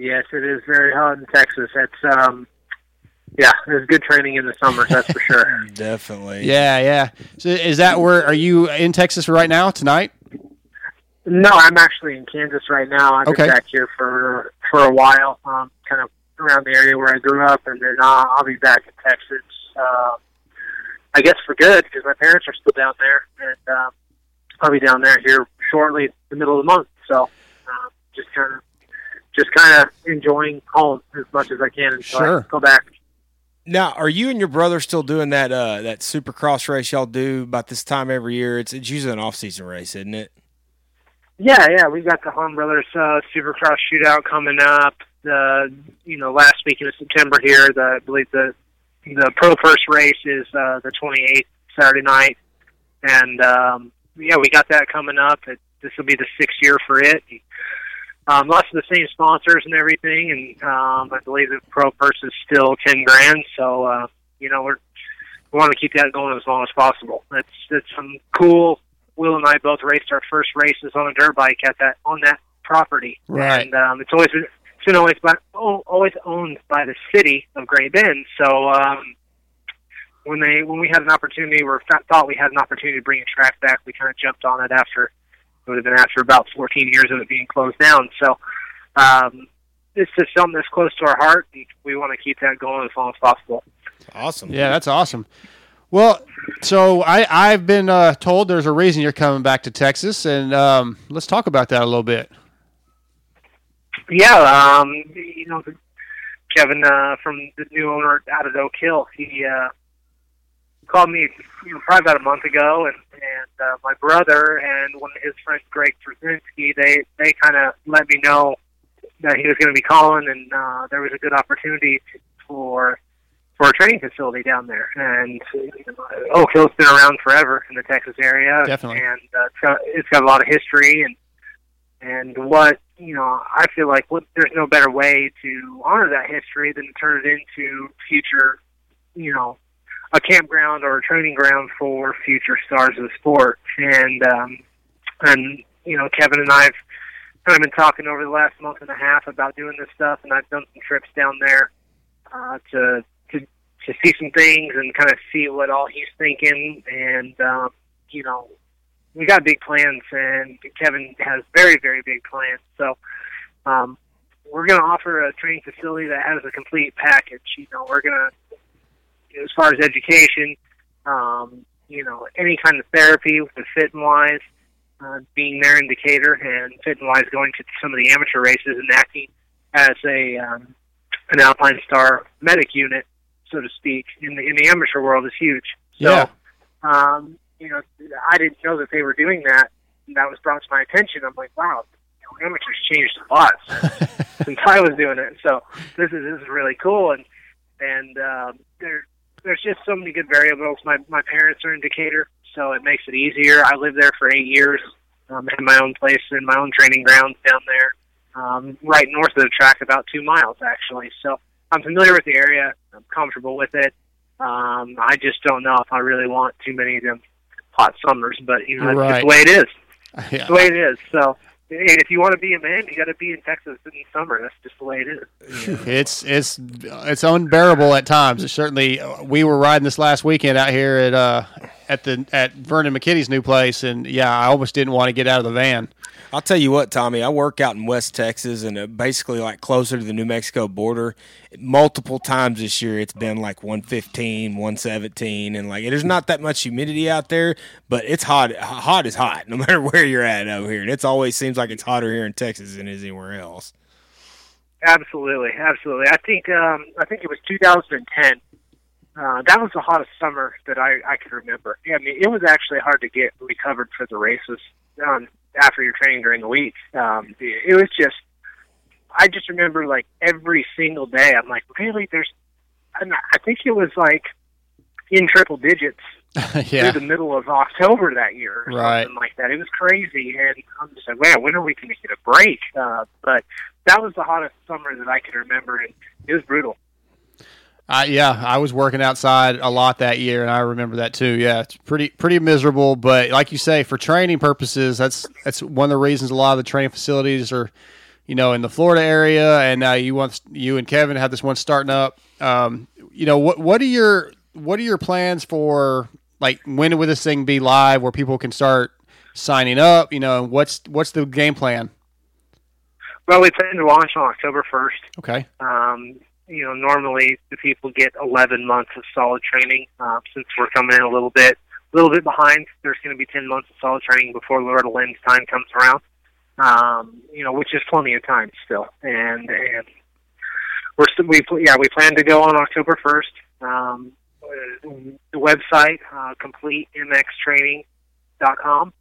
Speaker 9: Yes, it is very hot in Texas. It's um, yeah, there's good training in the summers. That's for sure. [laughs]
Speaker 4: Definitely.
Speaker 3: Yeah, yeah. So is that where are you in Texas right now tonight?
Speaker 9: No, I'm actually in Kansas right now. I've
Speaker 3: Okay.
Speaker 9: been back here for for a while, um, kind of around the area where I grew up, and then uh, I'll be back in Texas. Uh, I guess for good because my parents are still down there, and um, I'll be down there here shortly, the middle of the month. So, uh, just kind of, just kind of enjoying home as much as I can until I
Speaker 4: Sure.
Speaker 9: go back.
Speaker 4: Now, are you and your brother still doing that uh that supercross race y'all do about this time every year? It's it's usually an off season race, isn't it?
Speaker 9: Yeah, yeah, we got the Hahn Brothers uh, Supercross Shootout coming up. The you know last weekend of September here. The I believe the the Pro First race is uh, the 28th Saturday night, and um, yeah, we got that coming up. It, this will be the sixth year for it. Um, lots of the same sponsors and everything, and um, I believe the Pro First is still 10 grand. So uh, you know we're we want to keep that going as long as possible. It's it's some cool. Will and I both raced our first races on a dirt bike at that on that property,
Speaker 3: Right.
Speaker 9: and um, it's always been it's been always by, oh, always owned by the city of Great Bend. So um, when they when we had an opportunity or thought we had an opportunity to bring a track back, we kind of jumped on it after would have been after about 14 years of it being closed down. So um, it's just something that's close to our heart, and we want to keep that going as long as possible.
Speaker 4: Awesome.
Speaker 3: Yeah, that's awesome. Well, so I I've been uh, told there's a reason you're coming back to Texas, and um, let's talk about that a little bit.
Speaker 9: yeah, um, you know, Kevin uh, from the new owner out of Oak Hill, he uh, called me you know, probably about a month ago, and and uh, my brother and one of his friends, Greg Trzynski, they they kind of let me know that he was going to be calling, and uh, there was a good opportunity for for a training facility down there. And know, Oak Hill's been around forever in the Texas area,
Speaker 3: Definitely.
Speaker 9: and uh, it's, got, it's got a lot of history and and what you know, I feel like what, there's no better way to honor that history than to turn it into future, you know, a campground or a training ground for future stars of the sport. And um, and you know, Kevin and I've kind of been talking over the last month and a half about doing this stuff, and I've done some trips down there uh, to to to see some things and kind of see what all he's thinking. And um, you know, we got big plans, and Kevin has very very big plans. So. Um, we're going to offer a training facility that has a complete package. You know, we're going to, as far as education, um, you know, any kind of therapy with the fit and wise, uh, being their indicator, and fit and wise going to some of the amateur races and acting as a um, an Alpine Star medic unit, so to speak, in the in the amateur world is huge. So,
Speaker 3: Yeah.
Speaker 9: um, you know, I didn't know that they were doing that. And that was brought to my attention. I'm like, wow, you know, amateurs changed a lot since [laughs] I was doing it. So this is this is really cool, and and um, there there's just so many good variables. My my parents are in Decatur, so it makes it easier. I lived there for eight years. Um, had my own place and my own training grounds down there, um, right north of the track, about two miles actually. So I'm familiar with the area. I'm comfortable with it. Um, I just don't know if I really want too many of them hot summers, but you know that's just the way it is. [laughs]
Speaker 3: Yeah.
Speaker 9: It's the way it is. So, if you want to be a man, you got to be in Texas in the summer. That's just the way it is.
Speaker 3: It's it's it's unbearable at times. It's certainly we were riding this last weekend out here at uh at the at Vernon McKinney's new place, and yeah, I almost didn't want to get out of the van.
Speaker 4: I'll tell you what, Tommy. I work out in West Texas and uh, basically like closer to the New Mexico border. Multiple times this year, it's been like 115, 117, and like there's not that much humidity out there, but it's hot. Hot is hot, no [laughs] matter where you're at over here. And it always seems like it's hotter here in Texas than it is anywhere else.
Speaker 9: Absolutely, absolutely. I think um, I think it was 2010. Uh, that was the hottest summer that I I could remember. I mean, it was actually hard to get recovered for the races um, after your training during the week. Um, it, was just, I just remember like every single day. I'm like, really? There's, and I think it was like in triple digits [laughs]
Speaker 3: yeah,
Speaker 9: through the middle of October that year, or
Speaker 3: Right.
Speaker 9: something like that. It was crazy, and I'm just like, man, when are we going to get a break? Uh, but that was the hottest summer that I can remember, and it was brutal.
Speaker 3: I, yeah, I was working outside a lot that year, and I remember that too. Yeah, it's pretty pretty miserable, but like you say, for training purposes, that's that's one of the reasons a lot of the training facilities are, you know, in the Florida area, and now you want you and Kevin have this one starting up. Um, you know, what what are your what are your plans for like when will this thing be live where people can start signing up? You know, and what's what's the game plan?
Speaker 9: Well, we plan to launch on October 1st.
Speaker 3: Okay,
Speaker 9: Um, you know, normally the people get 11 months of solid training. Uh, since we're coming in a little bit, a little bit behind, there's going to be 10 months of solid training before Loretta Lynn's time comes around. Um, you know, which is plenty of time still, and and we're we yeah we plan to go on October 1st. Um, the website uh, completemxtraining.com.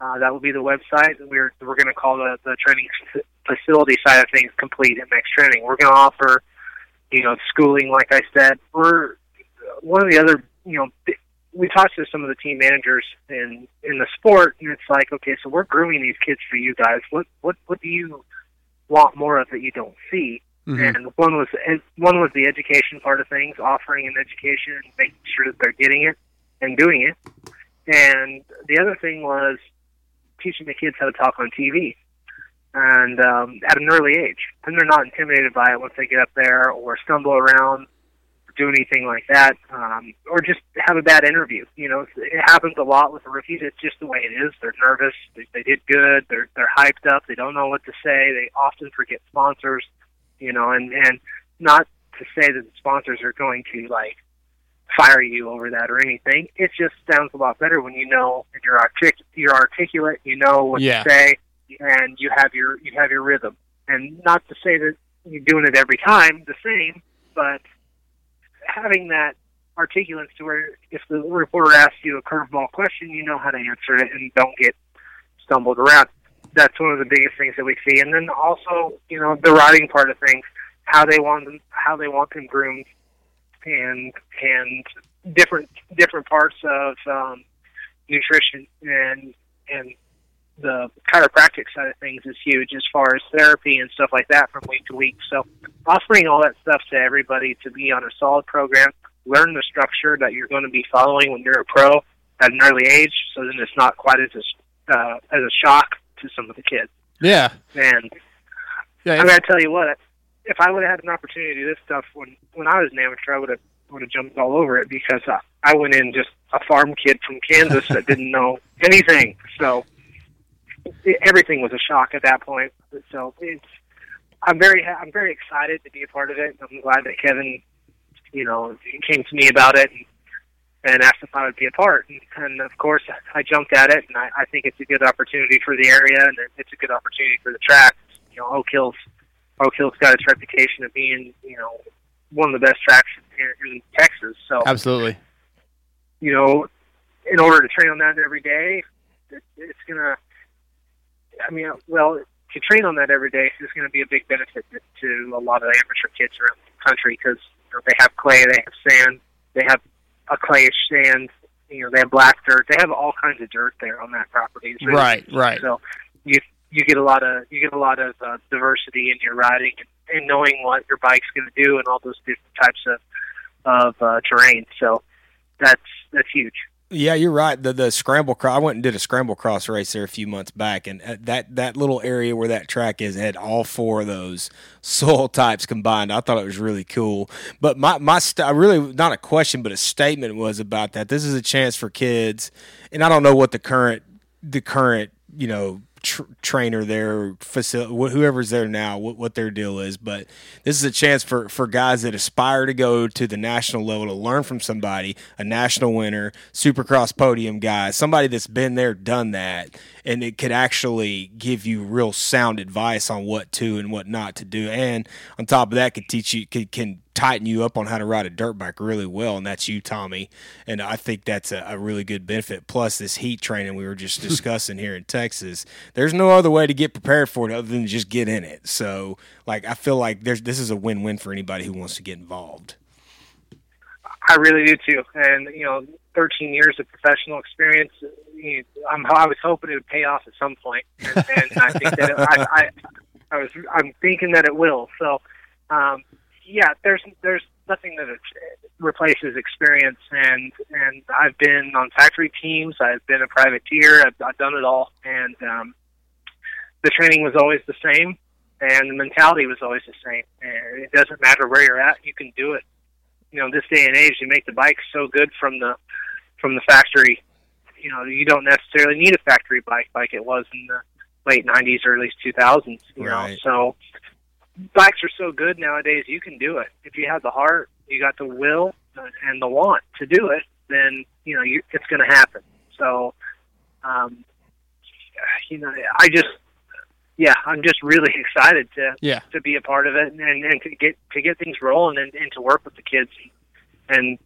Speaker 9: Uh, that will be the website. We're we're going to call the the training facility side of things complete MX training. We're going to offer, you know, schooling. Like I said, we're one of the other. You know, we talked to some of the team managers in in the sport, and it's like, okay, so we're grooming these kids for you guys. What what what do you want more of that you don't see?
Speaker 3: Mhm.
Speaker 9: And one was and one was the education part of things, offering an education and making sure that they're getting it and doing it. And the other thing was teaching the kids how to talk on TV, and um, at an early age, and they're not intimidated by it once they get up there or stumble around, or do anything like that, um, or just have a bad interview. You know, it happens a lot with the rookies. It's just the way it is. They're nervous. They, they did good. They're they're hyped up. They don't know what to say. They often forget sponsors. You know, and and not to say that the sponsors are going to like fire you over that or anything. It just sounds a lot better when you know that you're artic- you're articulate, you know what
Speaker 3: Yeah.
Speaker 9: to say, and you have your you have your rhythm. And not to say that you're doing it every time the same, but having that articulate to where if the reporter asks you a curveball question, you know how to answer it and don't get stumbled around. That's one of the biggest things that we see. And then also, you know, the riding part of things, how they want them, how they want them groomed, and and different different parts of um, nutrition and and the chiropractic side of things is huge as far as therapy and stuff like that from week to week. So offering all that stuff to everybody to be on a solid program, learn the structure that you're going to be following when you're a pro at an early age, so then it's not quite as a, uh, as a shock to some of the kids.
Speaker 3: Yeah.
Speaker 9: And
Speaker 3: Yeah,
Speaker 9: I'm gonna tell you what, if I would have had an opportunity to do this stuff when when I was an amateur, I would have would have jumped all over it because I, I went in just a farm kid from Kansas that didn't know anything. So everything was a shock at that point. So it's I'm very ha- I'm very excited to be a part of it. I'm glad that Kevin, you know, came to me about it and, and asked if I would be a part. And, and of course, I jumped at it, and I, I think it's a good opportunity for the area, and it's a good opportunity for the track. You know, Oak Hill's Oak Hill's got its reputation of being, you know, one of the best tracks here in Texas. So
Speaker 3: Absolutely.
Speaker 9: you know, in order to train on that every day, it, it's gonna. I mean, well, to train on that every day is going to be a big benefit to, a lot of the amateur kids around the country because you know, they have clay, they have sand, they have a clayish sand, you know, they have black dirt, they have all kinds of dirt there on that property. Really
Speaker 3: Right, right.
Speaker 9: So you you get a lot of you get a lot of uh, diversity in your riding and, and knowing what your bike's going to do and all those different types of of uh, terrain. So that's that's huge.
Speaker 4: Yeah, you're right. The the scramble cross. I went and did a scramble cross race there a few months back, and uh, that that little area where that track is had all four of those [laughs] soil types combined. I thought it was really cool. But my my st- really not a question, but a statement was about that. This is a chance for kids, and I don't know what the current the current you know tr- trainer there, facility, whoever's there now, what, what their deal is. But this is a chance for, for guys that aspire to go to the national level to learn from somebody, a national winner, supercross podium guy, somebody that's been there, done that, and it could actually give you real sound advice on what to and what not to do. And on top of that, could teach you, could, can tighten you up on how to ride a dirt bike really well, and that's you, Tommy. And I think that's a, a really good benefit. Plus, this heat training we were just [laughs] discussing here in Texas, there's no other way to get prepared for it other than just get in it. So, like, I feel like there's this is a win-win for anybody who wants to get involved.
Speaker 9: I really do too. And you know, 13 years of professional experience. You know, I'm, I was hoping it would pay off at some point, and, and I think that it, I, I, I was. I'm thinking that it will. So, um, yeah, there's there's nothing that replaces experience, and and I've been on factory teams. I've been a privateer. I've, I've done it all, and um, the training was always the same, and the mentality was always the same. And it doesn't matter where you're at, you can do it you know this day and age you make the bike so good from the from the factory. You know you don't necessarily need a factory bike like it was in the late 90s early 2000s you
Speaker 4: Right.
Speaker 9: know so bikes are so good nowadays you can do it. If you have the heart you got the will uh, and the want to do it then you know you, it's going to happen. So um you know i just yeah i'm just really [laughs] excited to
Speaker 3: Yeah.
Speaker 9: to be a part of it and, and to get to get things rolling and, and to work with the kids and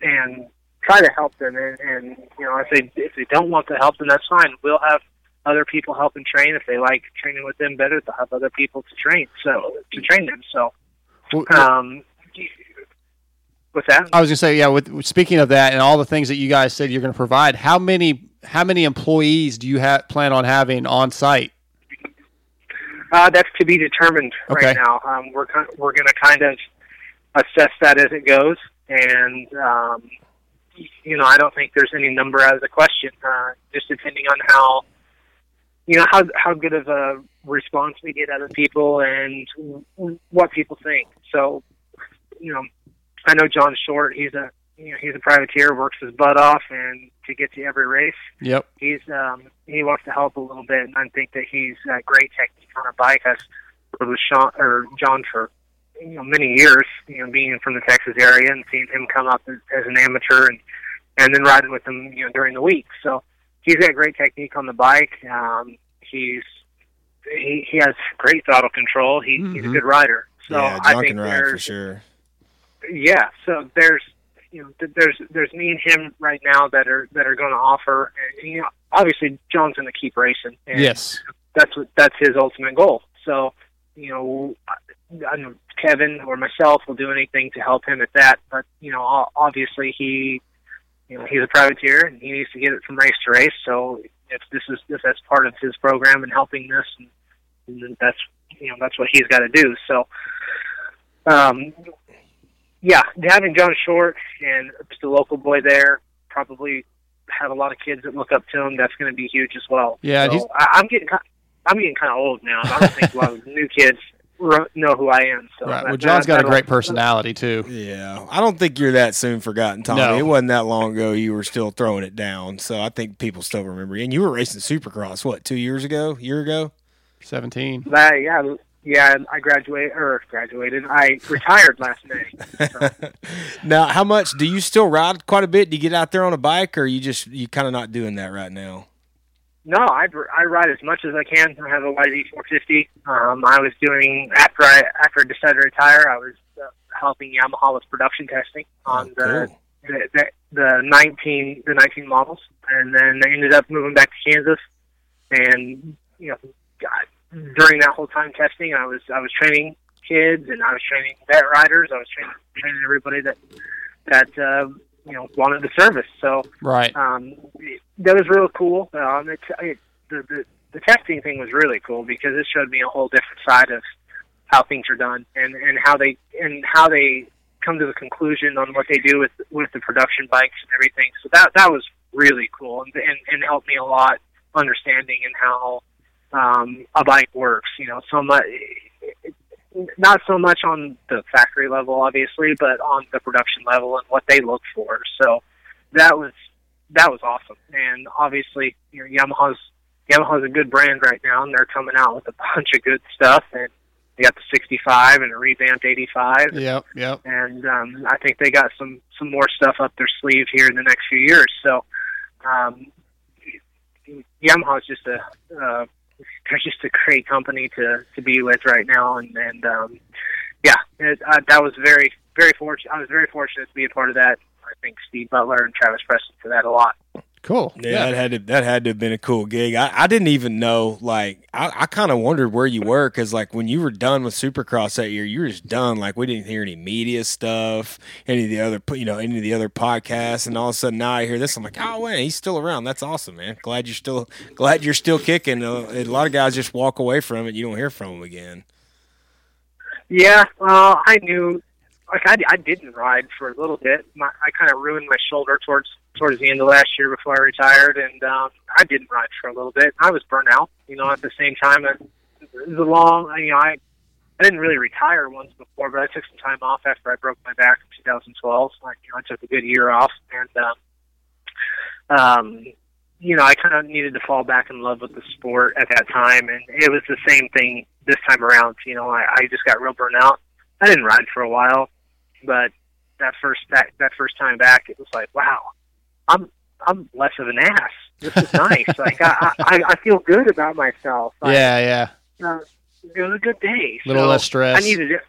Speaker 9: and try to help them and, and you know if they if they don't want to help them that's fine we'll have other people help and train if they like training with them better they'll have other people to train so to train them so um with that
Speaker 3: I was gonna say, yeah. With with- speaking of that and all the things that you guys said you're gonna provide, how many how many employees do you have plan on having on site?
Speaker 9: Uh, that's to be determined
Speaker 3: Okay.
Speaker 9: right now. Um, we're we're going to kind of assess that as it goes, and um, you know, I don't think there's any number out of the question. Uh, just depending on how you know how how good of a response we get out of people and w- what people think. So, you know, I know John Short. He's a you know he's a privateer, works his butt off, and to get to every race
Speaker 3: Yep.
Speaker 9: he's um he wants to help a little bit and I think that he's got great technique on a bike. I've worked with Sean or John for you know many years, you know, being from the Texas area and seeing him come up as, as an amateur and and then riding with him, you know, during the week. So he's got great technique on the bike. Um he's he, he has great throttle control. He, He's a
Speaker 4: Mhm.
Speaker 9: good rider. So
Speaker 4: yeah,
Speaker 9: I
Speaker 4: John
Speaker 9: think
Speaker 4: can ride for sure.
Speaker 9: yeah. So there's you know th- there's there's me and him right now that are that are going to offer. And, you know, obviously John's going to keep racing. And
Speaker 3: Yes.
Speaker 9: that's what that's his ultimate goal. So you know, I, I know Kevin or myself will do anything to help him at that. But you know, obviously he you know he's a privateer and he needs to get it from race to race. So if this is if that's part of his program and helping this, and, and that's you know that's what he's got to do. So. Um, yeah, having John Short and just a local boy there probably have a lot of kids that look up to him. That's going to be huge as well.
Speaker 3: Yeah,
Speaker 9: so I, I'm getting I'm getting kind of old now. I don't think a lot of new kids know who I am. So
Speaker 3: Right. Well, John's got a great personality too.
Speaker 4: Yeah, I don't think you're that soon forgotten, Tommy.
Speaker 3: No.
Speaker 4: It wasn't that long ago you were still throwing it down, so I think people still remember you. And you were racing Supercross what two years ago? Year ago?
Speaker 3: Seventeen.
Speaker 9: That, yeah, yeah. I graduated or graduated. I retired last May. [laughs]
Speaker 4: Now, how much do you still ride? Quite a bit. Do you get out there on a bike, or you just you kind of not doing that right now?
Speaker 9: No, I, I ride as much as I can. I have a YZ450. Um, I was doing after I after I decided to retire. I was uh, helping Yamaha with production testing on the, the the the 19 the 19 models, and then I ended up moving back to Kansas. And you know, God, during that whole time testing, I was I was training kids and I was training vet riders. I was training training everybody that that uh, you know wanted the service. So
Speaker 3: Right.
Speaker 9: um, that was real cool. Um, it, it, the, the the testing thing was really cool because it showed me a whole different side of how things are done and and how they and how they come to the conclusion on what they do with with the production bikes and everything. So that that was really cool and and, and helped me a lot understanding and how um, a bike works. You know, so much. Not so much on the factory level, obviously, but on the production level and what they look for. So that was that was awesome. And obviously, you know, Yamaha's Yamaha's a good brand right now, and they're coming out with a bunch of good stuff. And they got the 65 and a revamped 85.
Speaker 3: Yep. Yep.
Speaker 9: And um, I think they got some some more stuff up their sleeve here in the next few years. So um, Yamaha's just a uh, they're just a great company to to be with right now, and and um, yeah, it, uh, that was very very fortunate. I was very fortunate to be a part of that. I think Steve Butler and Travis Preston for that a lot.
Speaker 3: Cool.
Speaker 4: Yeah, that had to that had to have been a cool gig. I, I didn't even know. Like, I, I kind of wondered where you were because, like, when you were done with Supercross that year, you were just done. Like, we didn't hear any media stuff, any of the other, you know, any of the other podcasts, and all of a sudden now I hear this. I'm like, oh wait, he's still around. That's awesome, man. Glad you're still glad you're still kicking. Uh, a lot of guys just walk away from it. You don't hear from them again.
Speaker 9: Yeah, well, I knew, like I, I didn't ride for a little bit. My, I kind of ruined my shoulder towards towards the end of last year before I retired, and um, I didn't ride for a little bit. I was burnt out, you know. At the same time, it was a long, you know, I I didn't really retire once before, but I took some time off after I broke my back in 2012. Like, you know, I took a good year off, and um, um, you know, I kind of needed to fall back in love with the sport at that time, and it was the same thing this time around. You know, I, I just got real burnt out. I didn't ride for a while, but that first that that first time back, it was like, wow, I'm I'm less of an ass. This is nice. [laughs] like I, I I feel good about myself. Like,
Speaker 3: Yeah. Yeah.
Speaker 9: uh, it was a good day.
Speaker 3: Little
Speaker 9: so
Speaker 3: less stress.
Speaker 9: I needed it.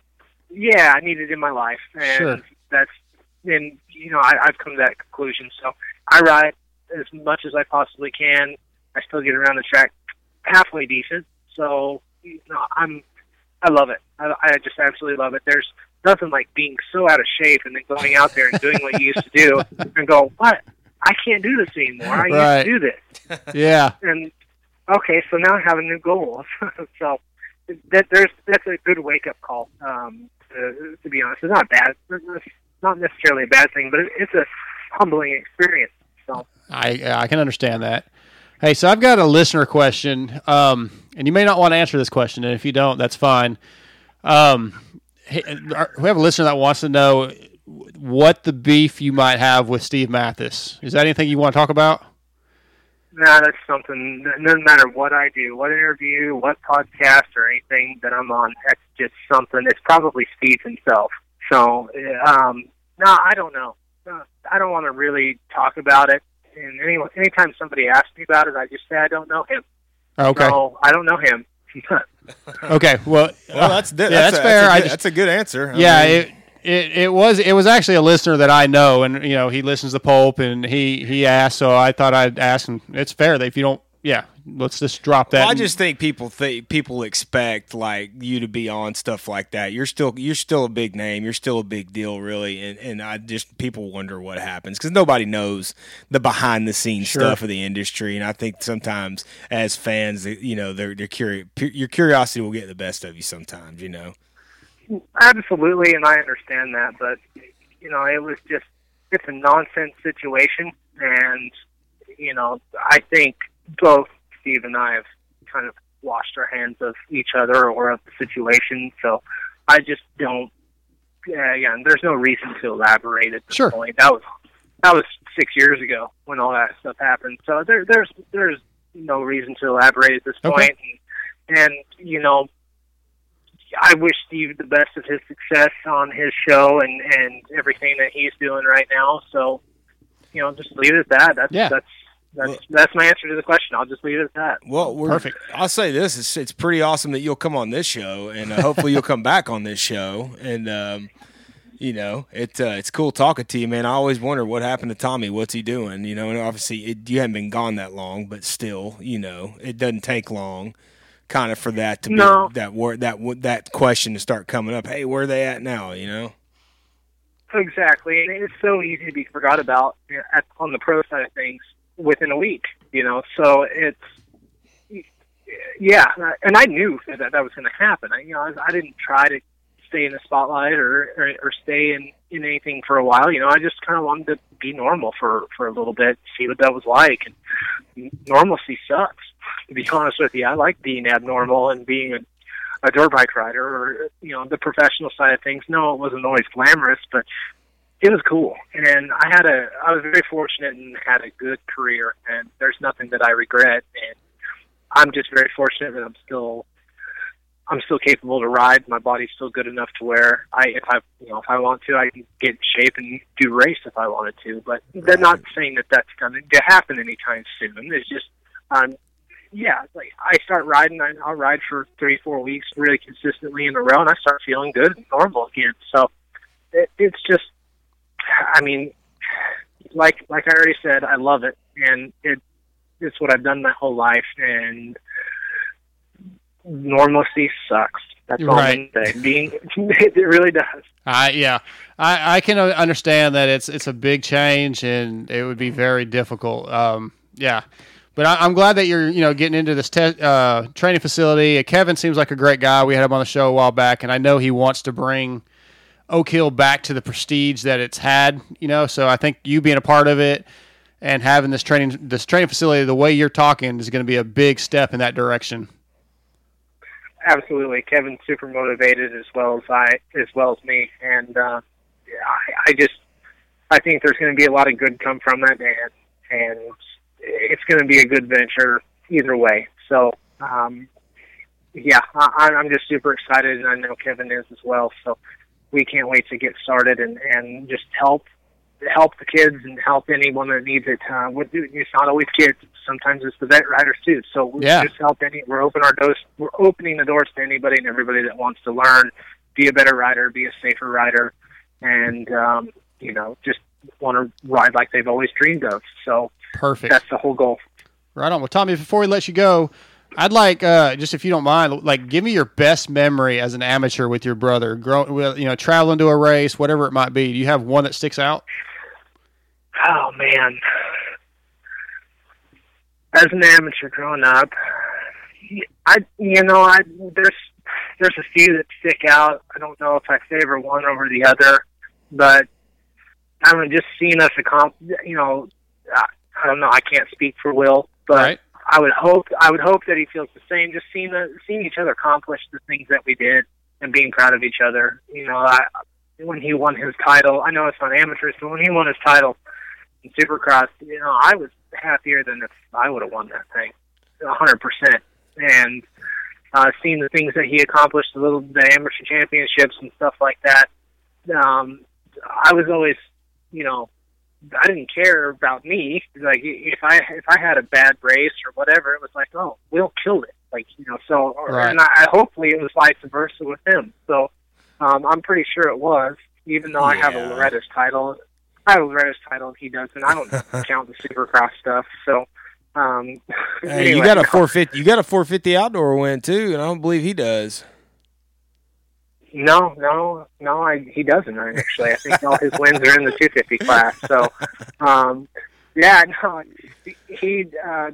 Speaker 9: Yeah, I needed it in my life, and
Speaker 3: Sure.
Speaker 9: that's and you know I, I've come to that conclusion. So I ride as much as I possibly can. I still get around the track halfway decent. So you know, I'm I love it. I, I just absolutely love it. There's nothing like being so out of shape and then going out there and doing what you used to do [laughs] and go, what? I can't do this anymore. I
Speaker 3: Right.
Speaker 9: used to do this
Speaker 3: Yeah.
Speaker 9: and okay, so now I have a new goal. [laughs] so that there's that's a good wake up call. Um, to, to be honest, it's not bad. It's not necessarily a bad thing, but it's a humbling experience. So
Speaker 3: I I can understand that. Hey, so I've got a listener question, um, and you may not want to answer this question, and if you don't, that's fine. Um, hey, we have a listener that wants to know what the beef you might have with Steve Matthes. Is that anything you want to talk about?
Speaker 9: nah, that's something. No matter what I do, what interview, what podcast, or anything that I'm on, that's just something. It's probably Steve himself. So um, no, I don't know. Uh, I don't want to really talk about it. And any, anytime somebody asks me about it, I just say I don't know him.
Speaker 3: Okay.
Speaker 9: So I don't know him. [laughs]
Speaker 3: Okay, well,
Speaker 4: Well, that's
Speaker 3: yeah,
Speaker 4: that's,
Speaker 3: that's
Speaker 4: a,
Speaker 3: fair.
Speaker 4: That's a, good,
Speaker 3: just-
Speaker 4: that's a good answer. I
Speaker 3: yeah,
Speaker 4: mean,
Speaker 3: it, it it was it was actually a listener that I know, and you know he listens to Pulp, and he he asked, so I thought I'd ask him. It's fair that if you don't, yeah, let's just drop that.
Speaker 4: Well, I just think people think people expect like you to be on stuff like that. You're still you're still a big name. You're still a big deal, really. And and I just people wonder what happens because nobody knows the behind the scenes
Speaker 3: Sure.
Speaker 4: stuff of the industry. And I think sometimes as fans, you know, they're they're curious. Your curiosity will get the best of you sometimes. You know.
Speaker 9: Absolutely, and I understand that, but you know, it was just it's a nonsense situation, and you know, I think both Steve and I have kind of washed our hands of each other or of the situation, so I just don't. Yeah, again, there's no reason to elaborate at this
Speaker 3: Sure.
Speaker 9: point. That was that was six years ago when all that stuff happened. So there, there's there's no reason to elaborate at this
Speaker 3: Okay.
Speaker 9: point. And, and you know, I wish Steve the best of his success on his show and and everything that he's doing right now. So, you know, just leave it at that. That's
Speaker 4: Yeah.
Speaker 9: that's that's that's my answer to the question. I'll just leave it at that.
Speaker 4: Well, we're,
Speaker 9: Perfect.
Speaker 4: I'll say this: it's, it's pretty awesome that you'll come on this show, and uh, hopefully you'll come back on this show. And um, you know, it uh, it's cool talking to you, man. I always wonder what happened to Tommy. What's he doing? You know, and obviously it, you haven't been gone that long, but still, you know, it doesn't take long, kind of, for that to be that word that that question to start coming up. Hey, where are they at now? You know.
Speaker 9: Exactly, and it's so easy to be forgot about you know, at, on the pro side of things within a week. You know, so it's yeah, and I knew that that was going to happen. I, you know, I, I didn't try to stay in the spotlight or, or or stay in in anything for a while. You know, I just kind of wanted to be normal for for a little bit, see what that was like. And normalcy sucks. To be honest with you, I like being abnormal and being a a dirt bike rider or you know the professional side of things. No, it wasn't always glamorous, but it was cool. And I had a I was very fortunate and had a good career, and there's nothing that I regret. And I'm just very fortunate that I'm still I'm still capable to ride. My body's still good enough to where I if I you know if I want to I can get in shape and do race if I wanted to. But they're not saying that that's going to happen anytime soon. It's just um yeah, like I start riding, I, I'll ride for three, four weeks really consistently in a row, and I start feeling good and normal again. So it, it's just, I mean, like like I already said, I love it, and it it's what I've done my whole life, and normalcy sucks. That's all I'm gonna. Being [laughs] it really does.
Speaker 3: I yeah, I, I can understand that it's it's a big change and it would be very difficult. Um, yeah, but I, I'm glad that you're you know getting into this te- uh, training facility. Kevin seems like a great guy. We had him on the show a while back, and I know he wants to bring Oak Hill back to the prestige that it's had. You know, so I think you being a part of it and having this training this training facility the way you're talking is going to be a big step in that direction.
Speaker 9: Absolutely, Kevin's super motivated as well as I, as well as me, and uh, I, I just, I think there's going to be a lot of good come from it, and and it's going to be a good venture either way. So, um, yeah, I, I'm just super excited, and I know Kevin is as well. So, we can't wait to get started and and just help help the kids and help anyone that needs it. Uh, with- it's not always kids; sometimes it's the vet riders too. So we
Speaker 3: Yeah.
Speaker 9: just help any. We're open our doors. We're opening the doors to anybody and everybody that wants to learn, be a better rider, be a safer rider, and um, you know, just want to ride like they've always dreamed of. So
Speaker 3: Perfect.
Speaker 9: that's the whole goal.
Speaker 3: Right on. Well, Tommy, before we let you go, I'd like uh, just if you don't mind, like give me your best memory as an amateur with your brother, grow, you know, traveling to a race, whatever it might be. Do you have one that sticks out?
Speaker 9: Oh man. As an amateur growing up, I you know I there's there's a few that stick out. I don't know if I favor one over the other, but I mean just seeing us accomplish. You know, I, I don't know. I can't speak for Will, but I would hope I would hope that he feels the same. Just seeing the, seeing each other accomplish the things that we did and being proud of each other. You know, I when he won his title, I know it's on amateurs, but when he won his title in Supercross, you know, I was happier than if I would have won that thing, a hundred percent. And uh, seeing the things that he accomplished, the little the amateur championships and stuff like that, um, I was always, you know, I didn't care about me. Like if I if I had a bad race or whatever, it was like, oh, Will killed it. Like you know, so or,
Speaker 3: Right.
Speaker 9: and I, I hopefully it was vice versa with him. So um, I'm pretty sure it was, even though I have a
Speaker 4: Yeah.
Speaker 9: Loretta's title. I have a Loretta's title, and he doesn't. I don't [laughs] count the Supercross stuff. So um, [laughs]
Speaker 4: Hey, you got a 450. You got a 450 outdoor win too, and I don't believe he does.
Speaker 9: No, no, no. I, he doesn't actually. I think all his wins are in the 250 class. So, um, yeah, no, he- uh,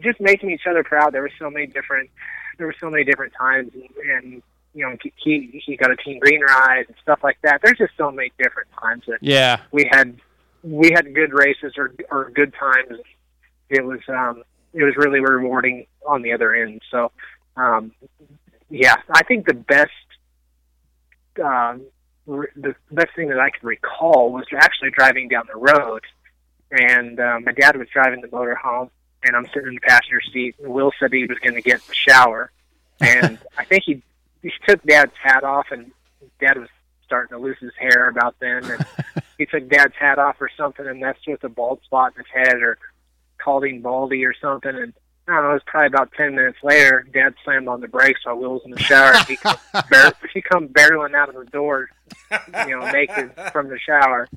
Speaker 9: just making each other proud. There were so many different, there were so many different times, and, and you know, he he got a team green ride and stuff like that. There's just so many different times that
Speaker 3: Yeah.
Speaker 9: we had we had good races or or good times. It was um it was really rewarding on the other end. So um yeah, I think the best um re- the best thing that I can recall was actually driving down the road and um, my dad was driving the motor home and I'm sitting in the passenger seat and Will said he was going to get in the shower and [laughs] I think he he took dad's hat off and dad was starting to lose his hair about then and [laughs] he took dad's hat off or something and messed with a bald spot in his head or called him baldy or something and I don't know, it was probably about ten minutes later, Dad slammed on the brakes while Will was in the shower. He come, [laughs] bar- he come barreling out of the door, you know, naked from the shower.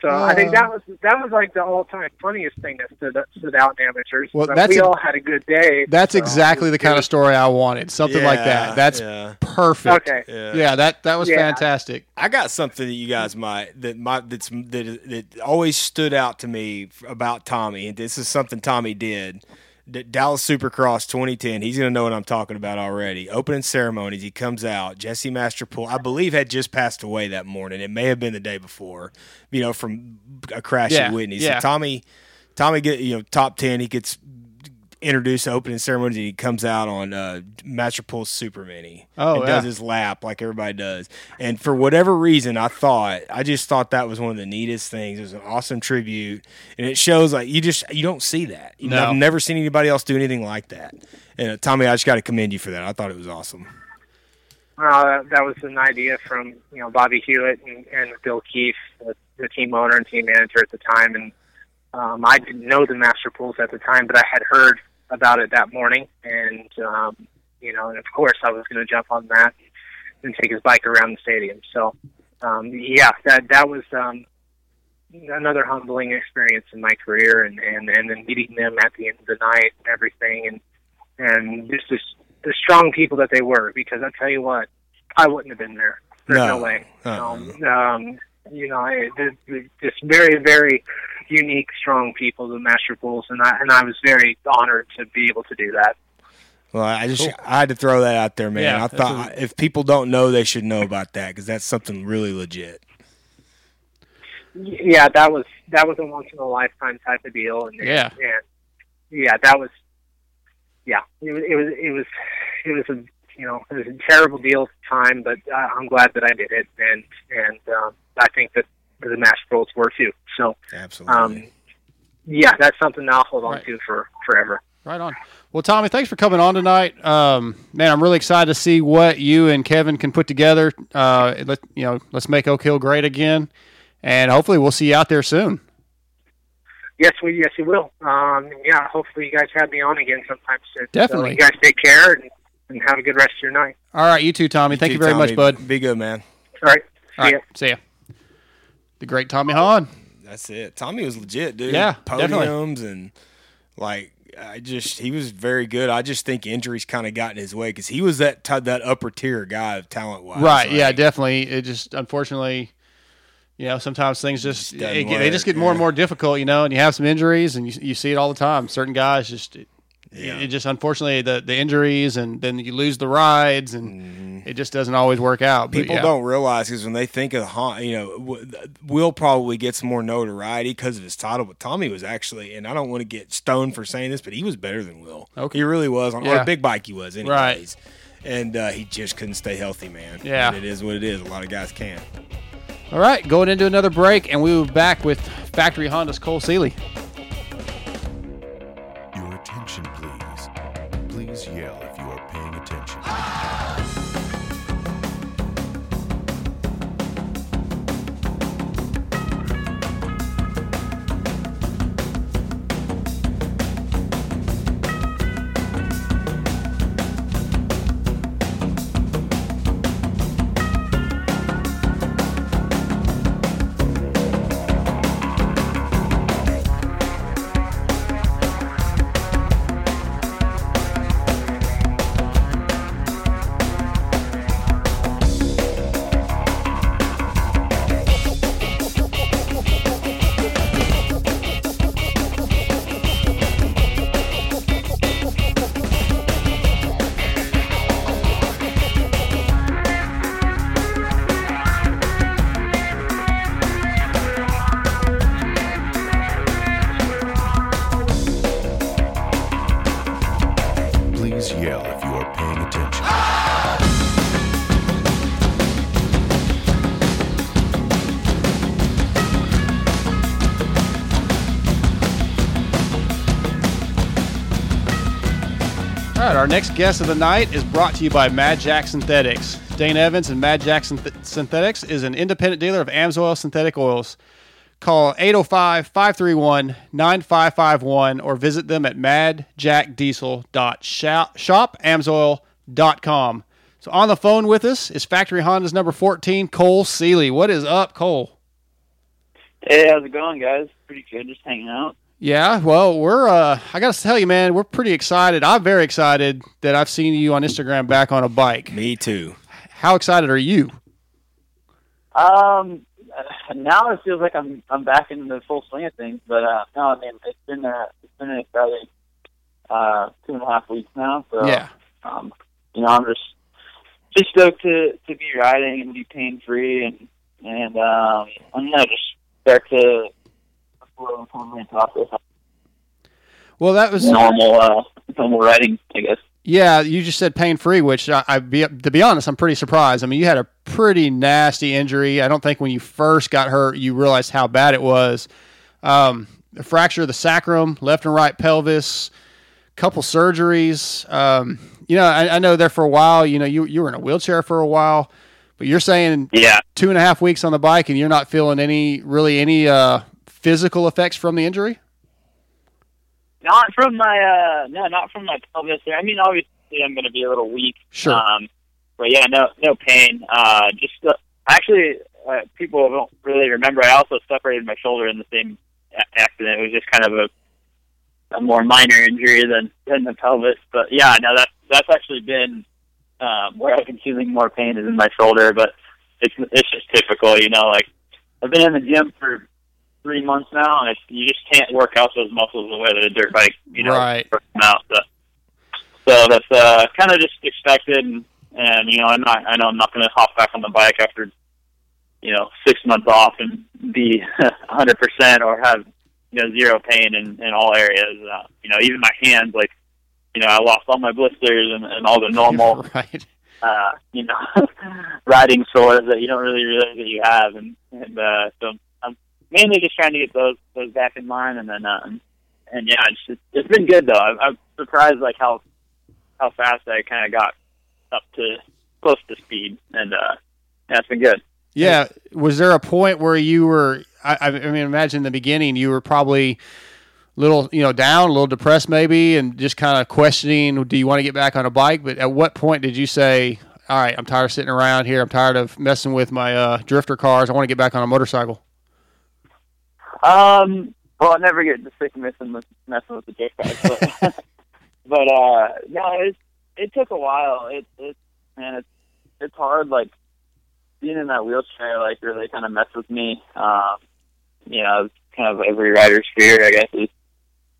Speaker 9: So I think that was that was like the all time funniest thing that stood, stood out in amateurs.
Speaker 3: Well,
Speaker 9: but
Speaker 3: that's
Speaker 9: we
Speaker 3: a-
Speaker 9: all had a good day.
Speaker 3: That's
Speaker 9: so
Speaker 3: exactly the kind of story I wanted. Something like that. That's
Speaker 4: yeah.
Speaker 3: perfect.
Speaker 9: Okay.
Speaker 4: Yeah.
Speaker 3: Yeah, that that was
Speaker 9: Yeah.
Speaker 3: fantastic.
Speaker 4: I got something that you guys might that might that's that that always stood out to me about Tommy, and this is something Tommy did. D- Dallas Supercross 2010. He's going to know what I'm talking about already. Opening ceremonies. He comes out. Jesse Masterpool, I believe, had just passed away that morning. It may have been the day before. You know, from a crash
Speaker 3: Yeah,
Speaker 4: at Whitney.
Speaker 3: yeah.
Speaker 4: So Tommy, Tommy get you know top ten. He gets introduced to opening ceremony. And he comes out on uh, Masterpool's Super Mini.
Speaker 3: Oh,
Speaker 4: and does his lap like everybody does. And for whatever reason, I thought I just thought that was one of the neatest things. It was an awesome tribute, and it shows like you just you don't see that. You know,
Speaker 3: No.
Speaker 4: I've never seen anybody else do anything like that. And uh, Tommy, I just got to commend you for that. I thought it was awesome.
Speaker 9: Uh, that, that was an idea from you know Bobby Hewitt and, and Bill Keefe, the, the team owner and team manager at the time. And um, I didn't know the Masterpools at the time, but I had heard about it that morning, and um, you know, and of course, I was going to jump on that and take his bike around the stadium. So, um, yeah, that that was um, another humbling experience in my career, and and and then meeting them at the end of the night and everything, and and just as the strong people that they were. Because I tell you what, I wouldn't have been there. There's no,
Speaker 4: No.
Speaker 9: way.
Speaker 4: Uh-uh.
Speaker 9: Um, um, you know, I, they're- they're just very, very unique, strong people, the Masterpools, and I and I was very honored to be able to do that.
Speaker 4: Well, I just I had to throw that out there, man.
Speaker 9: Yeah,
Speaker 4: I thought if people don't know, they should know about that because that's something really legit.
Speaker 9: Yeah, that was that was a once in a lifetime type of deal, and
Speaker 3: Yeah.
Speaker 9: and yeah, that was yeah, it was it was it was it was a you know it was a terrible deal at the time, but uh, I'm glad that I did it, and and um, I think that the Master Bulls were too. So
Speaker 4: absolutely,
Speaker 9: um, yeah, that's something I'll hold on
Speaker 3: Right.
Speaker 9: to for forever.
Speaker 3: Right on. Well, Tommy, thanks for coming on tonight. Um, man, I'm really excited to see what you and Kevin can put together. Uh, let you know, let's make Oak Hill great again, and hopefully we'll see you out there soon.
Speaker 9: Yes, we yes, you will. Um, yeah, hopefully you guys have me on again sometime soon.
Speaker 3: Definitely.
Speaker 9: So you guys take care and, and have a good rest of your night.
Speaker 3: All right, you too, Tommy. Thank
Speaker 4: too,
Speaker 3: you very
Speaker 4: Tommy.
Speaker 3: much, bud.
Speaker 4: Be good, man.
Speaker 9: All right.
Speaker 3: All right, ya. see ya. The great Tommy Hahn.
Speaker 4: That's it. Tommy was legit, dude.
Speaker 3: Yeah, definitely.
Speaker 4: podiums and like I just he was very good. I just think injuries kind of got in his way because he was that t- that upper tier guy talent wise.
Speaker 3: Right. yeah, definitely. It just unfortunately, you know, sometimes things just,
Speaker 4: doesn't
Speaker 3: it, get- they just get more and more difficult, you know, and you have some injuries, and you, you see it all the time. Certain guys just, it, it just unfortunately the the injuries, and then you lose the rides, and it just doesn't always work out. But
Speaker 4: Mm-hmm. People
Speaker 3: yeah.
Speaker 4: don't realize because when they think of Hahn, you know, Will probably gets more notoriety because of his title, but Tommy was actually, and I don't want to get stoned for saying this, but he was better than Will.
Speaker 3: Okay.
Speaker 4: He really was on, on
Speaker 3: Yeah.
Speaker 4: a big bike. He was, anyways.
Speaker 3: Right.
Speaker 4: And uh, he just couldn't stay healthy, man.
Speaker 3: Yeah.
Speaker 4: And it is what it is. A lot of guys can't.
Speaker 3: All right, going into another break, and we will be back with Factory Honda's Cole
Speaker 13: Seely. Yell
Speaker 3: next guest of the night is brought to you by Mad Jack Synthetics. Dane Evans and Mad Jack Synth- Synthetics is an independent dealer of AMSOIL synthetic oils. Call 805 531 9551 or visit them at madjackdiesel.shopamsoil.com. So on the phone with us is Factory Honda's number 14, Cole Seely. What is up, Cole?
Speaker 14: Hey, how's it going, guys? Pretty good, just hanging out.
Speaker 3: Yeah, well, we're uh I got to tell you, man, we're pretty excited. I'm very excited that I've seen you on Instagram back on a bike.
Speaker 4: Me too.
Speaker 3: How excited are you?
Speaker 14: Um, uh, now it feels like I'm I'm back in the full swing of things, but uh, no, I mean it's been uh, it's been an exciting uh, two and a half weeks now. So
Speaker 3: Yeah.
Speaker 14: um, you know, I'm just just stoked to to be riding and be pain free and and um, I'm gonna just start to flow totally on top
Speaker 3: Well, that was
Speaker 14: normal uh, normal riding, I guess.
Speaker 3: Yeah, you just said pain free, which I, I be, to be honest, I'm pretty surprised. I mean, you had a pretty nasty injury. I don't think when you first got hurt, you realized how bad it was. Um, a fracture of the sacrum, left and right pelvis, couple surgeries. Um, you know, I, I know there for a while. You know, you you were in a wheelchair for a while, but you're saying
Speaker 14: yeah,
Speaker 3: two and a half weeks on the bike, and you're not feeling any really any uh, physical effects from the injury.
Speaker 14: Not from my uh no, not from my pelvis. I mean, obviously I'm going to be a little weak.
Speaker 3: Sure.
Speaker 14: Um, but yeah, no, no pain. Uh, just uh, actually, uh, people don't really remember. I also separated my shoulder in the same a- accident. It was just kind of a a more minor injury than than the pelvis. But yeah, no, that's that's actually been um, where I've been feeling more pain is in my shoulder. But it's it's just typical, you know. Like I've been in the gym for three months now, and it's, you just can't work out those muscles the way that a dirt bike, you know,
Speaker 3: Right.
Speaker 14: works them out. So, so that's uh, kind of just expected, and, and you know, I'm not, I know I'm not going to hop back on the bike after, you know, six months off and be [laughs] 100 percent or have you know zero pain in in all areas. Uh, you know, even my hands, like, you know, I lost all my blisters and, and all the [laughs] normal
Speaker 3: right.
Speaker 14: uh, you know, [laughs] riding sores that you don't really realize that you have, and and uh, so mainly just trying to get those those back in line, and then um, and yeah, it's just, it's been good though. I'm, I'm surprised like how how fast I kind of got up to close to speed, and uh, yeah, it's been good.
Speaker 3: Yeah. Was there a point where you were? I, I mean, imagine in the beginning you were probably little, you know, down, a little depressed, maybe, and just kind of questioning, do you want to get back on a bike? But at what point did you say, "All right, I'm tired of sitting around here. I'm tired of messing with my uh, drifter cars. I want to get back on a motorcycle."
Speaker 14: Um, well, I never get sick of messing with messing with the dirt bike, but [laughs] but uh, no, it it took a while. It it man, it's it's hard. Like being in that wheelchair, like really kind of messed with me. Um, you know, kind of every rider's fear, I guess, is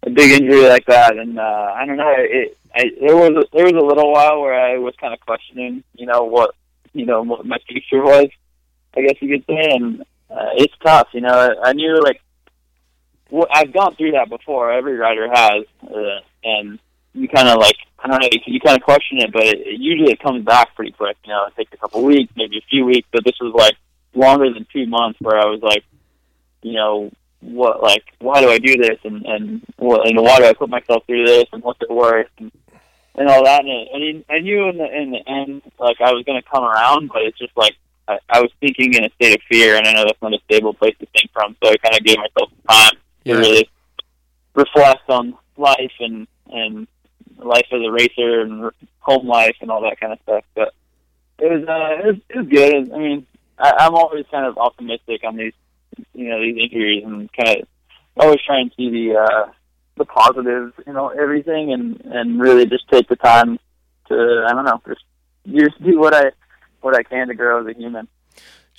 Speaker 14: a big injury like that. And uh, I don't know, it I, there was a, there was a little while where I was kind of questioning, you know, what you know what my future was. I guess you could say, and uh, it's tough. You know, I knew like well, I've gone through that before. Every writer has, uh, and you kind of like I don't know. You, kind of question it, but it, usually it comes back pretty quick. You know, it takes a couple weeks, maybe a few weeks, but this was like longer than two months, where I was like, you know, what like why do I do this, and and what and why do I put myself through this, and what's it worth, and, and all that. And, it, and I knew in the in the end, like I was going to come around, but it's just like I, I was thinking in a state of fear, and I know that's not a stable place to think from. So I kind of gave myself time
Speaker 3: Yeah.
Speaker 14: to really reflect on life and and life as a racer and home life and all that kind of stuff. But it was uh, it was, it was good. I mean, I, I'm always kind of optimistic on these you know these injuries and kind of always try and see the uh, the positives, you know, everything, and and really just take the time to I don't know, just just do what I what I can to grow as a human.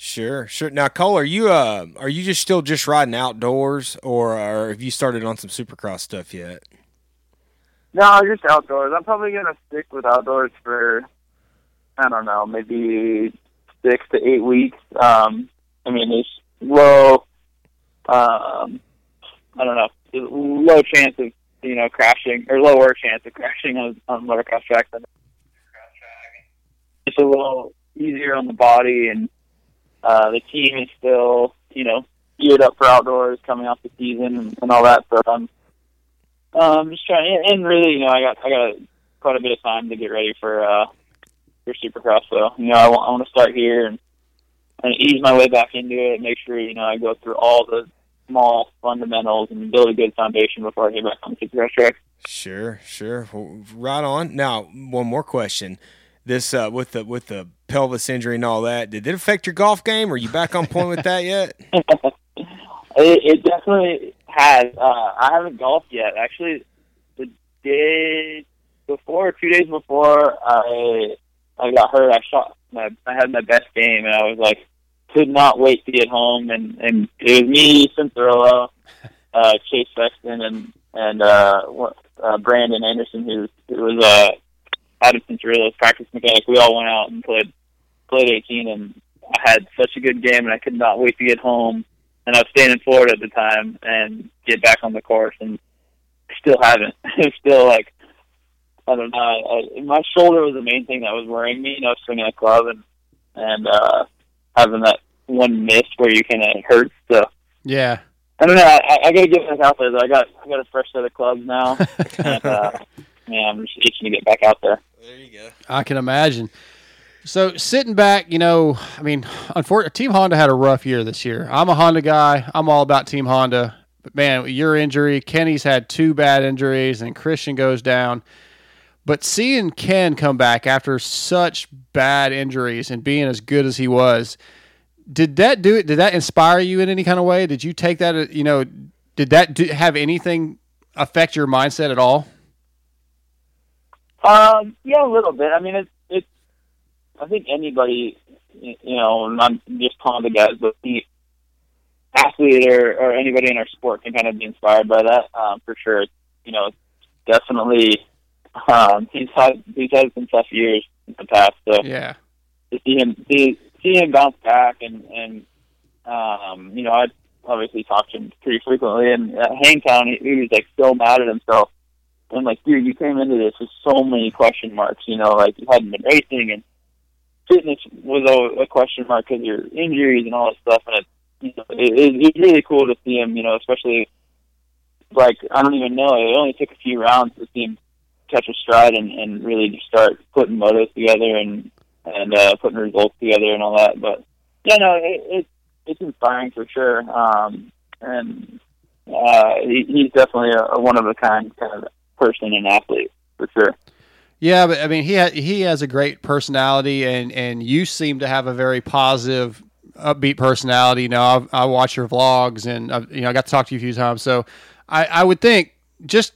Speaker 4: Sure, sure. Now, Cole, are you uh, are you just still just riding outdoors, or, or have you started on some Supercross stuff yet?
Speaker 14: No, just outdoors. I'm probably gonna stick with outdoors for I don't know, maybe six to eight weeks. Um, I mean, it's low. Um, I don't know, low chance of you know crashing or lower chance of crashing on on motocross tracks. It's a little easier on the body, and uh, the team is still you know geared up for outdoors, coming off the season and, and all that. So I'm um, just trying, and really, you know, I got I got quite a bit of time to get ready for uh, for Supercross. So you know, I want, I want to start here and and ease my way back into it. Make sure you know I go through all the small fundamentals and build a good foundation before I get back on the Supercross track.
Speaker 4: Sure, sure. Well, right on. Now, one more question. This uh, with the with the pelvis injury and all that, did it affect your golf game? Are you back on point with that yet? [laughs]
Speaker 14: It, it definitely has. Uh, I haven't golfed yet. Actually, the day before, two days before I I got hurt, I shot. My, I had my best game, and I was like, could not wait to get home. And and it was me, Cianciarulo, uh, Chase Sexton, and and uh, uh, Brandon Anderson, who who was uh, Adam Cianciarulo's practice mechanic. We all went out and played played 18, and I had such a good game, and I could not wait to get home. And I was staying in Florida at the time and get back on the course, and still haven't. [laughs] it's still like I don't know. I, my shoulder was the main thing that was worrying me. You know, swinging a club and and uh, having that one miss where you kind of hurts. So
Speaker 3: Yeah.
Speaker 14: I don't know. I, I got to get back out there. Though. I got I got a fresh set of clubs now, [laughs] and uh, yeah, I'm just itching to get back out there. There you go.
Speaker 3: I can imagine. So sitting back, you know, I mean, unfortunately, Team Honda had a rough year this year. I'm a Honda guy. I'm all about Team Honda. But man, your injury, Kenny's had two bad injuries, and Christian goes down. But seeing Ken come back after such bad injuries and being as good as he was, did that do it? Did that inspire you in any kind of way? Did you take that? uh, You know, did that do, have anything affect your mindset at all?
Speaker 14: Um, yeah, a little bit. I mean, it's it's. I think anybody, you know, not just Honda guys, but the athlete or, or anybody in our sport can kind of be inspired by that um, for sure. You know, definitely. Um, he's had he's had some tough years in the past, so
Speaker 3: Yeah.
Speaker 14: to see him see, see him bounce back and and um you know I obviously talked to him pretty frequently and at Hangtown he, he was like so mad at himself and like dude you came into this with so many question marks you know like you hadn't been racing and fitness was a, a question mark because your injuries and all that stuff and it you know it, it, it's really cool to see him you know especially like I don't even know it only took a few rounds to see him catch a stride and, and really just start putting motos together and and uh, putting results together and all that. But yeah, no, it, it it's inspiring for sure. Um, and uh, he, he's definitely a, a one of a kind kind of person and athlete for sure.
Speaker 3: Yeah, but I mean, he ha- he has a great personality, and and you seem to have a very positive, upbeat personality. You know, I've, I watch your vlogs, and I've, you know, I got to talk to you a few times. So, I I would think just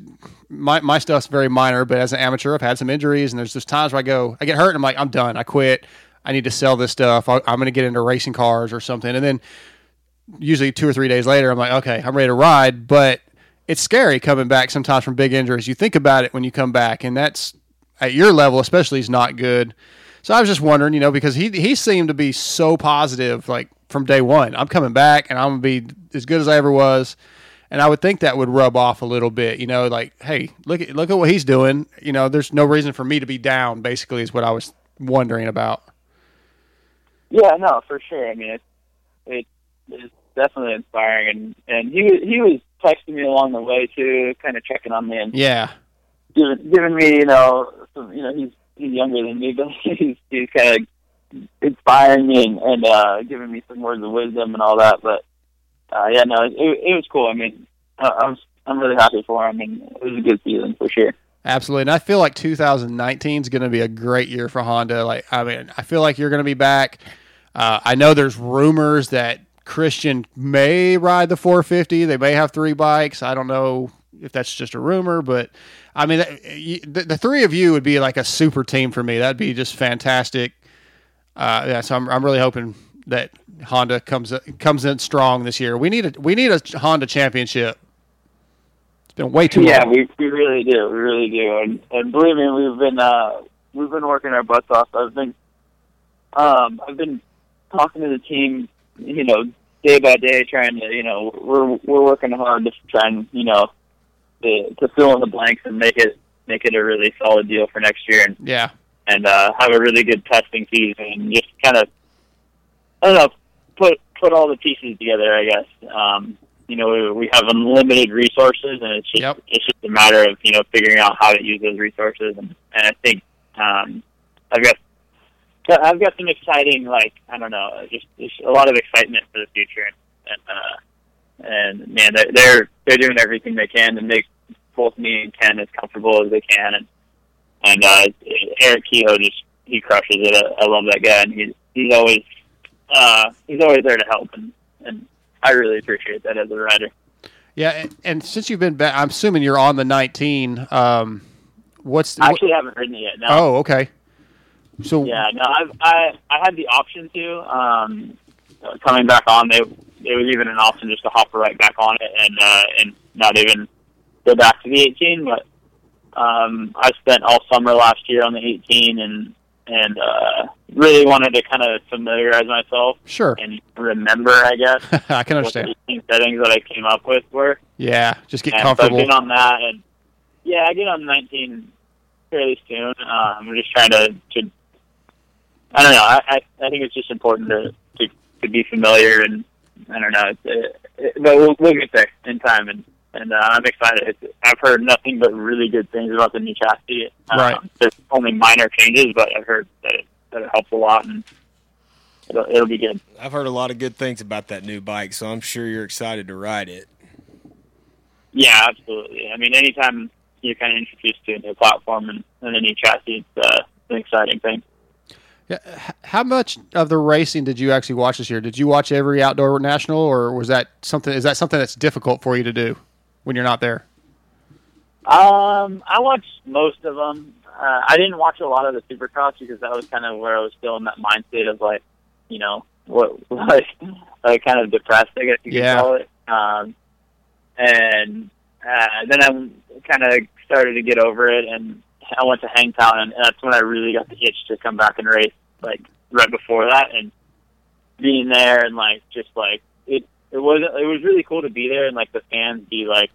Speaker 3: my my stuff's very minor, but as an amateur, I've had some injuries, and there's just times where I go, I get hurt, and I'm like, I'm done, I quit. I need to sell this stuff. I, I'm going to get into racing cars or something, and then usually two or three days later, I'm like, okay, I'm ready to ride. But it's scary coming back sometimes from big injuries. You think about it when you come back, and that's at your level, especially, is not good. So I was just wondering, you know, because he he seemed to be so positive, like from day one. I'm coming back, and I'm gonna be as good as I ever was. And I would think that would rub off a little bit, you know, like, hey, look at look at what he's doing. You know, there's no reason for me to be down. Basically, is what I was wondering about.
Speaker 14: Yeah, no, for sure. I mean, it it is definitely inspiring, and and he was- he was texting me along the way too, kind of checking on me and
Speaker 3: Yeah,
Speaker 14: giving giving me, you know, some, you know, he's he's younger than me, but [laughs] he's he's kind of inspiring me and, and uh, giving me some words of wisdom and all that. But uh, yeah, no, it, it was cool. I mean, I, I'm I'm really happy for him, and it was a good season for sure.
Speaker 3: Absolutely. And I feel like 2019 is going to be a great year for Honda. Like, I mean, I feel like you're going to be back. Uh, I know there's rumors that Christian may ride the 450. They may have three bikes. I don't know if that's just a rumor, but I mean, the, the three of you would be like a super team for me. That'd be just fantastic. Uh, yeah, so I'm, I'm really hoping that Honda comes comes in strong this year. We need a we need a Honda championship. It's been way too
Speaker 14: yeah,
Speaker 3: long.
Speaker 14: we we really do, we really do, and and believe me, we've been uh we've been working our butts off. I've been um I've been talking to the team, you know, day by day, trying to you know we're we're working hard to try and you know to to fill in the blanks and make it make it a really solid deal for next year and
Speaker 3: Yeah.
Speaker 14: and uh, have a really good testing season and just kind of I don't know put put all the pieces together. I guess um, you know we, we have unlimited resources, and it's just it's just a matter of you know figuring out how to use those resources. And, and I think um, I've got I've got some exciting like I don't know, just, just a lot of excitement for the future, and and, uh, and man, they're, they're they're doing everything they can to make both me and Ken as comfortable as they can, and and uh, Eric Kehoe just he crushes it. I, I love that guy, and he's he's always uh, he's always there to help, and and I really appreciate that as a rider.
Speaker 3: Yeah, and, and since you've been back, I'm assuming you're on the 19. Um, what's the,
Speaker 14: I actually haven't ridden it yet. No.
Speaker 3: Oh, okay. So
Speaker 14: Yeah, no, I've, I I had the option to um, coming back on. They it was even an option just to hop right back on it and uh, and not even go back to the 18. But um, I spent all summer last year on the 18 and and uh, really wanted to kind of familiarize myself.
Speaker 3: Sure.
Speaker 14: And remember, I guess. [laughs]
Speaker 3: I can
Speaker 14: what the
Speaker 3: understand.
Speaker 14: settings that I came up with were.
Speaker 3: Yeah, just get
Speaker 14: And
Speaker 3: comfortable.
Speaker 14: So I've been on that, and yeah, I get on 19 fairly soon. Um, I'm just trying to, to I don't know. I, I I think it's just important to to, to be familiar, and I don't know. It's, it, it, but we'll we'll get there in time, and and uh, I'm excited. It's, I've heard nothing but really good things about the new chassis. Um,
Speaker 3: Right.
Speaker 14: There's only minor changes, but I've heard that it, that it helps a lot, and it'll it'll be good.
Speaker 4: I've heard a lot of good things about that new bike, so I'm sure you're excited to ride it.
Speaker 14: Yeah, absolutely. I mean, anytime you're kind of introduced to a new platform and, and a new chassis, it's uh, an exciting thing.
Speaker 3: Yeah, how much of the racing did you actually watch this year? Did you watch every outdoor national, or was that something? Is that something that's difficult for you to do when you're not there?
Speaker 14: Um, I watched most of them. Uh, I didn't watch a lot of the Supercross because that was kind of where I was still in that mind state of like, you know, what [laughs] like, like kind of depressed, I guess you could call it. Um, and uh, then I kind of started to get over it, and I went to Hangtown, and that's when I really got the itch to come back and race. Like right before that, and being there, and like just like it, was it was really cool to be there, and like the fans be like,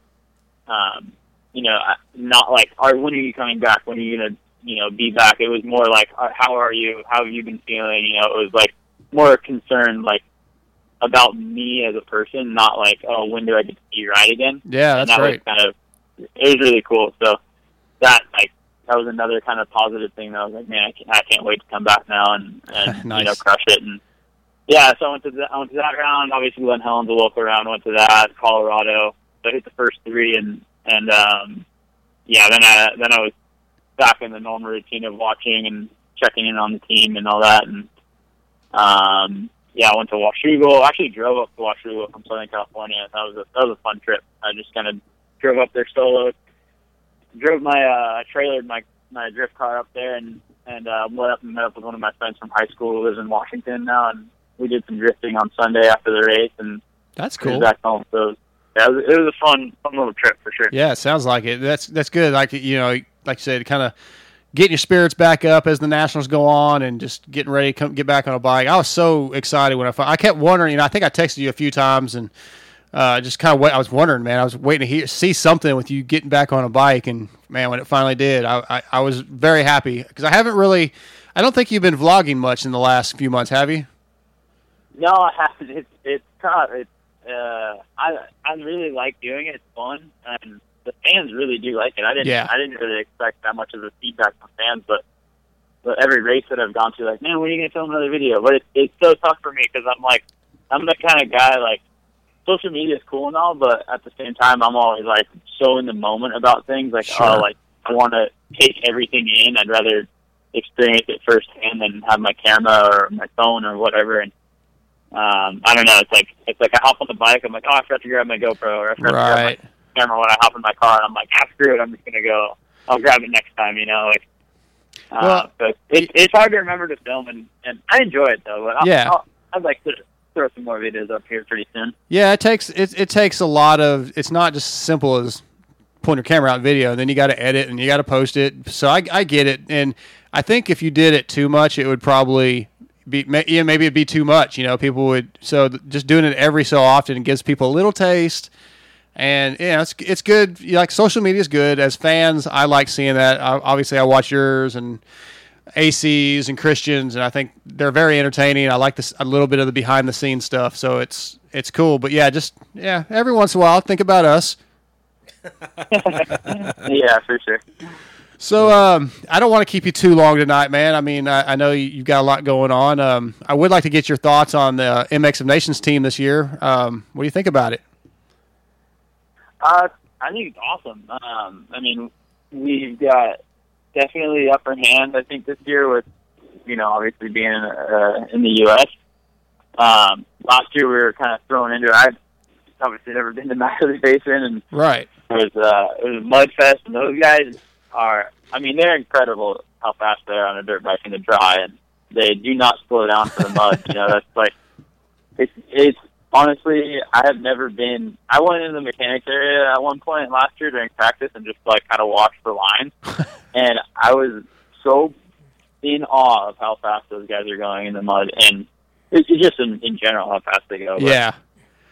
Speaker 14: um, you know, not like, "Are when are you coming back? When are you gonna, you know, be back?" It was more like, "Uh, "How are you? How have you been feeling?" You know, it was like more concerned like about me as a person, not like, "Oh, when do I get to see you ride again?"
Speaker 3: Yeah,
Speaker 14: and
Speaker 3: that's
Speaker 14: that
Speaker 3: great.
Speaker 14: was kind of it was really cool. So that like that was another kind of positive thing. That I was like, man, I can't, I can't wait to come back now and and [laughs] you know crush it. And yeah, so I went to that, I went to that round. Obviously, Glen Helen's a local round. Went to that Colorado. So I hit the first three, and and um, yeah, then I then I was back in the normal routine of watching and checking in on the team and all that. And um, yeah, I went to Washougal. Actually, drove up to Washougal from Southern California. That was a that was a fun trip. I just kind of drove up there solo. Drove my uh, trailered my my drift car up there and and uh, went up and met up with one of my friends from high school who lives in Washington now, and we did some drifting on Sunday after the race, and
Speaker 3: That's cool.
Speaker 14: back home. So yeah, it was, it was a fun fun little trip for sure.
Speaker 3: Yeah, sounds like it. That's that's good. Like you know, like you said, kind of getting your spirits back up as the nationals go on, and just getting ready to come get back on a bike. I was so excited when I I kept wondering. You know, I think I texted you a few times, and uh, just kind of wait. I was wondering, man. I was waiting to hear see something with you getting back on a bike, and man, when it finally did, I I, I was very happy because I haven't really. I don't think you've been vlogging much in the last few months, have you?
Speaker 14: No, I haven't. It's it's tough. It's uh, I I really like doing it. It's fun, and the fans really do like it. I didn't
Speaker 3: Yeah.
Speaker 14: I didn't really expect that much of the feedback from fans, but but every race that I've gone to, like, man, when are you gonna film another video? But it's it's so tough for me because I'm like I'm the kind of guy like social media is cool and all, but at the same time, I'm always like so in the moment about things. Like,
Speaker 3: Sure.
Speaker 14: oh, like I want to take everything in. I'd rather experience it firsthand than have my camera or my phone or whatever. And um, I don't know. It's like it's like I hop on the bike. I'm like, oh, I forgot to grab my GoPro, or I forgot to grab
Speaker 3: Right.
Speaker 14: my camera when I hop in my car. And I'm like, ah, screw it. I'm just gonna go. I'll grab it next time. You know, like. Uh,
Speaker 3: Well,
Speaker 14: but it, it's hard to remember to film, and, and I enjoy it though. But I'll,
Speaker 3: Yeah.
Speaker 14: I'll, I'd like to throw some more videos up here pretty soon.
Speaker 3: Yeah, it takes it, it takes a lot of. It's not just simple as pulling your camera out and video. Then you got to edit and you got to post it. So I, I get it, and I think if you did it too much, it would probably be yeah maybe it'd be too much. You know, people would so just doing it every so often gives people a little taste. And yeah, it's it's good. Like social media is good. As fans, I like seeing that. I, obviously, I watch yours and ACs and Christians, and I think they're very entertaining. I like this a little bit of the behind the scenes stuff. So it's it's cool. But yeah, just yeah, every once in a while, think about us. [laughs]
Speaker 14: yeah, for sure.
Speaker 3: So um, I don't want to keep you too long tonight, man. I mean, I, I know you- you've got a lot going on. Um, I would like to get your thoughts on the MX of Nations team this year. Um, what do you think about it?
Speaker 14: Uh, I think it's awesome. Um, I mean, we've got definitely the upper hand. I think this year with you know obviously being uh, in the U.S. Um, last year we were kind of thrown into it. I've obviously never been to [laughs] Matterley Basin, and
Speaker 3: Right.
Speaker 14: it was uh, it was a mud fest, and those guys are. I mean, they're incredible how fast they are on a dirt bike in the dry, and they do not slow down for the mud. you know, that's like it's it's honestly, I have never been. I went into the mechanics area at one point last year during practice and just like kind of watched the lines, [laughs] and I was so in awe of how fast those guys are going in the mud, and it's it's just in, in general how fast they go. But,
Speaker 3: Yeah.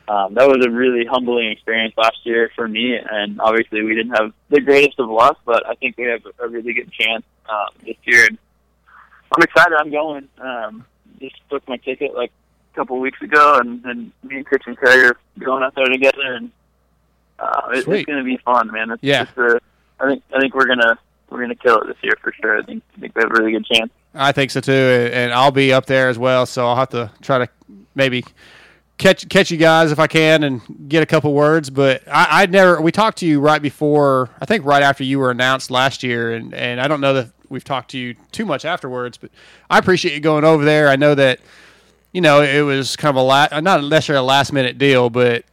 Speaker 14: Um, that was a really humbling experience last year for me, and obviously we didn't have the greatest of luck, but I think we have a really good chance um, this year. And I'm excited. I'm going. Um, just booked my ticket like a couple of weeks ago, and, and me and Christian Terry are going out there together, and uh, it, it's going to be fun, man. It's,
Speaker 3: Yeah.
Speaker 14: It's, uh, I think I think we're gonna we're gonna kill it this year for sure. I think I think we have a really good chance.
Speaker 3: I think so too, and I'll be up there as well. So I'll have to try to maybe catch catch you guys if I can and get a couple words. But I, I never. We talked to you right before. I think right after you were announced last year, and and I don't know that we've talked to you too much afterwards. But I appreciate you going over there. I know that you know it was kind of a la- not necessarily a last minute deal, but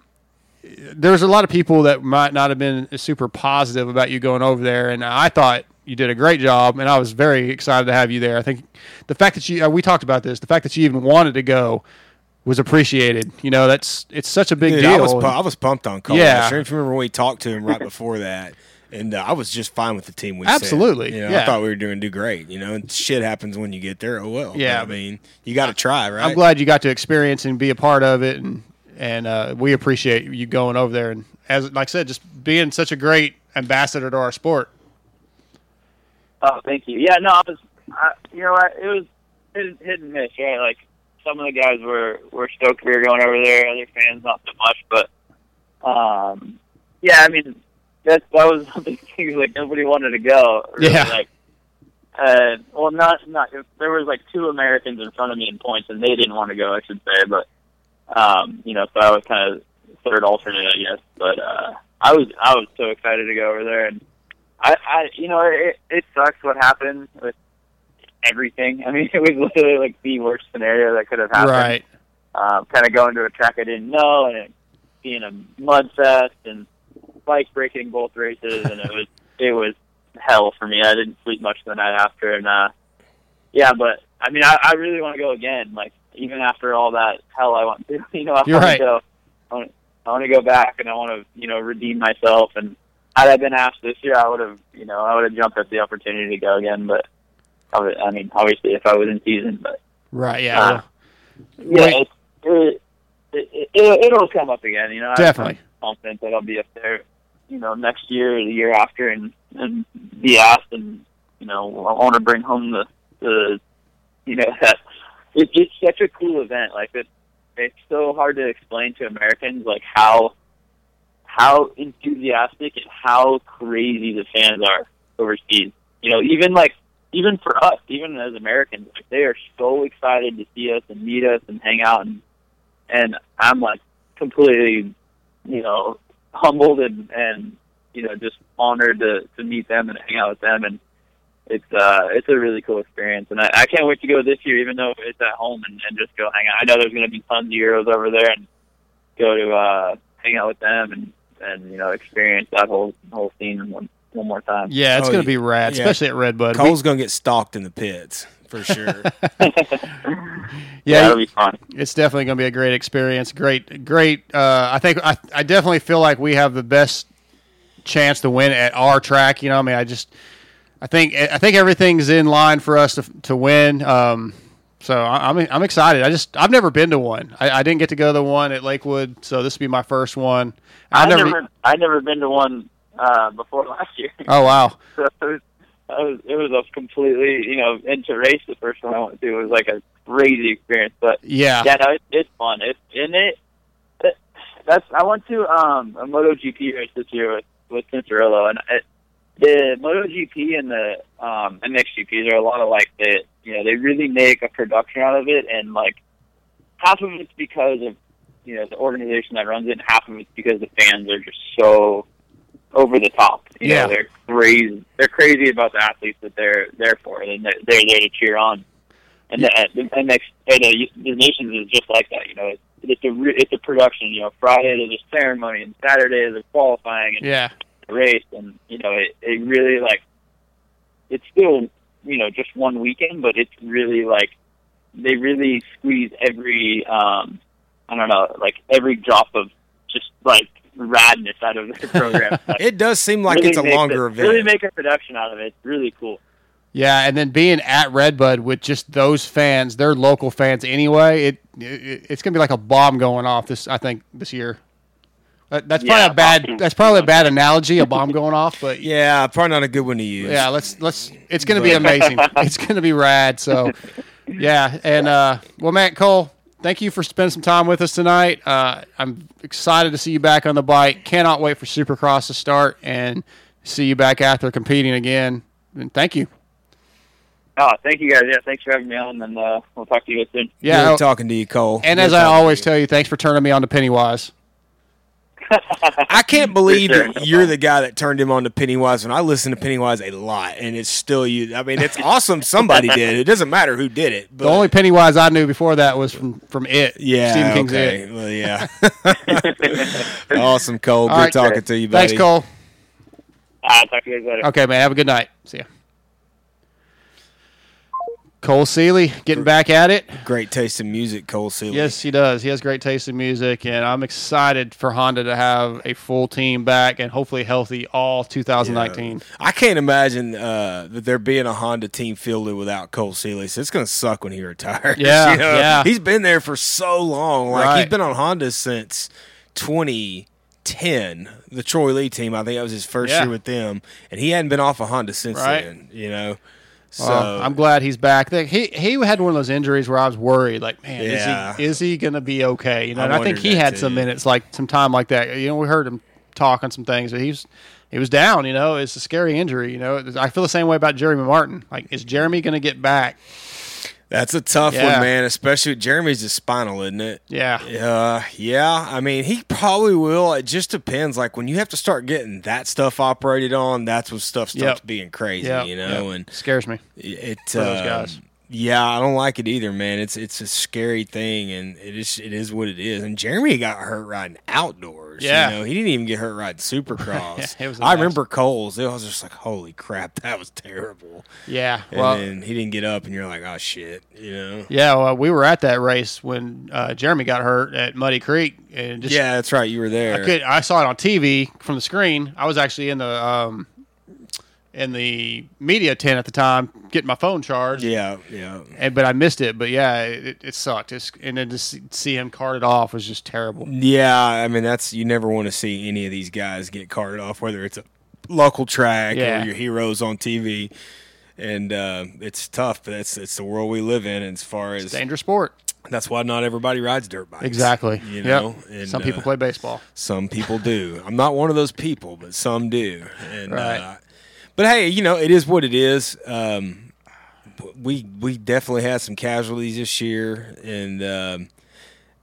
Speaker 3: there's a lot of people that might not have been super positive about you going over there, and I thought you did a great job, and I was very excited to have you there. I think the fact that you uh, we talked about this, the fact that you even wanted to go was appreciated. You know, that's it's such a big
Speaker 4: Dude,
Speaker 3: deal.
Speaker 4: I was, pu- I was pumped on Cole.
Speaker 3: Yeah.
Speaker 4: I sure if you remember when we talked to him right before that, and uh, I was just fine with the team we sent.
Speaker 3: Absolutely,
Speaker 4: You know,
Speaker 3: yeah.
Speaker 4: I thought we were doing do great. You know, and shit happens when you get there. Oh well.
Speaker 3: Yeah.
Speaker 4: But, I mean, you got to try, right?
Speaker 3: I'm glad you got to experience and be a part of it, and and uh, we appreciate you going over there and as like I said, just being such a great ambassador to our sport.
Speaker 14: Oh, thank you. Yeah, no, I was, I, you know, what, it was hit, hit and miss, right? Like some of the guys were were stoked we were going over there. Other fans, not so much. But um, yeah, I mean, that that was [laughs] something. Like nobody wanted to go. Really.
Speaker 3: Yeah.
Speaker 14: Like, uh, well, not not. There was like two Americans in front of me in points, and they didn't want to go. I should say, but um, you know, so I was kind of third alternate, I guess. But uh, I was I was so excited to go over there, and I, I you know, it, it sucks what happened with everything. [laughs] I mean, it was literally like the worst scenario that could have happened.
Speaker 3: Right.
Speaker 14: Um, kind of going to a track I didn't know, and it being a mud fest, and bikes breaking both races, and it was [laughs] it was hell for me. I didn't sleep much the night after, and uh, yeah, but I mean, I, I really want to go again. Like even after all that hell I went through, [laughs] you know, I
Speaker 3: You're
Speaker 14: want
Speaker 3: right.
Speaker 14: to go. I want, I want to go back, and I want to, you know, redeem myself. And had I been asked this year, I would have, you know, I would have jumped at the opportunity to go again. But I, mean, obviously, if I was in season, but
Speaker 3: Right. Yeah.
Speaker 14: Uh,
Speaker 3: well,
Speaker 14: yeah, it, it, it, it'll come up again. You know,
Speaker 3: Definitely.
Speaker 14: I'm confident that I'll be up there, you know, next year or the year after, and and be asked, and you know, I want to bring home the the, you know, [laughs] that it, it's such a cool event. Like it, it's so hard to explain to Americans, like how how enthusiastic and how crazy the fans are overseas. You know, even like even for us, even as Americans, like they are so excited to see us and meet us and hang out. And and I'm like completely, you know, humbled and and you know just honored to to meet them and hang out with them. And it's uh it's a really cool experience. And I, I can't wait to go this year even though it's at home and, and just go hang out. I know there's gonna be tons of Euros over there and go to uh hang out with them and and you know experience that whole whole scene one one more time.
Speaker 3: Yeah, it's
Speaker 4: Oh,
Speaker 3: gonna be rad,
Speaker 4: Yeah.
Speaker 3: especially at RedBud. We-
Speaker 4: Cole's gonna get stalked in the pits for sure. [laughs] [laughs]
Speaker 3: yeah,
Speaker 14: that'll be fun.
Speaker 3: It's definitely going to be a great experience. Great, great. Uh, I think I, I definitely feel like we have the best chance to win at our track. You know, I mean, I just, I think, I think everything's in line for us to to win. Um, so I, I'm I'm excited. I just I've never been to one. I, I didn't get to go to the one at Lakewood, so this will be my first one.
Speaker 14: I
Speaker 3: I've
Speaker 14: never,
Speaker 3: never.
Speaker 14: I'd never been to one uh before last year.
Speaker 3: Oh wow. [laughs]
Speaker 14: so it was, I was it was a completely you know into race the first one I went to. It was like a crazy experience, but
Speaker 3: Yeah.
Speaker 14: yeah, no, it, it's fun. It's in it. that's I went to um a MotoGP race this year with with Cianciarulo, and it, the MotoGP and the um MXGP are a lot of like the you know they really make a production out of it, and like half of it's because of you know the organization that runs it, and half of it's because the fans are just so over the top. You
Speaker 3: Yeah.
Speaker 14: know, they're crazy. They're crazy about the athletes that they're there for, and they're, they're there to cheer on. And the, the MX, and the, the nations is just like that. You know, it's, it's a re- it's a production. You know, Friday there's a ceremony, and Saturday there's a qualifying, and
Speaker 3: Yeah.
Speaker 14: the race, and you know, it it really like it's still you know just one weekend, but it's really like they really squeeze every um I don't know like every drop of just like radness out of the program. [laughs] Like,
Speaker 4: It does seem like
Speaker 14: really
Speaker 4: it's a longer
Speaker 14: it-
Speaker 4: event.
Speaker 14: Really make a production out of it. It's really cool.
Speaker 3: Yeah, and then being at RedBud with just those fans, they're local fans anyway. It, it it's gonna be like a bomb going off this. I think this year. That, that's probably
Speaker 4: Yeah,
Speaker 3: a bad. That's probably a bad analogy, a bomb going off. But [laughs]
Speaker 4: yeah, probably not a good one to use.
Speaker 3: yeah, let's let's. It's gonna be amazing. it's gonna be rad. So, [laughs] yeah, and uh, well, Matt Cole, thank you for spending some time with us tonight. Uh, I'm excited to see you back on the bike. Cannot wait for Supercross to start and see you back out there competing again. And thank you.
Speaker 14: Oh, thank you guys. Yeah, thanks for having me on, and uh, we'll talk to you guys soon.
Speaker 3: Yeah,
Speaker 4: Good talking to you, Cole.
Speaker 3: And
Speaker 4: Good
Speaker 3: as I
Speaker 4: talking to
Speaker 3: always tell you, thanks for turning me on to Pennywise.
Speaker 4: I can't believe that you're the guy that turned him on to Pennywise. When I listen to Pennywise a lot, and it's still you. I mean, it's awesome. Somebody did. It doesn't matter who did it. But
Speaker 3: the only Pennywise I knew before that was from from It.
Speaker 4: yeah,
Speaker 3: Stephen King's
Speaker 4: okay.
Speaker 3: It.
Speaker 4: Well, yeah. [laughs] [laughs] awesome, Cole. Good
Speaker 3: All right,
Speaker 4: talking
Speaker 3: great.
Speaker 4: to you, buddy.
Speaker 3: Thanks, Cole.
Speaker 14: Uh, talk to you guys later.
Speaker 3: Okay, man. Have a good night. See ya. Cole Seely getting back at it.
Speaker 4: Great taste in music, Cole Seely.
Speaker 3: Yes, he does. He has great taste in music, and I'm excited for Honda to have a full team back and hopefully healthy all 2019.
Speaker 4: I can't imagine uh, that there being a Honda team fielded without Cole Seely. So it's going to suck when he retires. [laughs]
Speaker 3: Yeah,
Speaker 4: you know?
Speaker 3: yeah.
Speaker 4: He's been there for so long. Like
Speaker 3: Right.
Speaker 4: he's been on Honda since 2010. The Troy Lee team, I think that was his first
Speaker 3: Yeah.
Speaker 4: year with them, and he hadn't been off a Honda since
Speaker 3: Right.
Speaker 4: then. You know, so
Speaker 3: Well, I'm glad he's back. He he had one of those injuries where I was worried, like, man,
Speaker 4: Yeah.
Speaker 3: is he is he gonna be okay? You know,
Speaker 4: I
Speaker 3: and I think he had
Speaker 4: too.
Speaker 3: some minutes, like some time like that. You know, we heard him talk on some things, but he was he was down. You know, it's a scary injury. You know, I feel the same way about Jeremy Martin. Like, is Jeremy gonna get back?
Speaker 4: That's a tough
Speaker 3: Yeah.
Speaker 4: one, man. Especially with Jeremy's is spinal, isn't it?
Speaker 3: Yeah.
Speaker 4: Uh, yeah. I mean, he probably will. It just depends. Like when you have to start getting that stuff operated on, that's when stuff starts
Speaker 3: Yep.
Speaker 4: being crazy.
Speaker 3: Yep,
Speaker 4: You know,
Speaker 3: yep.
Speaker 4: and
Speaker 3: Scares me
Speaker 4: it
Speaker 3: for those
Speaker 4: um,
Speaker 3: guys.
Speaker 4: Yeah, I don't like it either, man. It's it's a scary thing, and it is it is what it is. And Jeremy got hurt riding
Speaker 3: Yeah.
Speaker 4: you know, he didn't even get hurt riding Supercross.
Speaker 3: Yeah, [laughs] it was a
Speaker 4: I remember Coles. It was just like, holy crap, that was terrible.
Speaker 3: Yeah,
Speaker 4: and
Speaker 3: well-
Speaker 4: then he didn't get up, and you're like, oh shit, you know.
Speaker 3: Yeah, well, we were at that race when uh, Jeremy got hurt at Muddy Creek, and just
Speaker 4: yeah, that's right. You were there.
Speaker 3: I could I saw it on TV from the screen. I was actually in the um, in the media tent at the time, getting my phone charged.
Speaker 4: Yeah, yeah.
Speaker 3: And but I missed it. But yeah, it, it sucked. It's, and then to see, see him carted off was just terrible.
Speaker 4: Yeah, I mean that's you never want to see any of these guys get carted off, whether it's a local track
Speaker 3: Yeah.
Speaker 4: or your heroes on TV, and uh, it's tough. But it's it's the world we live in. As far as
Speaker 3: Dangerous sport.
Speaker 4: that's why not everybody rides dirt bikes.
Speaker 3: Exactly.
Speaker 4: You
Speaker 3: Yep.
Speaker 4: know, And,
Speaker 3: Some people
Speaker 4: uh,
Speaker 3: play baseball.
Speaker 4: Some people do. I'm not one of those people, but some do. And
Speaker 3: Right.
Speaker 4: uh, but hey, you know, it is what it is. Um, we we definitely had some casualties this year, and um,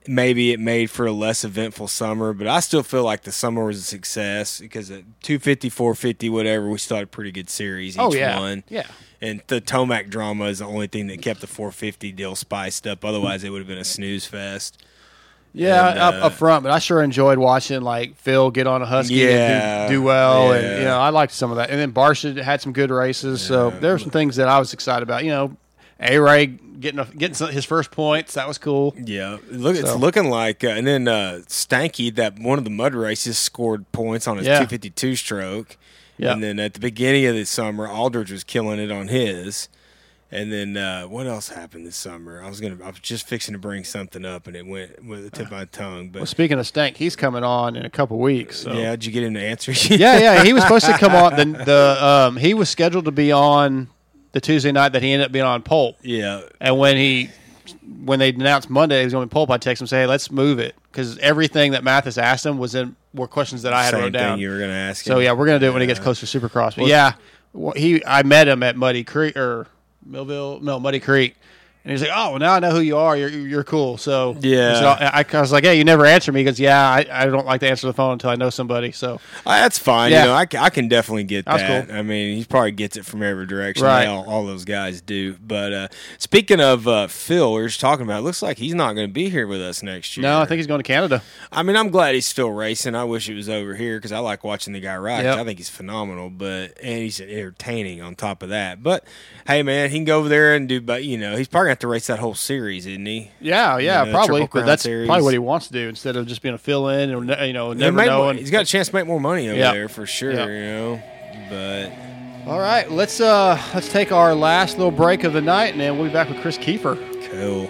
Speaker 4: maybe it made for a less eventful summer. But I still feel like the summer was a success because at 250, 450, whatever, we started a pretty good series each
Speaker 3: Oh, yeah.
Speaker 4: one.
Speaker 3: Yeah.
Speaker 4: And the Tomac drama is the only thing that kept the 450 deal spiced up. Otherwise, it would have been a snooze fest.
Speaker 3: Yeah,
Speaker 4: And,
Speaker 3: up,
Speaker 4: uh,
Speaker 3: up front, but I sure enjoyed watching like Phil get on a husky
Speaker 4: Yeah,
Speaker 3: and do, do well,
Speaker 4: yeah.
Speaker 3: and you know I liked some of that. And then Barcia had some good races, so there were some things that I was excited about. You know, A Ray getting a, getting his first points, that was cool.
Speaker 4: Yeah, look, it's looking like, uh, and then uh, Stanky, that one of the mud races, scored points on his
Speaker 3: Yeah.
Speaker 4: 252 stroke.
Speaker 3: Yeah.
Speaker 4: And then at the beginning of the summer, Aldridge was killing it on his. And then uh, what else happened this summer? I was gonna, I was just fixing to bring something up, and it went with the tip of my tongue. But
Speaker 3: Well, speaking of Stank, he's coming on in a couple weeks. So.
Speaker 4: yeah, did you get him to answer? [laughs]
Speaker 3: yeah, yeah. He was supposed to come on. The, the um, he was scheduled to be on the Tuesday night that he ended up being on Pulp.
Speaker 4: Yeah.
Speaker 3: And when he when they announced Monday he was going to be poll, I text him say, "Hey, let's move it," because everything that Matthes asked him was in were questions that I had
Speaker 4: Same
Speaker 3: wrote
Speaker 4: thing
Speaker 3: down.
Speaker 4: you were gonna ask
Speaker 3: So
Speaker 4: him.
Speaker 3: yeah, we're gonna do it when he gets closer to Supercross. But
Speaker 4: Well-
Speaker 3: yeah, he I met him at Muddy Creek or Millville, no Muddy Creek. And he's like, "Oh, well, now I know who you are. You're you're cool." So
Speaker 4: Yeah.
Speaker 3: I, I was like, "Hey, you never answer me." Because yeah, I, I don't like to answer the phone until I know somebody. So
Speaker 4: Uh, that's fine.
Speaker 3: Yeah.
Speaker 4: You know, I, I can definitely get that.
Speaker 3: cool.
Speaker 4: I mean, he probably gets it from every direction.
Speaker 3: Right.
Speaker 4: All, all those guys do. But uh, speaking of uh, Phil, we were just talking about. It looks like he's not going to be here with us next year.
Speaker 3: no, I think he's going to Canada.
Speaker 4: I mean, I'm glad he's still racing. I wish it was over here because I like watching the guy ride.
Speaker 3: Yep.
Speaker 4: I think he's phenomenal, but and he's entertaining on top of that. But hey, man, he can go over there and do. But you know, he's probably to have to race that whole series, isn't he?
Speaker 3: Yeah, yeah,
Speaker 4: You know,
Speaker 3: probably. But that's
Speaker 4: Series.
Speaker 3: probably what he wants to do instead of just being a fill in or you know never knowing.
Speaker 4: He's got a chance to make more money over
Speaker 3: Yeah.
Speaker 4: there for sure.
Speaker 3: Yeah.
Speaker 4: You know, but
Speaker 3: All right, let's uh let's take our last little break of the night, and then we'll be back with Kris Keefer.
Speaker 4: cool.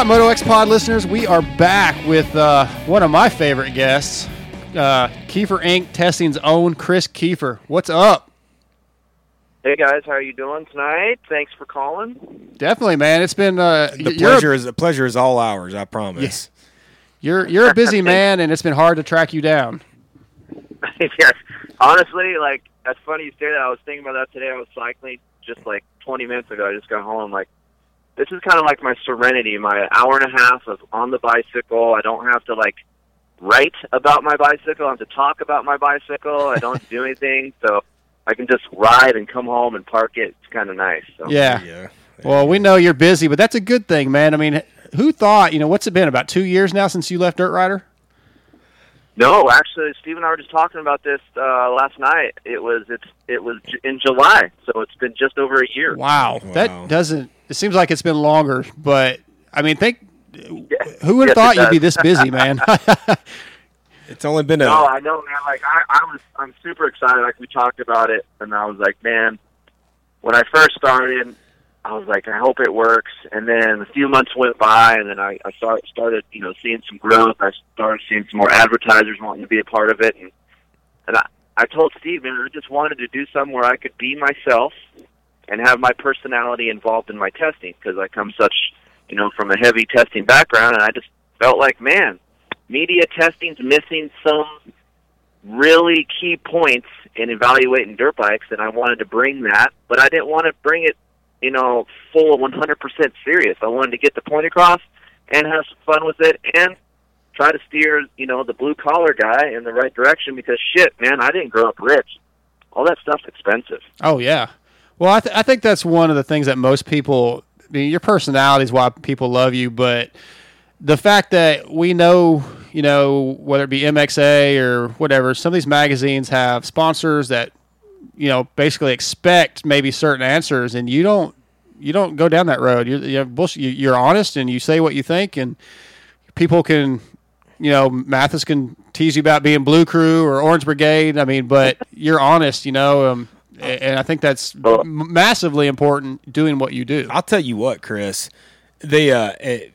Speaker 3: Right, Moto X Pod listeners, we are back with uh, one of my favorite guests, uh, Keefer Inc. Testing's own Kris Keefer. What's up?
Speaker 15: Hey guys, how are you doing tonight? Thanks for calling.
Speaker 3: Definitely, man. It's been uh,
Speaker 4: The
Speaker 3: you're a-
Speaker 4: pleasure is the pleasure is all ours. I promise.
Speaker 3: You're you're a busy [laughs] man, and it's been hard to track you down. [laughs]
Speaker 15: yes, honestly, like that's funny you say that. I was thinking about that today. I was cycling just like 20 minutes ago. I just got home. Like this is kind of like my serenity, my hour and a half of on the bicycle. I don't have to like write about my bicycle. I don't have to talk about my bicycle. I don't do anything, so I can just ride and come home and park it. It's kind of nice. So.
Speaker 3: Yeah. Well, we know you're busy, but that's a good thing, man. I mean, who thought? You know, what's it been about two years now since you left Dirt Rider?
Speaker 15: No, actually, Steve and I were just talking about this uh, last night. It was it's it was in July, so it's been just over a year.
Speaker 3: Wow, that doesn't. It seems like it's been longer, but I mean, think who would have
Speaker 15: Yes,
Speaker 3: thought you'd be this busy, man? [laughs]
Speaker 4: It's only been a
Speaker 15: No, I know, man. Like I, I was, I'm super excited. Like we talked about it, and I was like, man, when I first started, I was like, I hope it works. And then a few months went by, and then I, I start, started, you know, seeing some growth. I started seeing some more advertisers wanting to be a part of it, and and I, I told Steve, man, I just wanted to do something where I could be myself and have my personality involved in my testing because I come such, you know, from a heavy testing background, and I just felt like, man, media testing's missing some really key points in evaluating dirt bikes, and I wanted to bring that, but I didn't want to bring it, you know, full 100% serious. I wanted to get the point across and have some fun with it, and try to steer, you know, the blue collar guy in the right direction because shit, man, I didn't grow up rich. All that stuff's expensive.
Speaker 3: Oh yeah. Well, I, th- I think that's one of the things that most people. I mean, your personality is why people love you, but the fact that we know, you know, whether it be MXA or whatever, some of these magazines have sponsors that, you know, basically expect maybe certain answers, and you don't, you don't go down that road. You're, you have bullshit. You- You're honest, and you say what you think, and people can, you know, Matthes can tease you about being Blue Crew or Orange Brigade. I mean, but you're honest, you know, um, and I think that's massively important doing what you do.
Speaker 4: I'll tell you what, Kris. The uh, eh,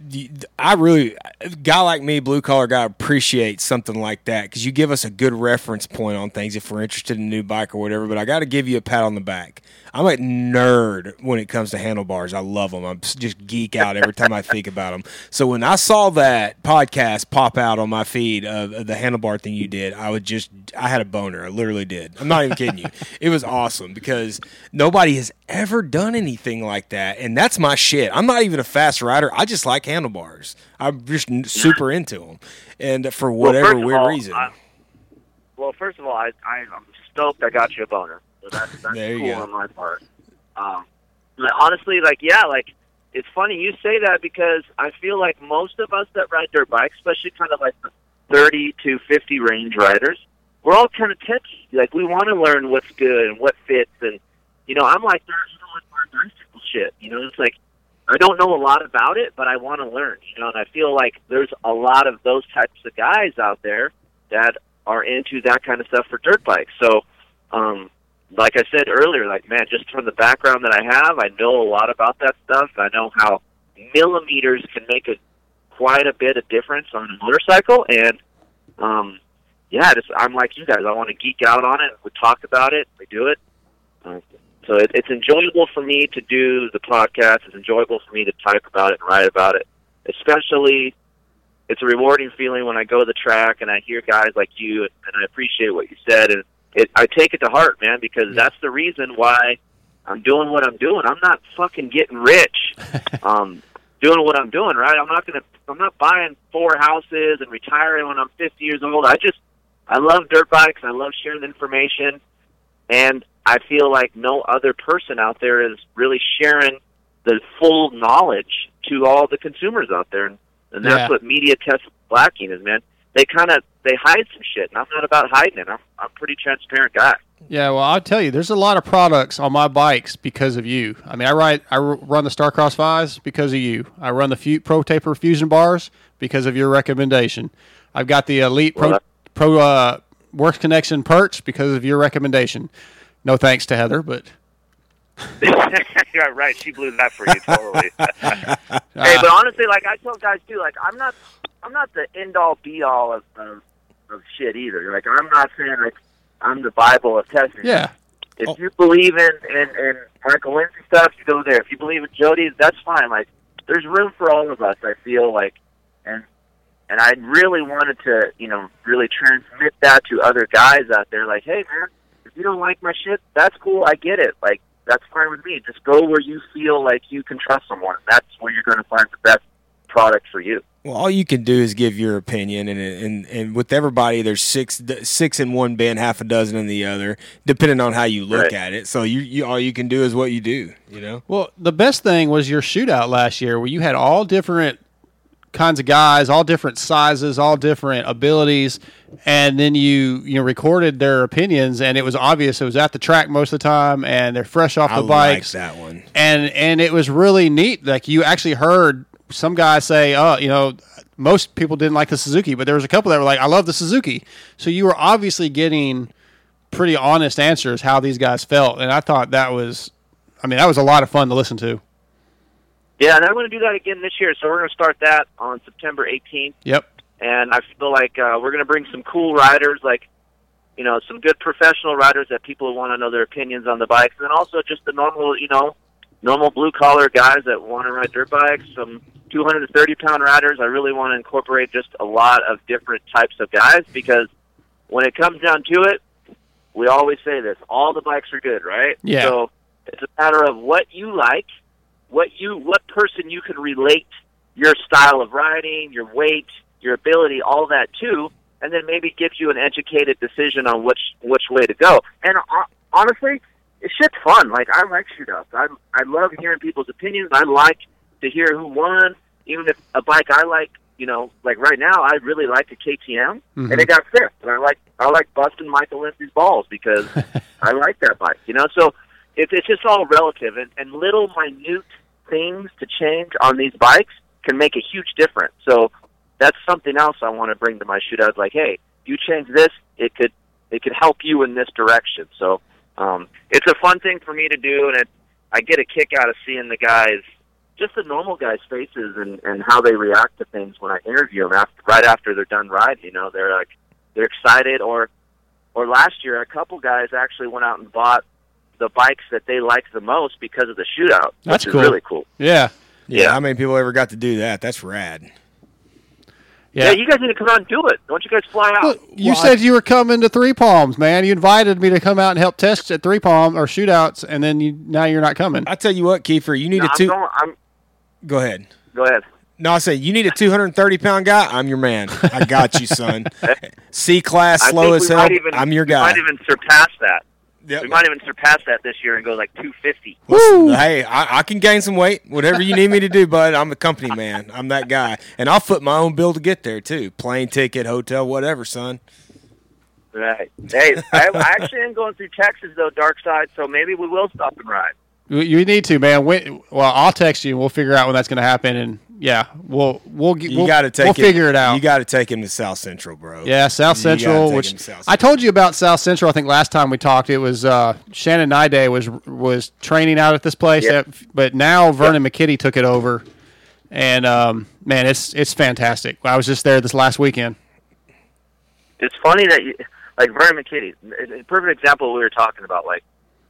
Speaker 4: I really a guy like me, blue collar guy, appreciates something like that because you give us a good reference point on things if we're interested in a new bike or whatever. But I got to give you a pat on the back. I'm a nerd when it comes to handlebars. I love them. I'm just geek out every time I think about them. So when I saw that podcast pop out on my feed of, of the handlebar thing you did, I would just I had a boner. I literally did. I'm not even kidding you. [laughs] It was awesome because nobody has ever done anything like that, and that's my shit. I'm not even a fast rider. I just like handlebars. I'm just super into them, and for whatever
Speaker 15: of
Speaker 4: weird
Speaker 15: all,
Speaker 4: reason.
Speaker 15: I- well, first of all, I, I, I'm stoked I got you a boner. So that's, [laughs] that's
Speaker 4: There
Speaker 15: cool
Speaker 4: go.
Speaker 15: on my part. Um, but honestly, like, yeah, like, it's funny you say that because I feel like most of us that ride dirt bikes, especially kind of like the 30 to 50 range riders, we're all kind of touchy. Like, we want to learn what's good and what fits. And, you know, I'm like that even with my bicycle shit. You know, it's like, I don't know a lot about it, but I want to learn. You know, and I feel like there's a lot of those types of guys out there that are into that kind of stuff for dirt bikes. So, um, like I said earlier, like man, just from the background that I have, I know a lot about that stuff. I know how millimeters can make a quite a bit of difference on a motorcycle, and um, yeah, just I'm like you guys. I want to geek out on it. We talk about it. We do it. Uh, so it, it's enjoyable for me to do the podcast. It's enjoyable for me to type about it and write about it. Especially, it's a rewarding feeling when I go to the track and I hear guys like you, and I appreciate what you said, and it, I take it to heart, man, because that's the reason why I'm doing what I'm doing. I'm not fucking getting rich, [laughs] um, doing what I'm doing. Right? I'm not gonna. I'm not buying four houses and retiring when I'm 50 years old. I just, I love dirt bikes. I love sharing information, and I feel like no other person out there is really sharing the full knowledge to all the consumers out there, and, and that's
Speaker 3: Yeah.
Speaker 15: what media test lacking is, man. They kind of they hide some shit, and I'm not about hiding it. I'm I'm a pretty transparent guy.
Speaker 3: Yeah, well, I'll tell you, there's a lot of products on my bikes because of you. I mean, I ride, I run the Starcross fives because of you. I run the Fu- Pro Taper Fusion bars because of your recommendation. I've got the Elite Pro
Speaker 15: Well,
Speaker 3: Pro uh, Works Connection Perch because of your recommendation. No thanks to Heather, but [laughs]
Speaker 15: yeah, right. She blew that for you totally. [laughs] hey, but honestly, like I tell guys too, like I'm not, I'm not the end all be all of, of of shit either. Like I'm not saying like I'm the Bible of testing.
Speaker 3: yeah,
Speaker 15: If oh. you believe in in, in Michael Lindsay stuff, you go there. If you believe in Jody, that's fine. Like there's room for all of us. I feel like, and and I really wanted to, you know, really transmit that to other guys out there. Like, hey man, you don't like my shit, that's cool. I get it. Like that's fine with me. Just go where you feel like you can trust someone. That's where you're going to find the best product for you.
Speaker 4: Well, all you can do is give your opinion, and and and with everybody, there's six six in one bin, half a dozen in the other, depending on how you look
Speaker 3: Right.
Speaker 4: at it. So you, you all you can do is what you do. You know.
Speaker 3: Well, the best thing was your shootout last year where you had all different kinds of guys, all different sizes, all different abilities, and then you you know recorded their opinions and it was obvious it was at the track most of the time and they're fresh off the
Speaker 4: I
Speaker 3: the
Speaker 4: like that one.
Speaker 3: And and it was really neat. Like you actually heard some guys say, "Oh, you know, most people didn't like the Suzuki, but there was a couple that were like, "I love the Suzuki." So you were obviously getting pretty honest answers how these guys felt, and I thought that was I mean, that was a lot of fun to listen to.
Speaker 15: Yeah, and I'm going to do that again this year. So we're going to start that on September 18th.
Speaker 3: Yep.
Speaker 15: and I feel like uh, we're going to bring some cool riders, like you know, some good professional riders that people want to know their opinions on the bikes, and also just the normal, you know, normal blue collar guys that want to ride dirt bikes. Some 230 pound riders. I really want to incorporate just a lot of different types of guys because when it comes down to it, we always say this: all the bikes are good, right?
Speaker 3: Yeah.
Speaker 15: So it's a matter of what you like, what you, what person you can relate your style of riding, your weight, your ability, all that too, and then maybe gives you an educated decision on which which way to go. And uh, honestly, it's shit's fun. Like I like shoot shootouts. I I love hearing people's opinions. I like to hear who won, even if a bike I like. You know, like right now, I really like the KTM,
Speaker 3: Mhm.
Speaker 15: and it got fifth. And I like I like busting Michael Lindsay's balls because [laughs] I like that bike. You know, so it's it's just all relative, and, and little minute things to change on these bikes can make a huge difference. So that's something else I want to bring to my shootout. Like, hey, you change this, it could it could help you in this direction. So um, it's a fun thing for me to do, and it, I get a kick out of seeing the guys just the normal guys' faces and and how they react to things when I interview them after right after they're done riding. You know, they're like they're excited. Or or last year, a couple guys actually went out and bought the bikes that they liked the most because of the shootout.
Speaker 4: That's
Speaker 15: which
Speaker 4: cool.
Speaker 15: is really cool.
Speaker 3: Yeah.
Speaker 4: Yeah. How many people ever got to do that? That's rad.
Speaker 15: Yeah. you guys need to come out and do it. Don't you guys fly out?
Speaker 3: You said you were coming to Three Palms, man. You invited me to come out and help test at Three Palm or shootouts, and then you now you're not coming.
Speaker 4: I tell you what, Keefer, you need
Speaker 15: No,
Speaker 4: a
Speaker 15: I'm
Speaker 4: two.
Speaker 15: going- I'm-
Speaker 4: Go ahead.
Speaker 15: Go ahead.
Speaker 4: No, I say you need a 230 pound guy. I'm your man. I got you, son. [laughs] C class,
Speaker 15: I
Speaker 4: slow as hell.
Speaker 15: even,
Speaker 4: I'm your
Speaker 15: we
Speaker 4: guy.
Speaker 15: might even surpass that.
Speaker 4: Yep.
Speaker 15: We might even surpass that this year and go like 250.
Speaker 4: Listen, hey, I, I can gain some weight. Whatever you need me to do, bud. I'm a company man. I'm that guy, and I'll foot my own bill to get there too. Plane ticket, hotel, whatever, son.
Speaker 15: Right. Hey, I, I actually am going through Texas though, Dark Side. So maybe we will stop and ride.
Speaker 3: You- You need to, man. When, well, I'll text you. and We'll figure out when that's going to happen, and yeah, we'll we'll get- we'll,
Speaker 4: got to take.
Speaker 3: we'll
Speaker 4: it-
Speaker 3: figure it out.
Speaker 4: You got to take him to South Central, bro.
Speaker 3: Yeah, South
Speaker 4: You
Speaker 3: Central.
Speaker 4: take
Speaker 3: Which
Speaker 4: him to South
Speaker 3: I told you about South Central. I think last time we talked, it was uh, Shannon Nyday was was training out at this place,
Speaker 15: Yeah.
Speaker 3: Uh, but now Vernon McKitty took it over, and um, man, it's it's fantastic. I was just there this last weekend.
Speaker 15: It's funny that you, like Vernon McKitty, a a perfect example of what we were talking about. Like,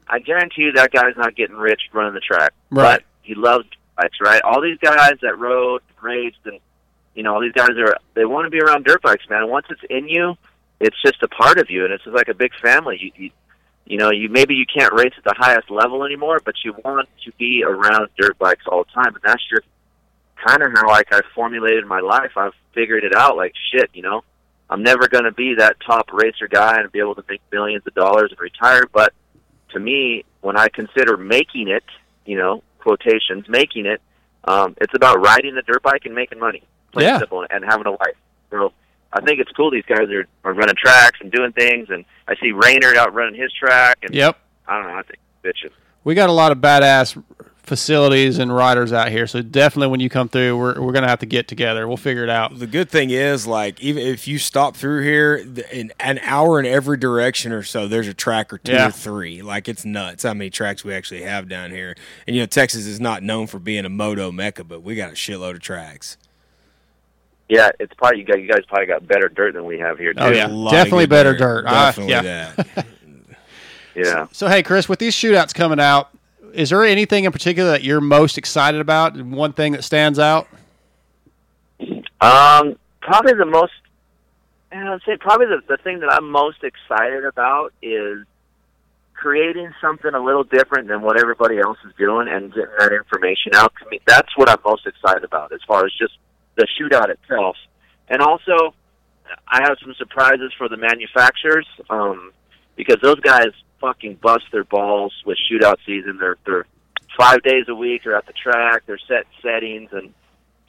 Speaker 15: I guarantee you that guy's not getting rich running the track,
Speaker 3: Right.
Speaker 15: but he loves bikes, right? All these guys that rode, raced, and you know, all these guys are they want to be around dirt bikes, man. And once it's in you, it's just a part of you, and it's just like a big family. You, you, you know, you maybe you can't race at the highest level anymore, but you want to be around dirt bikes all the time, and that's your kind of how like I formulated my life. I've figured it out. Like shit, you know, I'm never going to be that top racer guy and be able to make millions of dollars and retire. But to me, when I consider making it, you know, quotations, making it, um, it's about riding the dirt bike and making money, plain
Speaker 3: Yeah.
Speaker 15: and simple, and having a life. So I think it's cool. These guys are, are running tracks and doing things, and I see Raynard out running his track. And
Speaker 3: Yep.
Speaker 15: I don't know. I think it's bitching.
Speaker 3: We got a lot of badass facilities and riders out here, so definitely when you come through, we're we're gonna have to get together. We'll figure it out.
Speaker 4: The good thing is, like, even if you stop through here, in an hour in every direction or so, there's a track or two
Speaker 3: Yeah.
Speaker 4: or three. Like, it's nuts how many tracks we actually have down here. And you know, Texas is not known for being a moto mecca, but we got a shitload of tracks.
Speaker 15: Yeah, it's probably you guys. You guys probably got better dirt than we have here. Too.
Speaker 3: Oh yeah, definitely better dirt. Uh, yeah. [laughs]
Speaker 15: Yeah.
Speaker 3: So hey, Kris, with these shootouts coming out, is there anything in particular that you're most excited about? One thing that stands out?
Speaker 15: Um, probably the most. I'd say probably the the thing that I'm most excited about is creating something a little different than what everybody else is doing and getting that information out to me. That's what I'm most excited about as far as just the shootout itself. And also, I have some surprises for the manufacturers um, because those guys fucking bust their balls with shootout season. They're they're five days a week. They're at the track. They're set settings, and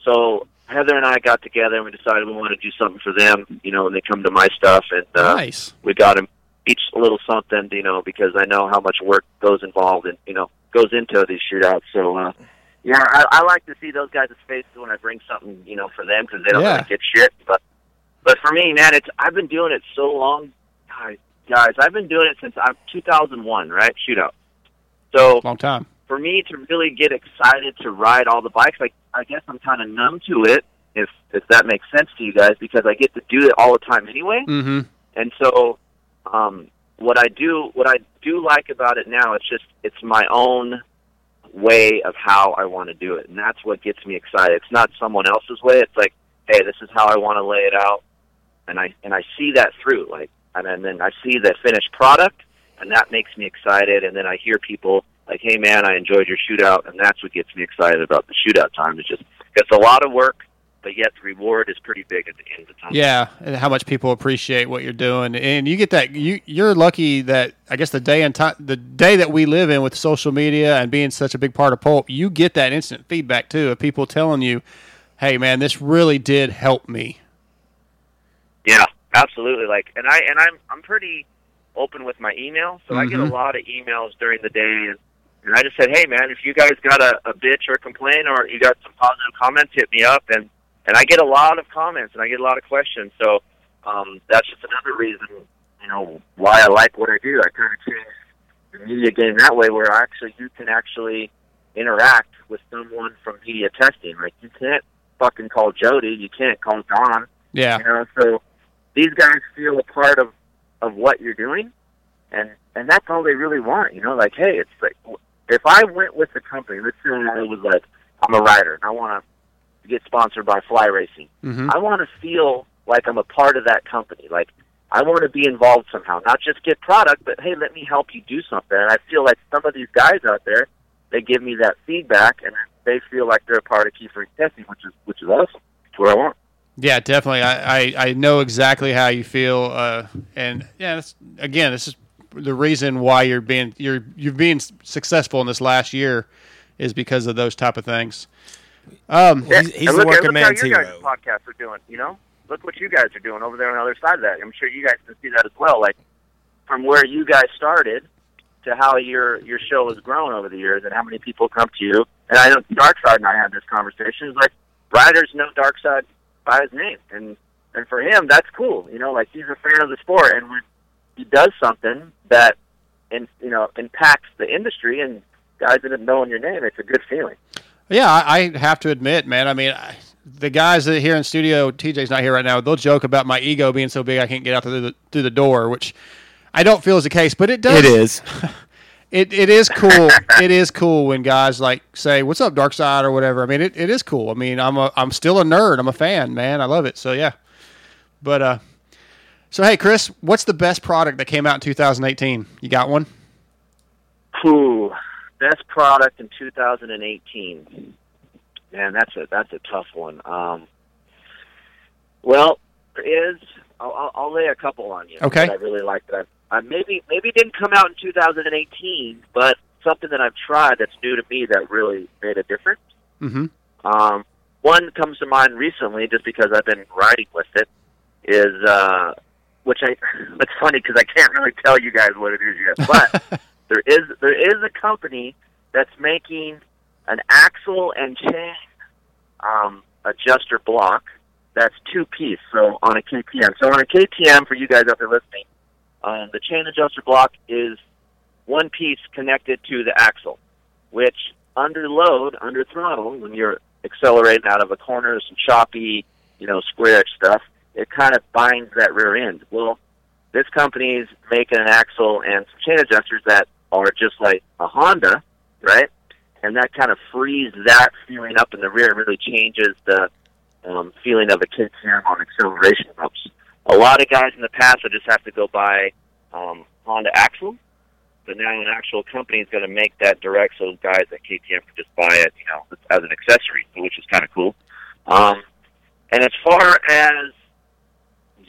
Speaker 15: so Heather and I got together and we decided we want to do something for them. You know, when they come to my stuff, and uh,
Speaker 3: Nice.
Speaker 15: we got them each a little something. You know, because I know how much work goes involved and you know goes into these shootouts. So. uh yeah, I, I like to see those guys' faces when I bring something, you know, for them because they don't
Speaker 3: Yeah.
Speaker 15: really get shit. But, but for me, man, it's I've been doing it so long, guys. Guys, I've been doing it since I'm 2001, right? Shootout. So
Speaker 3: long time.
Speaker 15: For me to really get excited to ride all the bikes, like I guess I'm kind of numb to it, if if that makes sense to you guys, because I get to do it all the time anyway.
Speaker 3: Mm-hmm.
Speaker 15: And so, um, what I do, what I do like about it now, it's just it's my own way of how I want to do it, and that's what gets me excited. It's not someone else's way. It's like, hey, this is how I want to lay it out, and I and I see that through, like, and then, then I see the finished product, and that makes me excited. And then I hear people like, hey, man, I enjoyed your shootout, and that's what gets me excited about the shootout time. It's just it's a lot of work, but yet the reward is pretty big at the end of the time.
Speaker 3: Yeah, and how much people appreciate what you're doing, and you get that. You you're lucky that I guess the day and time, the day that we live in with social media and being such a big part of Pulp, you get that instant feedback too of people telling you, "Hey, man, this really did help me."
Speaker 15: Yeah, absolutely. Like, and I and I'm I'm pretty open with my email, so I get a
Speaker 3: Mhm.
Speaker 15: lot of emails during the day, and and I just said, hey man, if you guys got a, a bitch or a complaint or you got some positive comments, hit me up, and and I get a lot of comments and I get a lot of questions, so um, that's just another reason, you know, why I like what I do. I kind of changed the media game that way, where actually you can actually interact with someone from media testing. Like you can't fucking call Jody, you can't call Don.
Speaker 3: Yeah.
Speaker 15: You know, so these guys feel a part of of what you're doing, and and that's all they really want. You know, like hey, it's like if I went with the company, let's say I was like I'm a rider and I want to get sponsored by Fly Racing.
Speaker 3: Mhm.
Speaker 15: I want to feel like I'm a part of that company. Like I want to be involved somehow, not just get product, but hey, let me help you do something. And I feel like some of these guys out there, they give me that feedback, and they feel like they're a part of and Tessie, which is which is awesome. It's what I want.
Speaker 3: Yeah, definitely. I, I, I know exactly how you feel, uh, and yeah, that's, again, this is the reason why you're being you're you're being successful in this last year is because of those type of things. Um,
Speaker 15: Yeah, and look, look how your guys' podcasts are doing. You know, look what you guys are doing over there on the other side of that. I'm sure you guys can see that as well. Like from where you guys started to how your your show has grown over the years, and how many people come to you. And I know Darkside and I had this conversation. It's like writers know Darkside by his name, and and for him, that's cool. You know, like he's a fan of the sport, and when he does something that, in, you know, impacts the industry and guys that have known your name, it's a good feeling.
Speaker 3: Yeah, I, I have to admit, man. I mean, I, the guys that here in studio, TJ's not here right now. They'll joke about my ego being so big I can't get out through the through the door, which I don't feel is the case, but it does.
Speaker 4: It is. [laughs]
Speaker 3: It it is cool. it is cool when guys like say, "What's up, Dark Side?" or whatever. I mean, it, it is cool. I mean, I'm a I'm still a nerd. I'm a fan, man. I love it. So yeah. But uh, so hey, Kris, what's the best product that came out in 2018? You got one?
Speaker 15: Ooh, best product in 2018. Man, that's a that's a tough one. Um, well, there is. I'll, I'll, I'll lay a couple on you.
Speaker 3: Okay.
Speaker 15: I really like that. I maybe maybe it didn't come out in 2018, but something that I've tried that's new to me that really made a difference.
Speaker 3: Mm-hmm.
Speaker 15: Um, one comes to mind recently, just because I've been riding with it, is uh, which I. [laughs] It's funny because I can't really tell you guys what it is yet, but [laughs] there is there is a company that's making an axle and chain um, adjuster block that's two piece. So on a KTM, so on a KTM for you guys out there listening, um, the chain adjuster block is one piece connected to the axle, which under load, under throttle, when you're accelerating out of a corner, some choppy, you know, square stuff, it kind of binds that rear end. Well, this company's making an axle and some chain adjusters that are just like a Honda, right? And that kind of frees that feeling up in the rear and really changes the um, feeling of a KTM on acceleration bumps. A lot of guys in the past would just have to go buy um, Honda axle, but now an actual company is going to make that direct, so guys at KTM can just buy it, you know, as an accessory, which is kind of cool. Um, and as far as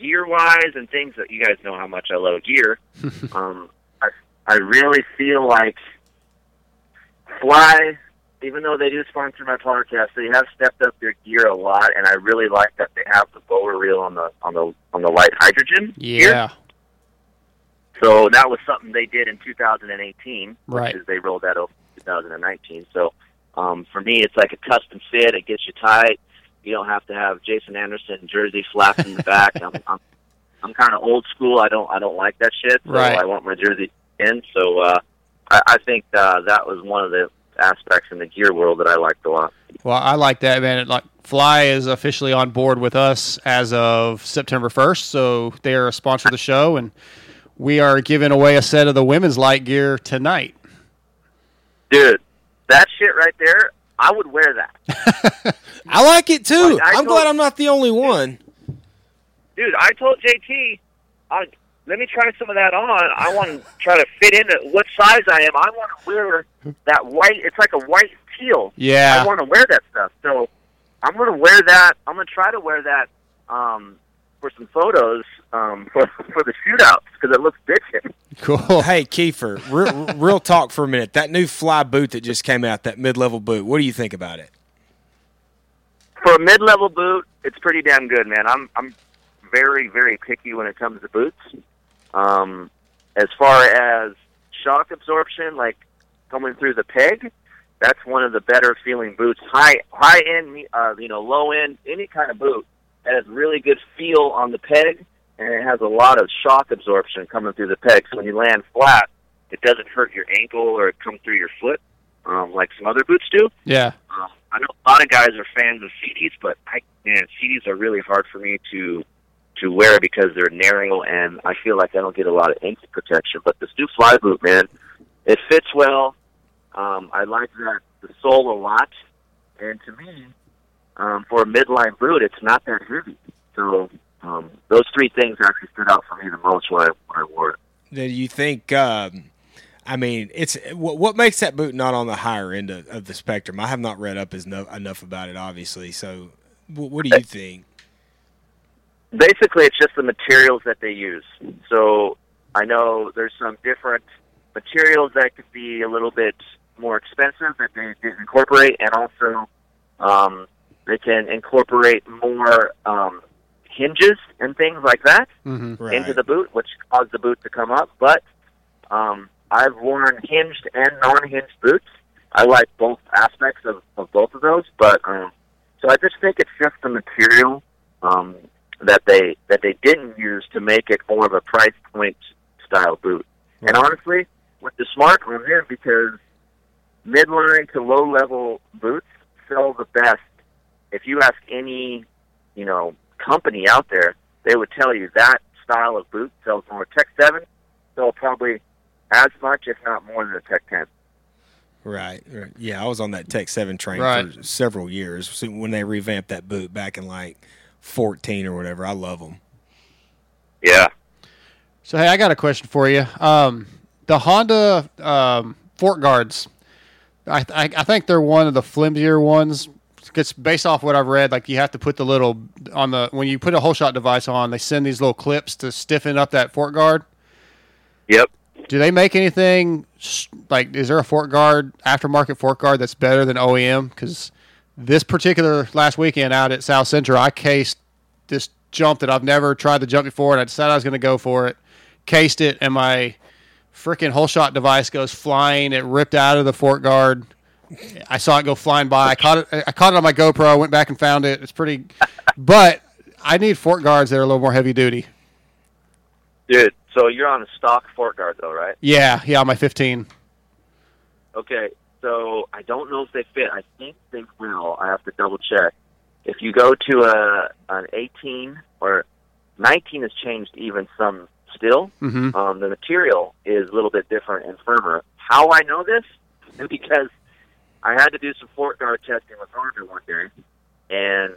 Speaker 15: gear wise and things that you guys know how much I love gear, [laughs] um, I I really feel like Fly, even though they do sponsor my podcast, they have stepped up their gear a lot, and I really like that they have the Boa reel on the on the on the Lite Hydrogen. gear.
Speaker 3: Yeah.
Speaker 15: So that was something they did in 2018,
Speaker 3: Right.
Speaker 15: which is they rolled that over in 2019. So um, for me, it's like a custom fit. It gets you tight. You don't have to have Jason Anderson jersey flaps in the back. [laughs] I'm, I'm, I'm kind of old school. I don't I don't like that shit. So
Speaker 3: Right.
Speaker 15: I want my jersey in. So uh, I, I think uh, that was one of the aspects in the gear world that I liked a lot.
Speaker 3: Well, I like that, man. Like Fly is officially on board with us as of September 1st, so they are a sponsor of the show, and we are giving away a set of the women's light gear tonight.
Speaker 15: Dude, that shit right there, I would wear that. [laughs]
Speaker 4: I like it too.
Speaker 15: Like, I
Speaker 4: I'm
Speaker 15: told-
Speaker 4: glad I'm not the only one.
Speaker 15: dude, I told JT, I, let me try some of that on. I want to try to fit into what size I am. I want to wear that white. It's like a white teal.
Speaker 3: Yeah.
Speaker 15: I want to wear that stuff. So I'm going to wear that. I'm going to try to wear that um, for some photos um, [laughs] for for the shootouts because it looks bitchin'.
Speaker 3: Cool.
Speaker 4: Hey, Keefer, real, real talk for a minute. That new fly boot that just came out, that mid-level boot. What do you think about it?
Speaker 15: For a mid-level boot, it's pretty damn good, man. I'm I'm very very picky when it comes to boots. Um, as far as shock absorption, like coming through the peg, that's one of the better feeling boots. High high end, uh, you know, low end, any kind of boot that has really good feel on the peg, and it has a lot of shock absorption coming through the peg. So when you land flat, it doesn't hurt your ankle or come through your foot um, like some other boots do.
Speaker 3: Yeah.
Speaker 15: Uh, I know a lot of guys are fans of Sidis, but I man, Sidis are really hard for me to to wear because they're narrow and I feel like I don't get a lot of ankle protection. But this new fly boot, man, it fits well. Um, I like that the sole a lot, and to me, um, for a midline boot, it's not that heavy. So um, those three things actually stood out for me the most when I, when I wore it.
Speaker 4: Do you think? Um, I mean, it's what, what makes that boot not on the higher end of, of the spectrum. I have not read up as no, enough about it, obviously. So, what, what do you think?
Speaker 15: Basically it's just the materials that they use. So I know there's some different materials that could be a little bit more expensive that they didn't incorporate, and also um, they can incorporate more um, hinges and things like that
Speaker 3: Mm-hmm.
Speaker 15: into the boot, which cause the boot to come up. But um, I've worn hinged and non-hinged boots. I like both aspects of, of both of those, but um, so I just think it's just the material um, that they that they didn't use to make it more of a price point style boot. And honestly, with the smart on there, because midline to low level boots sell the best. If you ask any, you know, company out there, they would tell you that style of boot sells more. Tech Seven sell probably as much, if not more, than the Tech Ten.
Speaker 4: Right, right. Yeah, I was on that Tech Seven train
Speaker 3: Right.
Speaker 4: for several years So when they revamped that boot back in like fourteen or whatever. I love them.
Speaker 15: Yeah.
Speaker 3: So hey, I got a question for you. Um, the Honda um, fork guards, I, I I think they're one of the flimsier ones. It's based off what I've read. Like you have to put the little on the when you put a holeshot device on, they send these little clips to stiffen up that fork guard.
Speaker 15: Yep.
Speaker 3: Do they make anything like? Is there a fork guard aftermarket fork guard that's better than OEM? Because this particular last weekend out at South Central, I cased this jump that I've never tried the jump before, and I decided I was going to go for it. Cased it, and my freaking holeshot device goes flying. It ripped out of the fork guard. I saw it go flying by. I caught it. I caught it on my GoPro. I went back and found it. It's pretty, but I need fork guards that are a little more heavy duty.
Speaker 15: Dude, so you're on a stock fork guard though, right?
Speaker 3: Yeah, yeah, my 15.
Speaker 15: Okay, so I don't know if they fit. I think they will. I have to double check. If you go to a an 18 or 19 has changed even some still.
Speaker 3: Mhm.
Speaker 15: Um, the material is a little bit different and firmer. How I know this is because I had to do some fork guard testing with Honda one day, and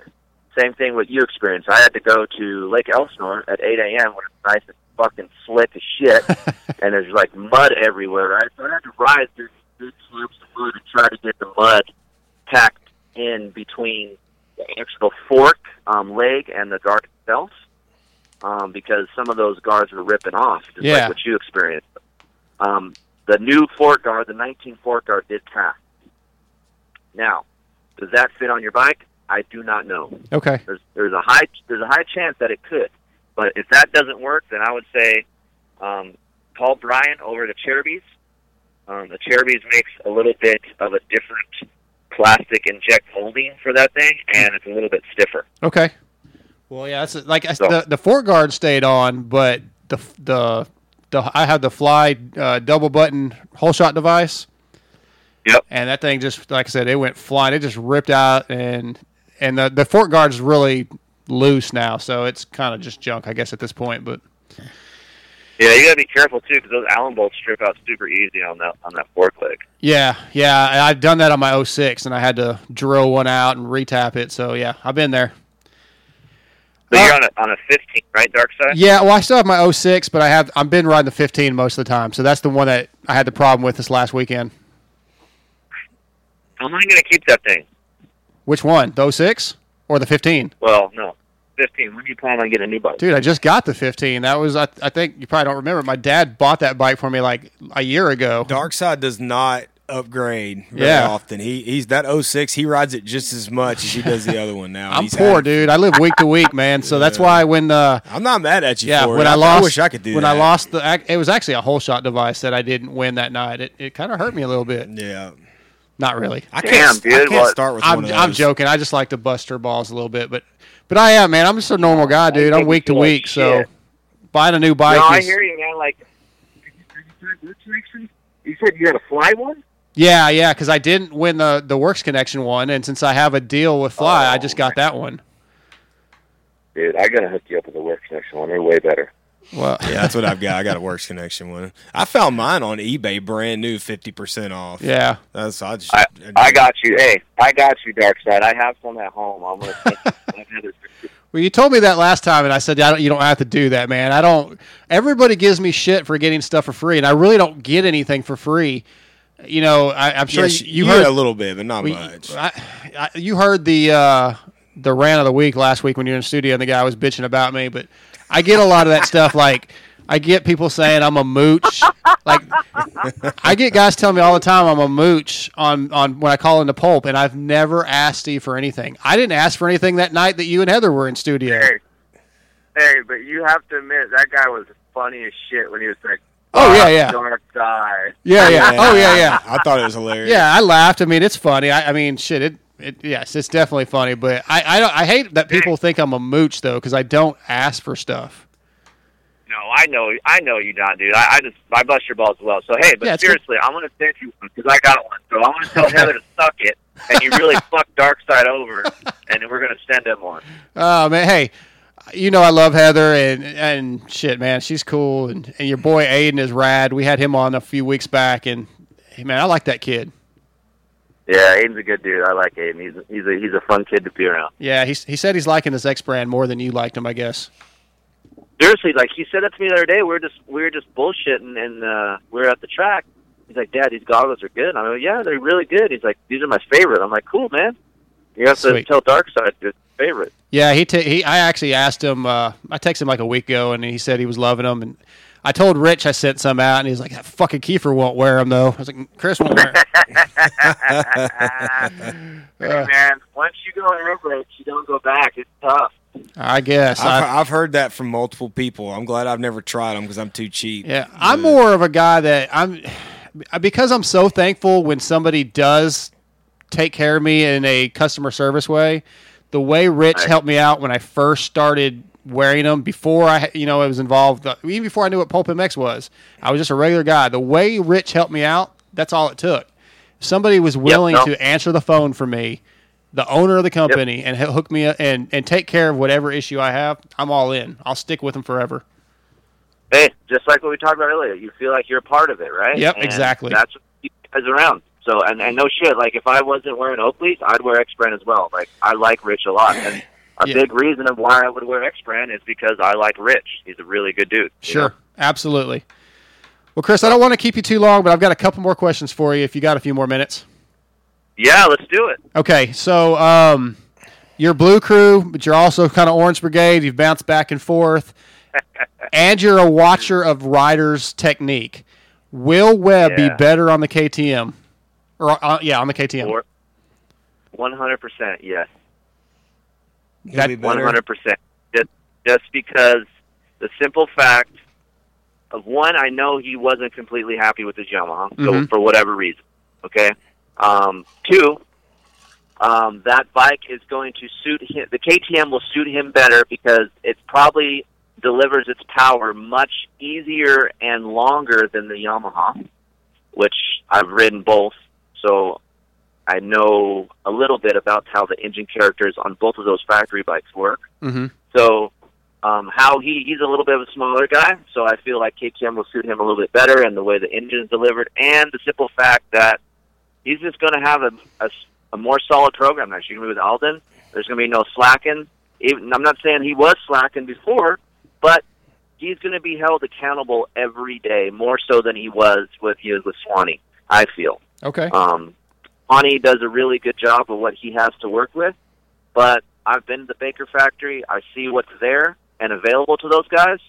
Speaker 15: same thing what you experienced. I had to go to Lake Elsinore at 8 a.m. when it's nice and fucking slick as shit, [laughs] and there's like mud everywhere, right? So I had to ride through big slopes of mud and try to get the mud packed in between the actual fork um, leg and the guard itself, um, because some of those guards were ripping off, just
Speaker 3: Yeah.
Speaker 15: like what you experienced. Um, the new fork guard, the 19 fork guard, did pass. Now, does that fit on your bike? I do not know.
Speaker 3: Okay.
Speaker 15: There's there's a high there's a high chance that it could, but if that doesn't work, then I would say um, call Brian over to Acerbis. Um, the Acerbis makes a little bit of a different plastic inject molding for that thing, and it's a little bit stiffer.
Speaker 3: Okay. Well, yeah, it's like I, the the fork guard stayed on, but the the the I have the fly uh, double button holeshot device.
Speaker 15: Yep.
Speaker 3: And that thing just like I said, it went flying. It just ripped out, and and the the fork guard is really loose now, so it's kind of just junk, I guess, at this point. But
Speaker 15: Yeah, you gotta be careful too, because those Allen bolts strip out super easy on that on that fork leg.
Speaker 3: yeah, yeah, I've done that on my 06, and I had to drill one out and retap it. So yeah, I've been there.
Speaker 15: But you're uh, on a on a 15, right, Dark Side?
Speaker 3: Yeah, well, I still have my 06, but I have I've been riding the 15 most of the time. So that's the one that I had the problem with this last weekend.
Speaker 15: How am I gonna keep that thing?
Speaker 3: Which one? The 06 or the 15?
Speaker 15: Well, no, 15. When do you plan on getting a new bike?
Speaker 3: Dude, I just got the 15. That was I, I think you probably don't remember. My dad bought that bike for me like a year ago.
Speaker 4: Darkside does not upgrade very
Speaker 3: Yeah.
Speaker 4: often. He he's that 06, he rides it just as much as he does the other one now. [laughs]
Speaker 3: I'm
Speaker 4: He's
Speaker 3: poor,
Speaker 4: had-
Speaker 3: dude. I live week to week, man. So that's why when uh,
Speaker 4: I'm not mad at you
Speaker 3: yeah,
Speaker 4: for
Speaker 3: when
Speaker 4: it.
Speaker 3: I
Speaker 4: I- I
Speaker 3: lost,
Speaker 4: wish I could do
Speaker 3: when
Speaker 4: that.
Speaker 3: I lost the, it was actually a holeshot device that I didn't win that night. It it kind of hurt me a little bit.
Speaker 4: Yeah,
Speaker 3: not really.
Speaker 4: I can't- Damn, dude, I can't start with
Speaker 3: I'm,
Speaker 4: one of
Speaker 3: I'm joking. I just like to bust her balls a little bit, but but oh, I am, man. I'm just a normal guy, dude. I'm week to week, so
Speaker 15: shit.
Speaker 3: buying a new bike
Speaker 15: no, I
Speaker 3: is
Speaker 15: hear you, man. Like, you said you had a fly one?
Speaker 3: Yeah, yeah, because I didn't win the the Works Connection one, and since I have a deal with Fly, I just got that one.
Speaker 15: Dude, I gotta hook you up with the Works connection one. They're way better.
Speaker 3: Well,
Speaker 4: yeah, that's what I've got. I got a Works Connection one. I found mine on eBay, brand new, fifty percent off.
Speaker 3: Yeah.
Speaker 4: that's I just.
Speaker 15: I, I got you. Hey, I got you, Dark Side. I have some at home. I'm gonna. send you some others.
Speaker 3: Well, you told me that last time, and I said, I don't, "You don't have to do that, man. I don't." Everybody gives me shit for getting stuff for free, and I really don't get anything for free. You know, I, I'm sure
Speaker 4: Yes,
Speaker 3: you,
Speaker 4: you
Speaker 3: you heard
Speaker 4: a little bit, but not
Speaker 3: we-
Speaker 4: much.
Speaker 3: I, I, you heard the uh, the rant of the week last week when you were in the studio, and the guy was bitching about me. But I get a lot of that stuff. Like I get people saying I'm a mooch. Like I get guys telling me all the time I'm a mooch on on when I call in the pulp, and I've never asked Steve for anything. I didn't ask for anything that night that you and Heather were in studio.
Speaker 15: Hey, hey, but you have to admit that guy was funny as shit when he was like,
Speaker 3: Oh, yeah, yeah.
Speaker 15: dark side."
Speaker 3: Yeah, yeah. [laughs] Oh, yeah, yeah.
Speaker 4: I thought it was hilarious.
Speaker 3: Yeah, I laughed. I mean, it's funny. I, I mean, shit. It, it, yes, it's definitely funny. But I, I, don't, I hate that people think I'm a mooch though, because I don't ask for stuff.
Speaker 15: I know, I know you don't, dude. I, I just, I bust your balls as well. So hey, but
Speaker 3: Yeah,
Speaker 15: seriously, I'm gonna send you one because I got one. So I'm gonna tell [laughs] Heather to suck it, and you really [laughs] fuck Dark Side over, and we're gonna send him one.
Speaker 3: Oh man, hey, you know I love Heather and and shit, man. She's cool, and, and your boy Aiden is rad. We had him on a few weeks back, and hey, man, I like that kid.
Speaker 15: Yeah, Aiden's a good dude. I like Aiden. He's a, he's a he's a fun kid to be around.
Speaker 3: Yeah, he he said he's liking this X brand more than you liked him, I guess.
Speaker 15: Seriously, like he said that to me the other day. We were just we were just bullshitting, and uh, we were at the track. He's like, "Dad, these goggles are good." I'm like, "Yeah, they're really good." He's like, "These are my favorite." I'm like, "Cool, man." You have to
Speaker 3: Sweet.
Speaker 15: tell Darkside your favorite.
Speaker 3: Yeah, he ta he. I actually asked him. Uh, I texted him like a week ago, and he said he was loving them. And I told Rich I sent some out, and he's like, "That fucking Keefer won't wear them though." I was like, "Kris won't wear." 'em." [laughs] [laughs]
Speaker 15: Hey, man, once you go in Airbrakes, you don't go back. It's tough.
Speaker 3: I guess.
Speaker 4: I've,
Speaker 3: I-
Speaker 4: I've heard that from multiple people. I'm glad I've never tried them because I'm too cheap.
Speaker 3: Yeah, I'm more of a guy that I'm because I'm so thankful when somebody does take care of me in a customer service way. The way Rich helped me out when I first started wearing them before I, you know, I was involved, uh, even before I knew what Pulp MX was. I was just a regular guy. The way Rich helped me out, that's all it took. Somebody was willing
Speaker 15: no.
Speaker 3: to answer the phone for me, the owner of the company, and hook me up and and take care of whatever issue I have. I'm all in. I'll stick with them forever.
Speaker 15: Hey, just like what we talked about earlier, you feel like you're a part of it, right?
Speaker 3: Yep,
Speaker 15: And
Speaker 3: exactly.
Speaker 15: That's what keeps guys around. So, and, and no shit, like if I wasn't wearing Oakley's, I'd wear X Brand as well. Like I like Rich a lot, and a
Speaker 3: Yeah.
Speaker 15: big reason of why I would wear X Brand is because I like Rich. He's a really good dude.
Speaker 3: Sure,
Speaker 15: know?
Speaker 3: absolutely. Well, Kris, I don't want to keep you too long, but I've got a couple more questions for you if you got a few more minutes.
Speaker 15: Yeah, let's do it.
Speaker 3: Okay, so um, you're Blue Crew, but you're also kind of Orange Brigade. You've bounced back and forth, [laughs] and you're a watcher of riders' technique. Will Webb
Speaker 15: Yeah.
Speaker 3: be better on the KTM? Or uh, yeah, on the KTM.
Speaker 15: One hundred percent, yes.
Speaker 3: That-
Speaker 4: be
Speaker 15: One
Speaker 4: better.
Speaker 15: hundred percent. Just just because the simple fact of one, I know he wasn't completely happy with his Yamaha, so
Speaker 3: Mhm.
Speaker 15: for whatever reason. Okay. Um, two, um, that bike is going to suit him. The KTM will suit him better because it probably delivers its power much easier and longer than the Yamaha, which I've ridden both. So I know a little bit about how the engine characters on both of those factory bikes work.
Speaker 3: Mm-hmm.
Speaker 15: So um, how he he's a little bit of a smaller guy, so I feel like KTM will suit him a little bit better, and the way the engine is delivered, and the simple fact that he's just going to have a, a, a more solid program next year with Aldon. There's going to be no slacking. Even I'm not saying he was slacking before, but he's going to be held accountable every day more so than he was with he was with Swanee. I feel.
Speaker 3: Okay.
Speaker 15: Um, Swanee does a really good job of what he has to work with, but I've been to the Baker factory. I see what's there and available to those guys.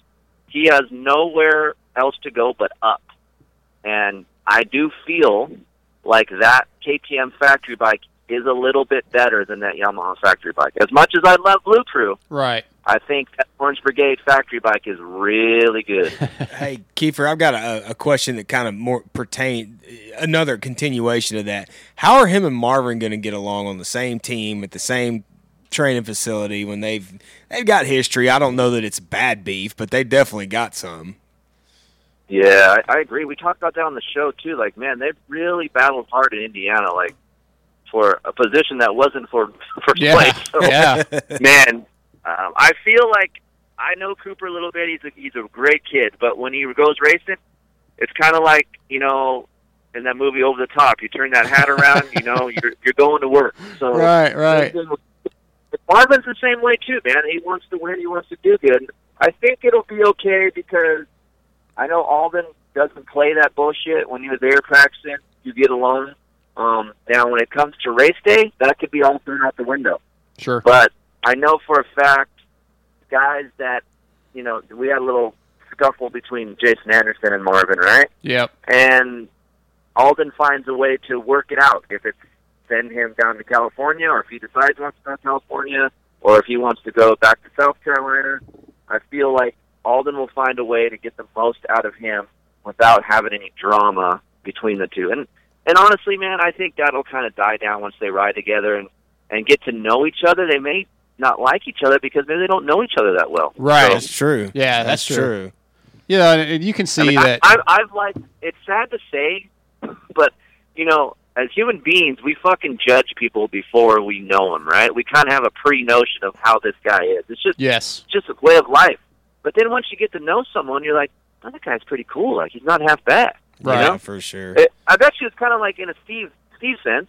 Speaker 15: He has nowhere else to go but up. And I do feel like that KTM factory bike is a little bit better than that Yamaha factory bike. As much as I love Blue Crew,
Speaker 3: Right.
Speaker 15: I think that Orange Brigade factory bike is really good. [laughs]
Speaker 4: Hey, Keefer, I've got a, a question that kind of more pertain another continuation of that. How are him and Marvin going to get along on the same team at the same training facility when they've they've got history? I don't know that it's bad beef, but they definitely got some.
Speaker 15: Yeah, I, I agree. We talked about that on the show too. Like, man, they've really battled hard in Indiana, like for a position that wasn't for [laughs] first
Speaker 3: Yeah,
Speaker 15: place. So, [laughs]
Speaker 3: yeah.
Speaker 15: man, um, I feel like I know Cooper a little bit. He's a he's a great kid, but when he goes racing, it's kind of like you know. In that movie Over the Top, you turn that hat around, you know, [laughs] you're you're going to work. So
Speaker 3: Right, right.
Speaker 15: Marvin's the same way too, man. He wants to win. He wants to do good. I think it'll be okay because I know Aldon doesn't play that bullshit. When you're there practicing, you get along. Um, now, when it comes to race day, that could be all thrown out the window.
Speaker 3: Sure.
Speaker 15: But I know for a fact, guys that you know, we had a little scuffle between Jason Anderson and Marvin, right?
Speaker 3: Yep.
Speaker 15: And Aldon finds a way to work it out. If it's send him down to California, or if he decides he wants to go to California, or if he wants to go back to South Carolina, I feel like Aldon will find a way to get the most out of him without having any drama between the two. And and honestly, man, I think that'll kind of die down once they ride together and and get to know each other. They may not like each other because maybe they don't know each other that well.
Speaker 3: Right.
Speaker 15: So-
Speaker 4: That's true.
Speaker 3: Yeah, that's,
Speaker 4: That's true.
Speaker 3: Yeah, and- and you can see
Speaker 15: I mean,
Speaker 3: that.
Speaker 15: I, I, I've like it's sad to say, but you know, as human beings, we fucking judge people before we know them, right? We kind of have a pre-notion of how this guy is. It's just
Speaker 3: yes.
Speaker 15: just a way of life. But then once you get to know someone, you're like, oh, that guy's pretty cool. Like he's not half bad.
Speaker 4: Right.
Speaker 15: You know?
Speaker 4: for sure.
Speaker 15: It, I bet you it's kind of like in a Steve Steve sense.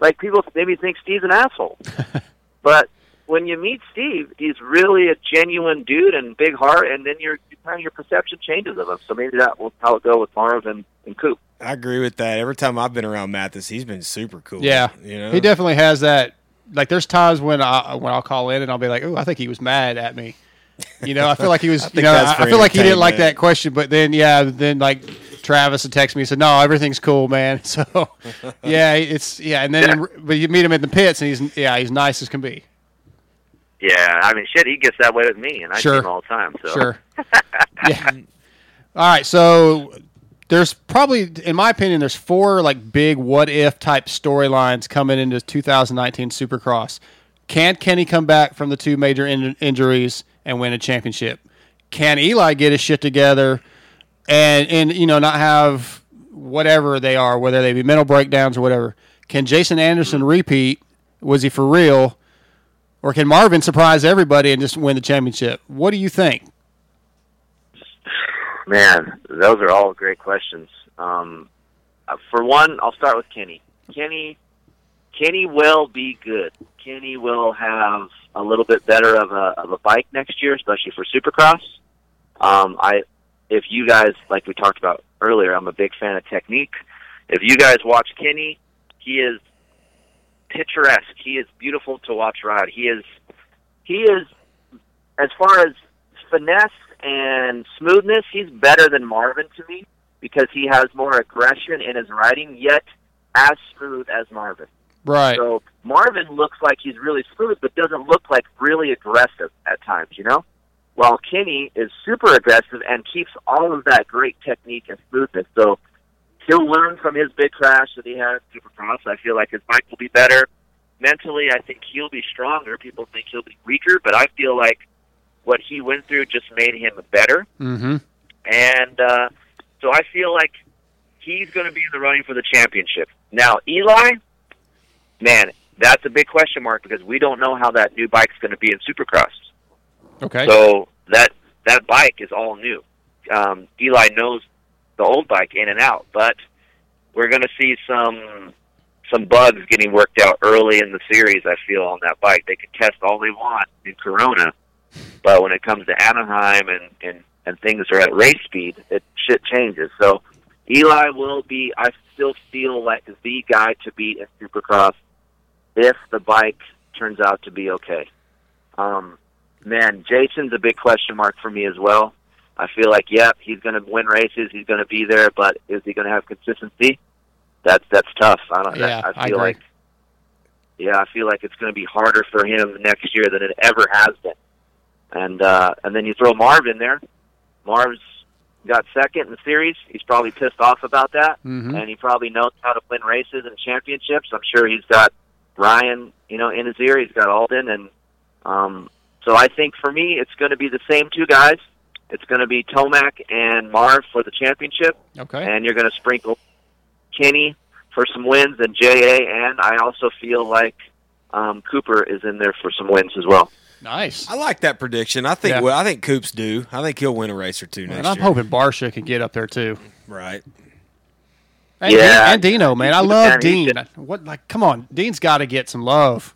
Speaker 15: Like people maybe think Steve's an asshole, [laughs] but when you meet Steve, he's really a genuine dude and big heart, and then your kind of your perception changes of him. So maybe that will how it go with Marv and, and Coop.
Speaker 4: I agree with that. Every time I've been around Matthes, he's been super cool.
Speaker 3: Yeah,
Speaker 4: you know,
Speaker 3: he definitely has that. Like, there's times when I when I'll call in and I'll be like, "Oh, I think he was mad at me." You know, I feel like he was. [laughs]
Speaker 4: I
Speaker 3: you know, I, I feel like he didn't like that question, but then yeah, then like Travis would text me and said, "No, everything's cool, man." [laughs] So yeah, it's yeah, and then but you meet him in the pits and he's yeah, he's nice as can be.
Speaker 15: Yeah, I mean, shit, he gets that way with me, and I
Speaker 3: Sure.
Speaker 15: see him all the time. So
Speaker 3: Sure. [laughs] yeah. All right, so there's probably, in my opinion, there's four like big what if type storylines coming into 2019 Supercross. Can Kenny come back from the two major in- injuries and win a championship? Can Eli get his shit together and and you know not have whatever they are, whether they be mental breakdowns or whatever? Can Jason Anderson repeat? Was he for real? Or can Marvin surprise everybody and just win the championship? What do you think?
Speaker 15: Man, those are all great questions. Um, uh, for one, I'll start with Kenny. Kenny, Kenny will be good. Kenny will have a little bit better of a of a bike next year, especially for Supercross. Um, I, if you guys like we talked about earlier, I'm a big fan of technique. If you guys watch Kenny, he is picturesque. He is beautiful to watch ride. He is, he is, as far as finesse and smoothness, he's better than Marvin to me because he has more aggression in his riding, yet as smooth as Marvin.
Speaker 3: Right.
Speaker 15: So Marvin looks like he's really smooth, but doesn't look like really aggressive at times, you know? While Kenny is super aggressive and keeps all of that great technique and smoothness. So he'll learn from his big crash that he had in Supercross. I feel like his bike will be better. Mentally, I think he'll be stronger. People think he'll be weaker, but I feel like what he went through just made him better.
Speaker 3: Mm-hmm.
Speaker 15: And uh, so I feel like he's going to be in the running for the championship. Now, Eli, man, that's a big question mark because we don't know how that new bike's going to be in Supercross.
Speaker 3: Okay.
Speaker 15: So that that bike is all new. Um, Eli knows the old bike in and out, but we're going to see some some bugs getting worked out early in the series. I feel on that bike, they can test all they want in Corona, but when it comes to Anaheim and and and things are at race speed, it shit changes. So Eli will be. I still feel like the guy to beat in Supercross if the bike turns out to be okay. Um, man, Jason's a big question mark for me as well. I feel like, yep, he's going to win races. He's going to be there, but is he going to have consistency? That's that's tough. I don't.
Speaker 3: Yeah,
Speaker 15: I
Speaker 3: I
Speaker 15: feel
Speaker 3: agree.
Speaker 15: like, yeah, I feel like it's going to be harder for him next year than it ever has been. And uh, and then you throw Marv in there. Marv's got second in the series. He's probably pissed off about that,
Speaker 3: Mhm.
Speaker 15: and he probably knows how to win races and championships. I'm sure he's got Ryan, you know, in his ear. He's got Aldon, and um, so I think for me, it's going to be the same two guys. it's going to be Tomac and Marv for the championship,
Speaker 3: Okay.
Speaker 15: and you're going to sprinkle Kenny for some wins and JA, and I also feel like um, Cooper is in there for some wins as well.
Speaker 3: Nice.
Speaker 4: I like that prediction. I think
Speaker 3: Yeah.
Speaker 4: well, I think Coops do. I think he'll win a race or two next
Speaker 3: And I'm
Speaker 4: year.
Speaker 3: hoping Barcia can get up there too.
Speaker 4: Right.
Speaker 3: And,
Speaker 15: Yeah.
Speaker 3: and Dino, man, I love Dean. What like? Come on, Dean's got to get some love.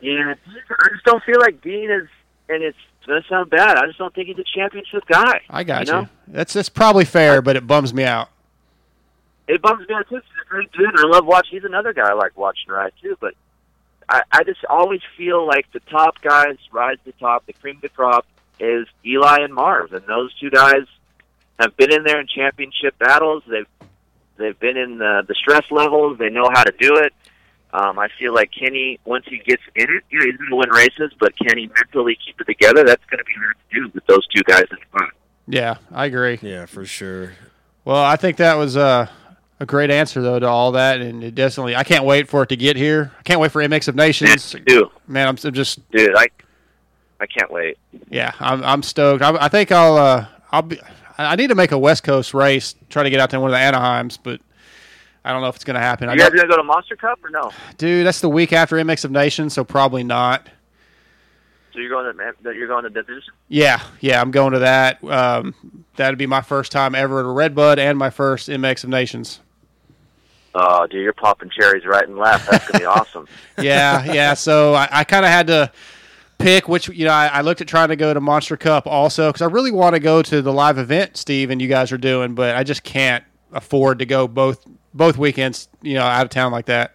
Speaker 15: Yeah, I just don't feel like Dean is, and it's going to sound bad. I just don't think he's a championship guy.
Speaker 3: I got you.
Speaker 15: know?
Speaker 3: That's that's probably fair, but it bums me out.
Speaker 15: It bums me out too. He's a great dude. I love watching. He's another guy I like watching ride too. But I, I just always feel like the top guys rise to the top. The cream of the crop is Eli and Marv, and those two guys have been in there in championship battles. They've they've been in the, the stress levels. They know how to do it. Um, I feel like Kenny, once he gets in it, you know, he's going to win races. But can he mentally keep it together? That's going to be hard to do with those two guys in front.
Speaker 3: Yeah, I agree.
Speaker 4: Yeah, for sure.
Speaker 3: Well, I think that was uh, a great answer though to all that, and it definitely. I can't wait for it to get here. I can't wait for MX of Nations.
Speaker 15: do.
Speaker 3: Man, I'm, I'm just
Speaker 15: Dude, I I can't wait.
Speaker 3: yeah, I'm I'm stoked. I, I think I'll uh, I'll be. I need to make a West Coast race, try to get out there in one of the Anaheims, but I don't know if it's going to happen. I
Speaker 15: You guys going to go to Monster Cup or no?
Speaker 3: dude, that's the week after MX of Nations, so probably not.
Speaker 15: So you're going to that you're going to division?
Speaker 3: Yeah, yeah, I'm going to that. Um, that'd be my first time ever at a RedBud and my first MX of Nations.
Speaker 15: Oh, dude, you're popping cherries right and left. That's gonna be [laughs] awesome.
Speaker 3: yeah, yeah. So I, I kind of had to pick which. You know, I, I looked at trying to go to Monster Cup also because I really want to go to the live event, Steve, and you guys are doing, but I just can't afford to go both both weekends. You know, out of town like that.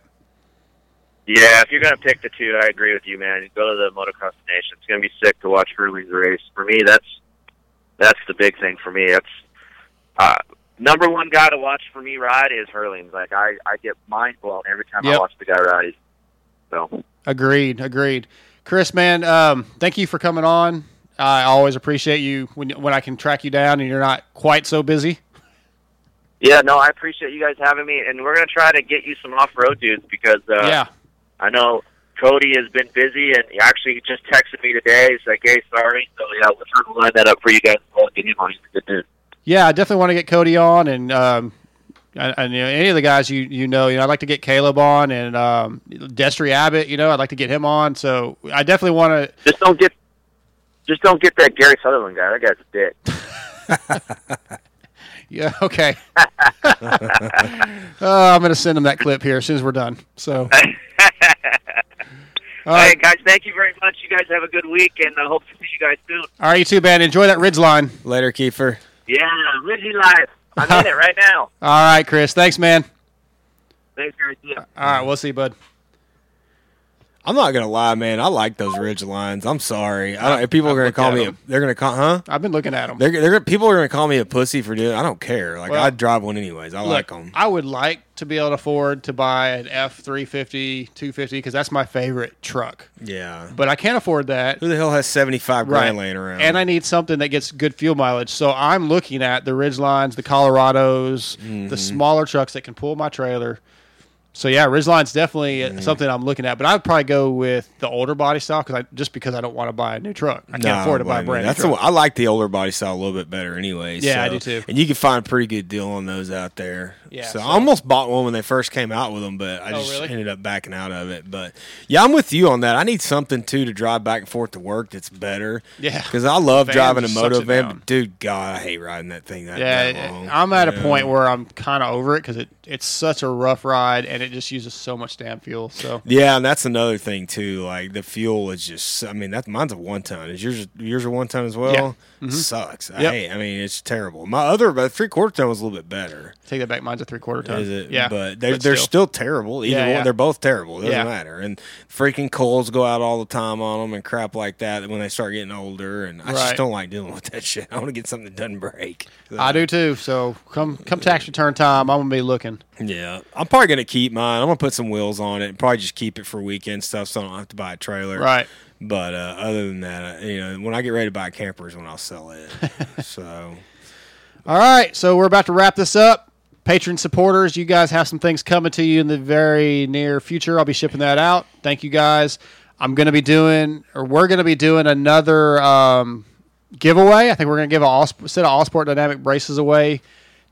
Speaker 15: Yeah, if you're gonna pick the two, I agree with you, man. Go to the Motocross Nation. It's gonna be sick to watch Herlings race. For me, that's that's the big thing for me. That's uh, number one guy to watch for me ride is Herlings. Like I, I get mind blown every time I watch the guy ride. So
Speaker 3: Agreed, agreed. Kris, man, um, thank you for coming on. I always appreciate you when when I can track you down and you're not quite so busy.
Speaker 15: yeah, no, I appreciate you guys having me, and we're gonna try to get you some off road dudes because uh,
Speaker 3: yeah,
Speaker 15: I know Cody has been busy, and he actually just texted me today. He's like, "Hey, sorry." So yeah, we'll try to line that up for you guys. Well, get him on. He's a good dude.
Speaker 3: yeah. I definitely want to get Cody on and. Um, and, and, you know, any of the guys you you know, you know, I'd like to get Caleb on and um, Destry Abbott. You know, I'd like to get him on. So I definitely want to.
Speaker 15: Just don't get, just don't get that Gary Sutherland guy. That guy's a dick. [laughs]
Speaker 3: Yeah. Okay. uh, [laughs] I'm going to send him that clip here as soon as we're done. So. [laughs] All
Speaker 15: Hey guys, thank you very much. You guys have a good week, and I hope to see you guys soon.
Speaker 3: All right, you too, man. Enjoy that Ridge line.
Speaker 4: Later, Keefer.
Speaker 15: Yeah, Ridgy Live. I'm in it right now. [laughs]
Speaker 3: All right, Kris. Thanks, man.
Speaker 15: Thanks.
Speaker 3: All right, we'll see, you, bud.
Speaker 4: I'm not gonna lie, man. I like those ridge lines. I'm sorry. I don't. If people are
Speaker 3: I've
Speaker 4: gonna call me, a, they're gonna call, huh?
Speaker 3: I've been looking at them.
Speaker 4: They're, they're people are gonna call me a pussy for doing. I don't care. Like
Speaker 3: Well,
Speaker 4: I'd drive one anyways. I like them.
Speaker 3: I would like to be able to afford to buy an F three fifty, two fifty, because that's my favorite truck.
Speaker 4: Yeah.
Speaker 3: But I can't afford that.
Speaker 4: Who the hell has 75 grand laying around?
Speaker 3: And I need something that gets good fuel mileage. So I'm looking at the Ridge lines, the Colorados,
Speaker 4: Mm-hmm.
Speaker 3: the smaller trucks that can pull my trailer. So yeah, Ridgeline's definitely
Speaker 4: Mm-hmm.
Speaker 3: something I'm looking at. But I'd probably go with the older body style because I just because I don't want to buy a new truck. I can't
Speaker 4: Nah,
Speaker 3: afford to buy a brand new
Speaker 4: That's the
Speaker 3: truck.
Speaker 4: one- I like the older body style a little bit better, anyways.
Speaker 3: Yeah, I do too.
Speaker 4: And you can find a pretty good deal on those out there.
Speaker 3: Yeah,
Speaker 4: So,
Speaker 3: so-
Speaker 4: I almost bought one when they first came out with them, but I
Speaker 3: Oh,
Speaker 4: just
Speaker 3: really?
Speaker 4: ended up backing out of it. But yeah, I'm with you on that. I need something too to drive back and forth to work that's better.
Speaker 3: Yeah.
Speaker 4: because I love
Speaker 3: Van
Speaker 4: driving a moto van. but Dude, God, I hate riding that thing. That
Speaker 3: yeah,
Speaker 4: that long.
Speaker 3: I'm at a point where I'm kind of over it because it, it's such a rough ride and it just uses so much damn fuel. So
Speaker 4: Yeah, and that's another thing too. Like the fuel is just. I mean, that mine's a one ton. Is yours yours a one ton as well?
Speaker 3: Yeah. Mhm.
Speaker 4: Sucks. I
Speaker 3: Yep.
Speaker 4: hate. I mean, it's terrible. My other, but three quarter ton was a little bit better.
Speaker 3: Take that back. Mine's a three quarter ton.
Speaker 4: Is it?
Speaker 3: Yeah,
Speaker 4: but they're they're still, terrible. Either
Speaker 3: Yeah,
Speaker 4: one,
Speaker 3: yeah.
Speaker 4: they're both terrible. It doesn't
Speaker 3: Yeah.
Speaker 4: matter. And freaking coals go out all the time on them and crap like that when they start getting older. And I just don't like dealing with that [laughs] shit. I want to get something that doesn't break.
Speaker 3: I do too. So come come tax return time, I'm gonna be looking.
Speaker 4: Yeah, I'm probably gonna keep mine. I'm gonna put some wheels on it and probably just keep it for weekend stuff, so I don't have to buy a trailer.
Speaker 3: Right.
Speaker 4: But uh, other than that, uh, you know, when I get ready to buy a camper when I'll sell it. [laughs] so
Speaker 3: All right, so we're about to wrap this up. Patron supporters, you guys have some things coming to you in the very near future. I'll be shipping that out. Thank you guys. I'm going to be doing, or we're going to be doing another um, giveaway. I think we're going to give a all, set of all sport dynamic braces away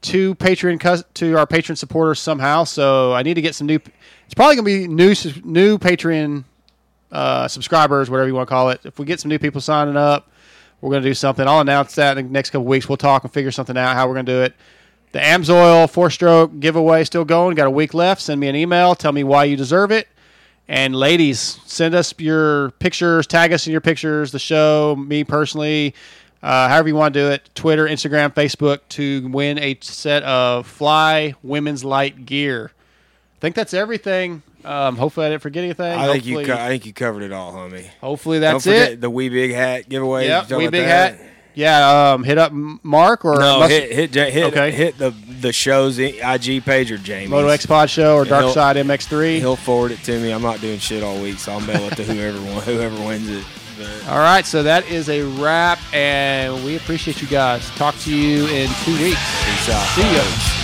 Speaker 3: to Patreon to our patron supporters somehow. So I need to get some new. It's probably going to be new new Patreon uh, subscribers, whatever you want to call it. If we get some new people signing up, we're going to do something. I'll announce that in the next couple weeks. We'll talk and figure something out how we're going to do it. The Amsoil four stroke giveaway still going. Got a week left. Send me an email. Tell me why you deserve it. And ladies, send us your pictures. Tag us in your pictures. The show, me personally, uh, however you want to do it. Twitter, Instagram, Facebook to win a set of Fly Women's Light gear. I think that's everything. Um, hopefully, I didn't forget anything.
Speaker 4: I think you. Co- I think you covered it all, homie.
Speaker 3: Hopefully that's
Speaker 4: Don't forget
Speaker 3: it.
Speaker 4: The wee big hat giveaway. Talking
Speaker 3: wee big
Speaker 4: that?
Speaker 3: hat. Yeah, um, hit up Mark or
Speaker 4: No,
Speaker 3: must-
Speaker 4: hit hit hit
Speaker 3: Okay.
Speaker 4: hit the the show's IG page or Jamie.
Speaker 3: Moto X Pod Show or Dark Side MX3.
Speaker 4: He'll forward it to me. I'm not doing shit all week, so I'll mail it to whoever [laughs] whoever wins it. But
Speaker 3: All right, so that is a wrap, and we appreciate you guys. Talk to you in two weeks.
Speaker 4: Peace out.
Speaker 3: See ya.